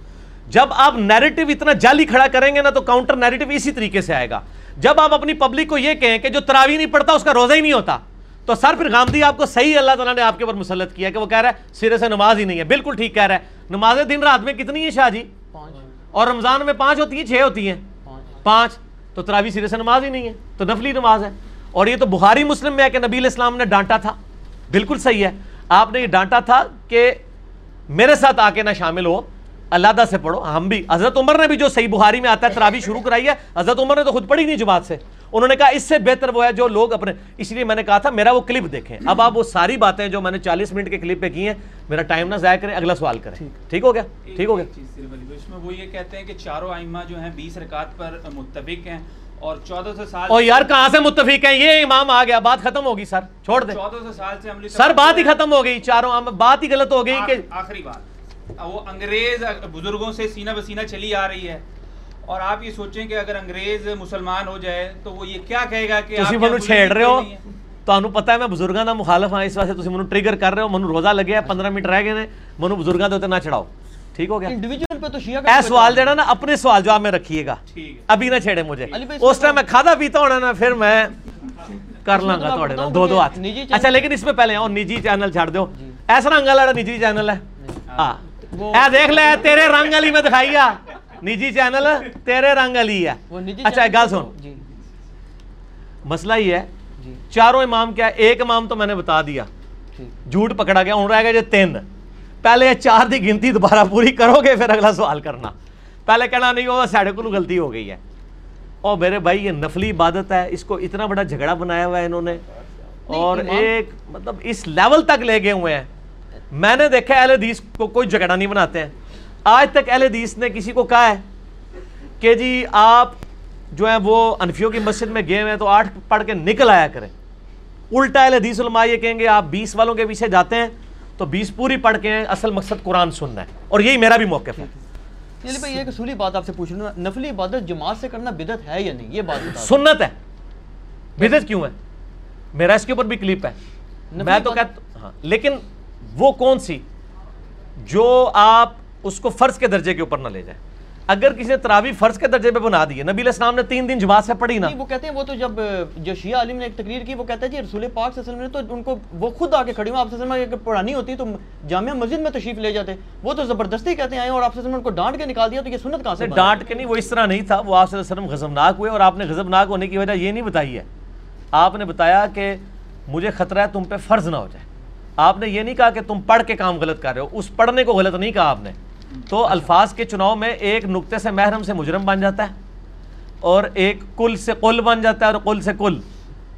جب آپ نیریٹو اتنا جعلی کھڑا کریں گے نا تو کاؤنٹر نیریٹو اسی طریقے سے آئے گا۔ جب آپ اپنی پبلک کو یہ کہیں کہ جو تراوی نہیں پڑھتا اس کا روزہ ہی نہیں ہوتا تو سر پھر غامدی آپ کو صحیح اللہ تعالیٰ نے آپ کے اوپر مسلط کیا کہ وہ کہہ رہا ہے سرے سے نماز ہی نہیں ہے۔ بالکل ٹھیک کہہ رہا ہے۔ نمازیں دن رات میں کتنی ہیں شاہ جی؟ اور رمضان میں پانچ ہوتی ہیں چھ ہوتی ہیں۔ پانچ۔ تو تراوی سرے سے نماز ہی نہیں ہے تو نفلی نماز ہے۔ اور یہ تو بخاری مسلم میں ہے کہ نبی الاسلام نے ڈانٹا تھا۔ بالکل صحیح ہے۔ آپ نے یہ ڈانٹا تھا کہ میرے ساتھ آ کے نہ شامل ہو علادہ سے پڑھو۔ ہم بھی حضرت عمر نے بھی جو صحیح بخاری میں آتا ہے تراوی شروع کرائی ہے۔ حضرت عمر نے تو خود پڑھی نہیں جماعت سے۔ انہوں نے کہا اس سے بہتر وہ ہے جو لوگ اپنے اس لیے میں نے کہا تھا میرا وہ کلپ دیکھیں۔ اب آپ وہ ساری باتیں جو میں نے چالیس منٹ کے کلپ پہ کی ہیں میرا ٹائم نہ ضائع کریں اگلا سوال کریں۔ ٹھیک۔ ہو گیا؟ ٹھیک ہو گیا؟ اس میں وہ یہ کہتے ہیں کہ چاروں ائمہ جو ہیں بیس رکعت پر متفق ہیں۔ اور چودہ سو سال اور یار کہاں سے متفق ہیں یہ امام آ گیا بات ختم ہوگی سر چھوڑ دیں چودہ سو سال سے عملی سر بات ہی ختم ہو گئی چاروں عام- بات ہی غلط ہو گئی کہ آخ- آخری بات وہ انگریز بزرگوں سے سینہ بسینہ چلی آ رہی ہے اور آپ یہ سوچیں کہ اگر انگریز مسلمان ہو جائے تو وہ یہ کیا کہے گا کہ آپ ਤੁਸੀਂ یہاں ਮੈਨੂੰ بزرگ ਛੇੜ ਰਹੇ ਹੋ کیوں نہیں ہیں؟ ਤੁਹਾਨੂੰ ਪਤਾ ਹੈ ਮੈਂ ਬਜ਼ੁਰਗਾਂ ਦਾ ਮੁਖਾਲਫ ਹਾਂ ਇਸ ਵਾਸਤੇ ਤੁਸੀਂ ਮੈਨੂੰ ਟ੍ਰਿਗਰ ਕਰ ਰਹੇ ਹੋ ਮੈਨੂੰ ਰੋਜ਼ਾ ਲੱਗਿਆ 15 ਮਿੰਟ ਰਹਿ ਗਏ ਨੇ ਮੈਨੂੰ ਬਜ਼ੁਰਗਾਂ ਦੇ ਉੱਤੇ ਨਾ ਚੜਾਓ ٹھیک ہو گیا؟ انڈیویجول پہ تو شیعہ اے سوال دینا نا اپنے سوال جواب میں رکھیے گا۔ ٹھیک ہے۔ ابھی نہ چھیڑے مجھے۔ علی اس ٹائم میں کھادا پیتا ہونا نا پھر میں کر لوں گا تھوڑے بتاؤں دو دو ہاتھ۔ اچھا لیکن اس میں پہلے آؤ نجی چینل چھاڑ دو ایسا رنگ والا نجی چینل ہے؟ ہاں۔ وہ- اے دیکھ لے تیرے رنگ والی میں دکھائیا نجی چینل تیرے رنگ والی ہے۔ اچھا ایک گل سن۔ جی۔ مسئلہ یہ ہے جی۔ چاروں امام کیا ہے ایک امام تو میں نے بتا دیا۔ جھوٹ پکڑا گیا ہوں رہ گیا جی تین۔ پہلے یہ چار دی گنتی دوبارہ پوری کرو گے پھر اگلا سوال کرنا۔ پہلے کہنا نہیں وہ ساڑھے کو غلطی ہو گئی ہے۔ اور میرے بھائی یہ نفلی عبادت ہے اس کو اتنا بڑا جھگڑا بنایا ہوا ہے انہوں نے۔ اور ایک مطلب اس لیول تک لے گئے ہوئے ہیں۔ میں نے دیکھا اہل حدیث کو کوئی جھگڑا نہیں بناتے ہیں۔ آج تک اہل حدیث نے کسی کو کہا ہے کہ جی آپ جو ہیں وہ انفیوں کی مسجد میں گئے ہوئے ہیں تو آٹھ پڑھ کے نکل آیا کریں۔ الٹا اہل حدیث علماء یہ کہیں گے آپ بیس والوں کے پیچھے جاتے ہیں تو بیس پوری پڑھ کے ہیں اصل مقصد قرآن سننا ہے اور یہی میرا بھی موقف ہے۔ علی بھائی ایک اصولی بات آپ سے پوچھ لوں نفلی عبادت جماعت سے کرنا بدعت ہے یا نہیں؟ یہ بات۔ سنت ہے۔ بدت کیوں ہے؟ میرا اس کے اوپر بھی کلپ ہے۔ میں تو کہتا ہاں لیکن وہ کون سی جو آپ اس کو فرض کے درجے کے اوپر نہ لے جائیں؟ اگر کسی نے تراوی فرض کے درجے پہ بنا دی ہے نبی علیہ السلام نے تین دن جماعت سے پڑھی نا۔ وہ کہتے ہیں وہ تو جب جو شیعہ عالم نے ایک تقریر کی وہ کہتا ہے جی رسول پاک صلی اللہ علیہ وسلم نے تو ان کو وہ خود آ کے کھڑی ہوں آپ صلی اللہ علیہ وسلم اگر پڑھانی ہوتی تو جامعہ مسجد میں تشریف لے جاتے۔ وہ تو زبردستی کہتے ہیں اور آپ صلی اللہ علیہ وسلم نے ان کو ڈانٹ کے نکال دیا تو یہ سنت کہاں سے؟ ڈانٹ کے نہیں وہ اس طرح نہیں تھا۔ وہ آپ صلی اللہ علیہ وسلم غضبناک ہوئے اور آپ نے غضبناک ہونے کی وجہ یہ نہیں بتائی ہے۔ آپ نے بتایا کہ مجھے خطرہ ہے تم پہ فرض نہ ہو جائے۔ آپ نے یہ نہیں کہا کہ تم پڑھ کے کام غلط کر رہے ہو۔ اس پڑھنے کو غلط نہیں کہا آپ نے۔ تو الفاظ کے چناؤ میں ایک نقطے سے محرم سے مجرم بن جاتا ہے اور ایک کل سے قل بن جاتا ہے اور قل سے کل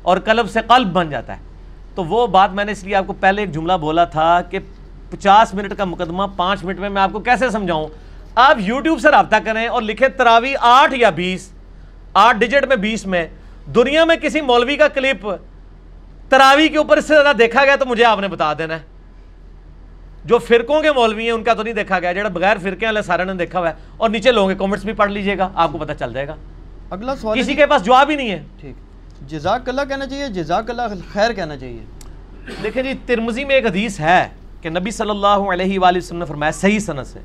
اور قلب سے قلب بن جاتا ہے۔ تو وہ بات میں نے اس لیے آپ کو پہلے ایک جملہ بولا تھا کہ پچاس منٹ کا مقدمہ پانچ منٹ میں میں آپ کو کیسے سمجھاؤں؟ آپ یوٹیوب سے رابطہ کریں اور لکھیں تراوی آٹھ یا بیس، آٹھ ڈیجٹ میں بیس میں۔ دنیا میں کسی مولوی کا کلپ تراوی کے اوپر اس سے زیادہ دیکھا گیا تو مجھے آپ نے بتا دینا ہے۔ جو فرقوں کے مولوی ہیں ان کا تو نہیں دیکھا گیا جڑا بغیر فرقے والے سارے نے دیکھا ہوا ہے۔ اور نیچے لوگوں کے کامنٹس بھی پڑھ لیجیے گا آپ کو پتہ چل جائے گا۔ اگلا سوال کسی جی- کے پاس جواب ہی نہیں ہے۔ ٹھیک۔ جزاک اللہ کہنا چاہیے جزاک اللہ خیر کہنا چاہیے۔ دیکھیں جی ترمزی میں ایک حدیث ہے کہ نبی صلی اللہ علیہ وآلہ وسلم نے فرمایا صحیح سنت سے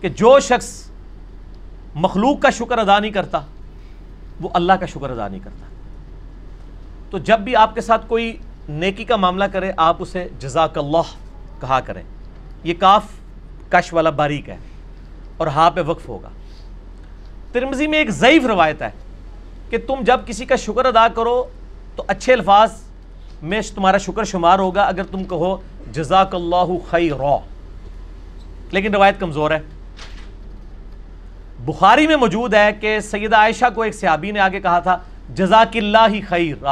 کہ جو شخص مخلوق کا شکر ادا نہیں کرتا وہ اللہ کا شکر ادا نہیں کرتا۔ تو جب بھی آپ کے ساتھ کوئی نیکی کا معاملہ کرے آپ اسے جزاک اللہ کہا کریں۔ یہ کاف کش والا باریک ہے اور ہاں پہ وقف ہوگا۔ ترمزی میں ایک ضعیف روایت ہے کہ تم جب کسی کا شکر ادا کرو تو اچھے الفاظ میں تمہارا شکر شمار ہوگا، اگر تم کہو جزاک اللہ خیر لیکن روایت کمزور ہے۔ بخاری میں موجود ہے کہ سیدہ عائشہ کو ایک صحابی نے آگے کہا تھا جزاک اللہ ہی خیر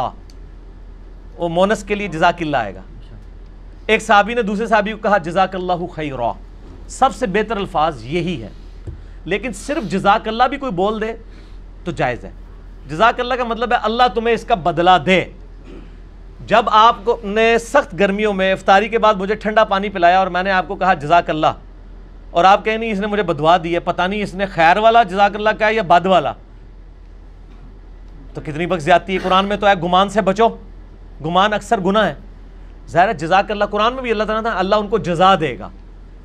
وہ مونس کے لیے جزاک اللہ آئے گا۔ ایک صحابی نے دوسرے صحابی کو کہا جزاک اللہ خیر سب سے بہتر الفاظ یہی ہے لیکن صرف جزاک اللہ بھی کوئی بول دے تو جائز ہے۔ جزاک اللہ کا مطلب ہے، اللہ تمہیں اس کا بدلہ دے۔ جب آپ کو نے سخت گرمیوں میں افطاری کے بعد مجھے ٹھنڈا پانی پلایا اور میں نے آپ کو کہا جزاک اللہ اور آپ کہیں نہیں، اس نے مجھے بدوا دی ہے۔ پتہ نہیں، اس نے خیر والا جزاک اللہ کہا یا بد والا؟ تو کتنی بخش جاتی ہے قرآن میں تو ہے گمان سے بچو۔ گمان اکثر گناہ ہے۔ ظاہر ہے جزاک اللہ قرآن میں بھی اللہ تعالیٰ تھا اللہ ان کو جزا دے گا۔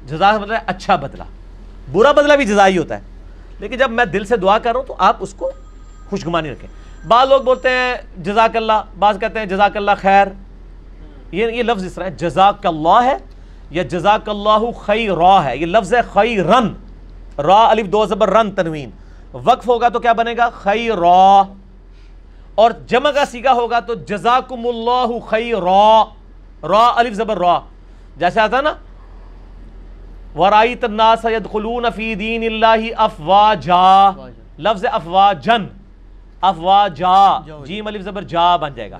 جزا مطلب ہے اچھا بدلہ۔ برا بدلہ بھی جزا ہی ہوتا ہے۔ لیکن جب میں دل سے دعا کر رہا ہوں تو آپ اس کو خوشگمانی رکھیں۔ بعض لوگ بولتے ہیں، جزاک اللہ۔ بعض کہتے ہیں، جزاک اللہ خیر۔ یہ یہ لفظ اس طرح ہے، جزاک اللہ ہے یا جزاک اللہ خیر ہے۔ یہ لفظ ہے خیرن۔ را، الف، دو زبر، رن، تنوین۔ وقف ہوگا تو کیا بنے گا؟ خیر اور جمع کا سیگا ہوگا تو جزاکم اللہ خیر را الف زبر را. جیسے آتا ہے نا؟ ورائت الناس يدخلون فی دین اللہ افواجا لفظ افواجن افواجا جیم الف زبر جا بن جائے گا.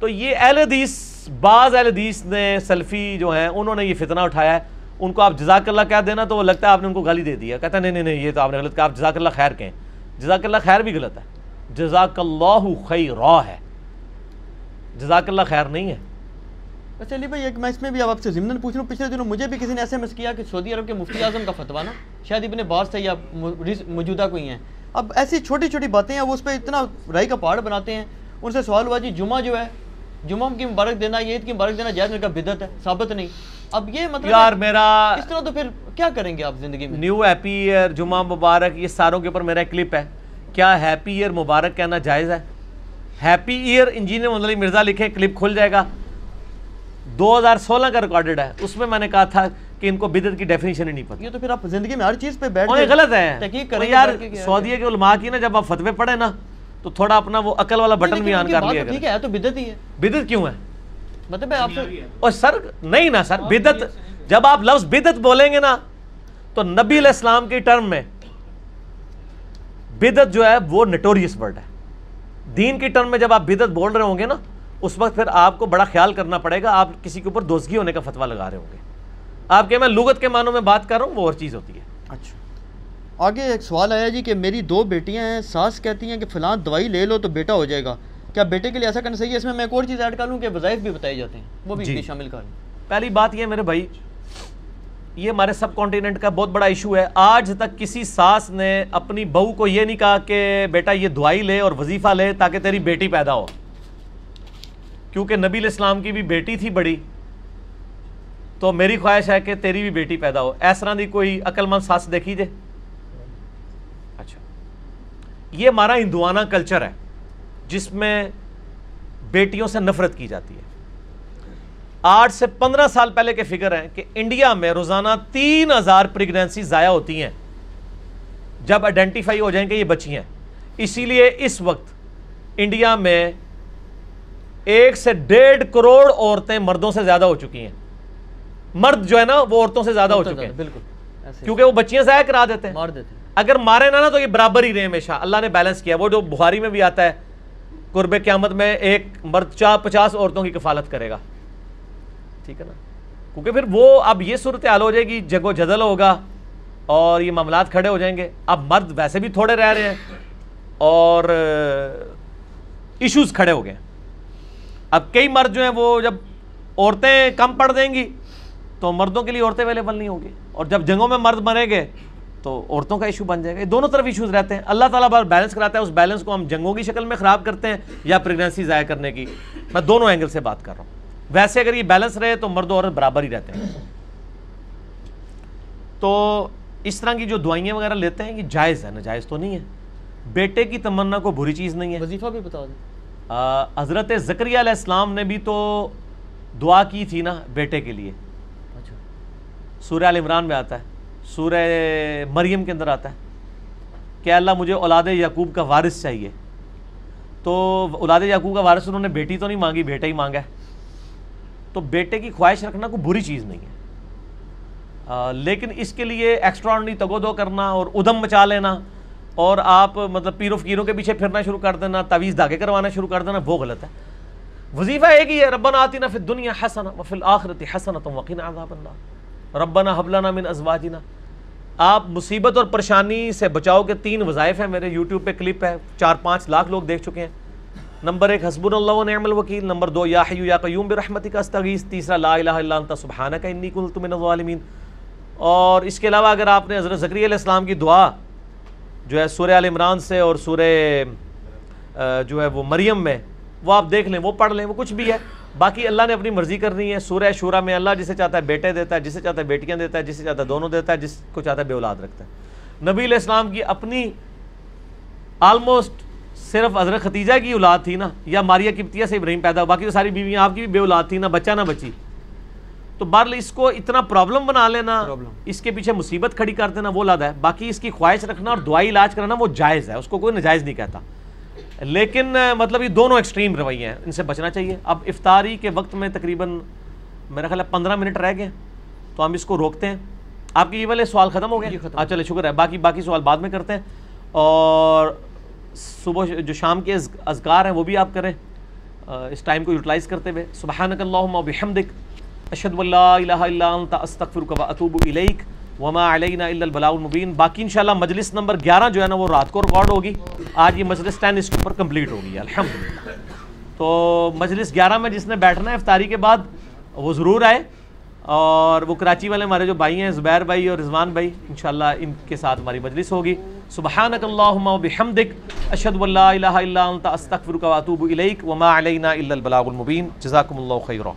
تو یہ اہل حدیث، بعض اہل حدیث نے سلفی جو ہیں، انہوں نے یہ فتنہ اٹھایا ہے۔ ان کو آپ جزاک اللہ کہہ دینا تو وہ لگتا ہے آپ نے ان کو گالی دے دیا کہتا ہے، نہیں نہیں نہیں، یہ تو آپ نے غلط کہا۔ آپ جزاک اللہ خیر کہیں۔ جزاک اللہ خیر بھی غلط ہے۔ جزاک اللہ خیر ہے۔ جزاک اللہ خیر نہیں ہے۔ اچھا علی بھائی ایک میں اس میں بھی اب آپ سے ضمن پوچھ رہا ہوں پچھلے دنوں مجھے بھی کسی نے ایس ایم ایس کیا کہ سعودی عرب کے مفتی اعظم کا فتویٰ نا؟ شاید ابن باز سے یا موجودہ کوئی ہیں۔ اب ایسی چھوٹی چھوٹی باتیں ہیں وہ اس پہ اتنا رائی کا پہاڑ بناتے ہیں۔ ان سے سوال ہوا جی جمعہ جو ہے جمعہ کی مبارک دینا یہ عید کی مبارک دینا جائز کہا بدت ہے ثابت نہیں۔ اب یہ مطلب یار میرا اس طرح تو پھر کیا کریں گے آپ زندگی میں؟ نیو ہیپی ایئر جمعہ مبارک یہ ساروں کے اوپر میرا کلپ ہے۔ کیا ہیپی ایئر مبارک کہنا جائز ہے؟ Happy year engineer Ali Mirza لکھے کلپ کھل جائے گا۔ دو ہزار سولہ کا ریکارڈڈ ہے۔ اس میں میں نے کہا تھا کہ ان کو بدت کی ڈیفینیشن ہی نہیں پتہ۔ یہ تو پھر آپ زندگی میں ہر چیز پہ بیٹھ اور یہ کے غلط ہے۔ یار سعودیہ کے علماء کی نا جب آپ فتوے پڑھے نا تو تھوڑا اپنا وہ عقل والا بٹن بھی آن کر لیا ٹھیک ہے تو بدت ہی ہے۔ بدت کیوں ہے؟ مطلب ہے آپ سے اور سر نہیں نا سر بدت جب آپ لفظ بدت بولیں گے نا تو نبی علیہ السلام کی ٹرم میں بدت جو ہے وہ نٹوریس ورڈ ہے۔ دین کی ٹرم میں جب آپ بدت بول رہے ہوں گے نا اس وقت پھر آپ کو بڑا خیال کرنا پڑے گا آپ کسی کے اوپر دوزگی ہونے کا فتویٰ لگا رہے ہوں گے۔ آپ کہ میں لغت کے معنوں میں بات کر رہا ہوں وہ اور چیز ہوتی ہے۔ اچھا۔ آگے ایک سوال آیا جی کہ میری دو بیٹیاں ہیں ساس کہتی ہیں کہ فلاں دوائی لے لو تو بیٹا ہو جائے گا۔ کیا بیٹے کے لیے ایسا کرنا صحیح ہے؟ اس میں میں ایک اور چیز ایڈ کر لوں کہ وظائف بھی بتائے جاتے ہیں وہ بھی جی۔ شامل کر لوں پہلی بات یہ میرے بھائی یہ ہمارے سب کانٹیننٹ کا بہت بڑا ایشو ہے۔ آج تک کسی ساس نے اپنی بہو کو یہ نہیں کہا کہ بیٹا یہ دعائی لے اور وظیفہ لے تاکہ تیری بیٹی پیدا ہو۔ کیونکہ نبی علیہ السلام کی بھی بیٹی تھی بڑی، تو میری خواہش ہے کہ تیری بھی بیٹی پیدا ہو۔ اس طرح دی کوئی عقل مند ساس دیکھی جے؟ اچھا۔ یہ ہمارا ہندوانہ کلچر ہے، جس میں بیٹیوں سے نفرت کی جاتی ہے۔ آٹھ سے پندرہ سال پہلے کے فگر ہیں کہ انڈیا میں روزانہ تین ہزار پریگنینسی ضائع ہوتی ہیں۔ جب آئیڈینٹیفائی ہو جائیں کہ یہ بچی ہیں۔ اسی لیے اس وقت انڈیا میں ایک سے ڈیڑھ کروڑ عورتیں مردوں سے زیادہ ہو چکی ہیں۔ مرد جو ہے نا وہ عورتوں سے زیادہ ہو چکے ہیں۔ بالکل۔ کیونکہ وہ بچیاں ضائع کرا دیتے ہیں۔ مار دیتے ہیں۔ اگر مارے نہ نا تو یہ برابر ہی رہے ہمیشہ۔ اللہ نے بیلنس کیا۔ وہ جو بخاری میں بھی آتا ہے قرب قیامت میں ایک مرد چا پچاس عورتوں کی کفالت کرے گا۔ ٹھیک ہے نا؟ کیونکہ پھر وہ اب یہ صورتحال ہو جائے گی جگ و جدل ہوگا اور یہ معاملات کھڑے ہو جائیں گے۔ اب مرد ویسے بھی تھوڑے رہ رہے ہیں اور ایشوز کھڑے ہو گئے ہیں۔ اب کئی مرد جو ہیں وہ جب عورتیں کم پڑ دیں گی تو مردوں کے لیے عورتیں اویلیبل نہیں ہوں گی۔ اور جب جنگوں میں مرد مریں گے تو عورتوں کا ایشو بن جائے گا۔ یہ دونوں طرف ایشوز رہتے ہیں۔ اللہ تعالیٰ بار بیلنس کراتا ہے۔ اس بیلنس کو ہم جنگوں کی شکل میں خراب کرتے ہیں یا پریگنینسی ضائع کرنے کی۔ میں دونوں اینگل سے بات کر رہا ہوں۔ ویسے اگر یہ بیلنس رہے تو مرد اور عورت برابر ہی رہتے ہیں۔ تو اس طرح کی جو دعائیاں وغیرہ لیتے ہیں یہ جائز ہے، ناجائز تو نہیں ہے۔ بیٹے کی تمنا کو بری چیز نہیں ہے۔ وظیفہ بھی بتا دیں۔ حضرت زکریہ علیہ السلام نے بھی تو دعا کی تھی نا بیٹے کے لیے۔ اچھا۔ سورہ عمران میں آتا ہے سورہ مریم کے اندر آتا ہے۔ کہ اللہ مجھے اولاد یعقوب کا وارث چاہیے۔ تو اولاد یعقوب کا وارث انہوں نے بیٹی تو نہیں مانگی بیٹا ہی مانگا ہے۔ تو بیٹے کی خواہش رکھنا کوئی بری چیز نہیں ہے۔ آ، لیکن اس کے لیے ایکسٹرا تگو دو کرنا اور ادم مچا لینا۔ اور آپ مطلب پیر فقیروں کے پیچھے پھرنا شروع کر دینا، تعویذ دھاگے کروانا شروع کر دینا، وہ غلط ہے۔ وظیفہ ایک ہی ہے، ربنا آتنا فی الدنیا حسنہ وفی الآخرت حسنہ وقنا عذاب النار۔ ربنا حب لنا من ازواجنا۔ آپ مصیبت اور پریشانی سے بچاؤ کے تین وظائف ہیں میرے، یوٹیوب پہ کلپ ہے، چار پانچ لاکھ لوگ دیکھ چکے ہیں۔ نمبر ایک حسبن اللہ و نعم الوکیل۔ نمبر دو، یا حیو یا قیوم برحمتک استغیث۔ تیسرا، لا الہ الا انت سبحانک انی کنت من الظالمین۔ اور اس کے علاوہ اگر آپ نے حضرت زکریا علیہ السلام کی دعا جو ہے سورہ عال عمران سے اور سورہ جو ہے وہ مریم میں، وہ آپ دیکھ لیں، وہ پڑھ لیں، وہ کچھ بھی ہے۔ باقی اللہ نے اپنی مرضی کرنی ہے۔ سورہ شورہ میں اللہ جسے چاہتا ہے بیٹے دیتا ہے، جسے چاہتا ہے بیٹیاں دیتا ہے، جسے چاہتا ہے دونوں دیتا ہے جس کو چاہتا ہے بے اولاد رکھتا ہے۔ نبی علیہ السلام کی اپنی آلموسٹ صرف حضرت ختیجہ کی اولاد تھی نا، یا ماریا کبتیہ سے ابراہیم پیدا ہوا، باقی تو ساری بیویاں آپ کی بھی بے اولاد تھی نا، بچہ نہ بچی۔ تو بہرحال اس کو اتنا پرابلم بنا لینا. اس کے پیچھے مصیبت کھڑی کر دینا وہ لاد ہے۔ باقی اس کی خواہش رکھنا اور دعائی علاج کرنا وہ جائز ہے۔ اس کو کوئی ناجائز نہیں کہتا۔ لیکن مطلب یہ دونوں ایکسٹریم رویے ہیں۔ ان سے بچنا چاہیے۔ اب افطاری کے وقت میں تقریباً میرا خیال ہے پندرہ منٹ رہ گئے تو ہم اس کو روکتے ہیں۔ آپ کے یہ والے سوال ختم ہو گئے۔ ہاں چلے شکر ہے۔ باقی باقی سوال بعد میں کرتے ہیں۔ اور صبح جو شام کے اذکار ہیں وہ بھی آپ کریں۔ اس ٹائم کو یوٹیلائز کرتے ہوئے۔ سبحانک اللہم و بحمدک۔ اشہد ان لا الہ الا انت، استغفرک و اتوب الیک. وما علینا الا البلاغ المبین. باقی انشاءاللہ مجلس نمبر گیارہ جو ہے نا، وہ رات کو ریکارڈ ہوگی. آج یہ مجلس ٹین اس کے اوپر کمپلیٹ ہوگی، الحمدللہ. تو مجلس گیارہ میں جس نے بیٹھنا ہے افطاری کے بعد، وہ ضرور آئے. اور وہ کراچی والے ہمارے جو بھائی ہیں، زبیر بھائی اور رضوان بھائی، انشاءاللہ ان کے ساتھ ہماری مجلس ہوگی. سبحانک اللہم و بحمدک اشهد ان لا اله الا انت استغفرك واتوب اليك وما علينا الا البلاغ المبين جزاكم الله خيرا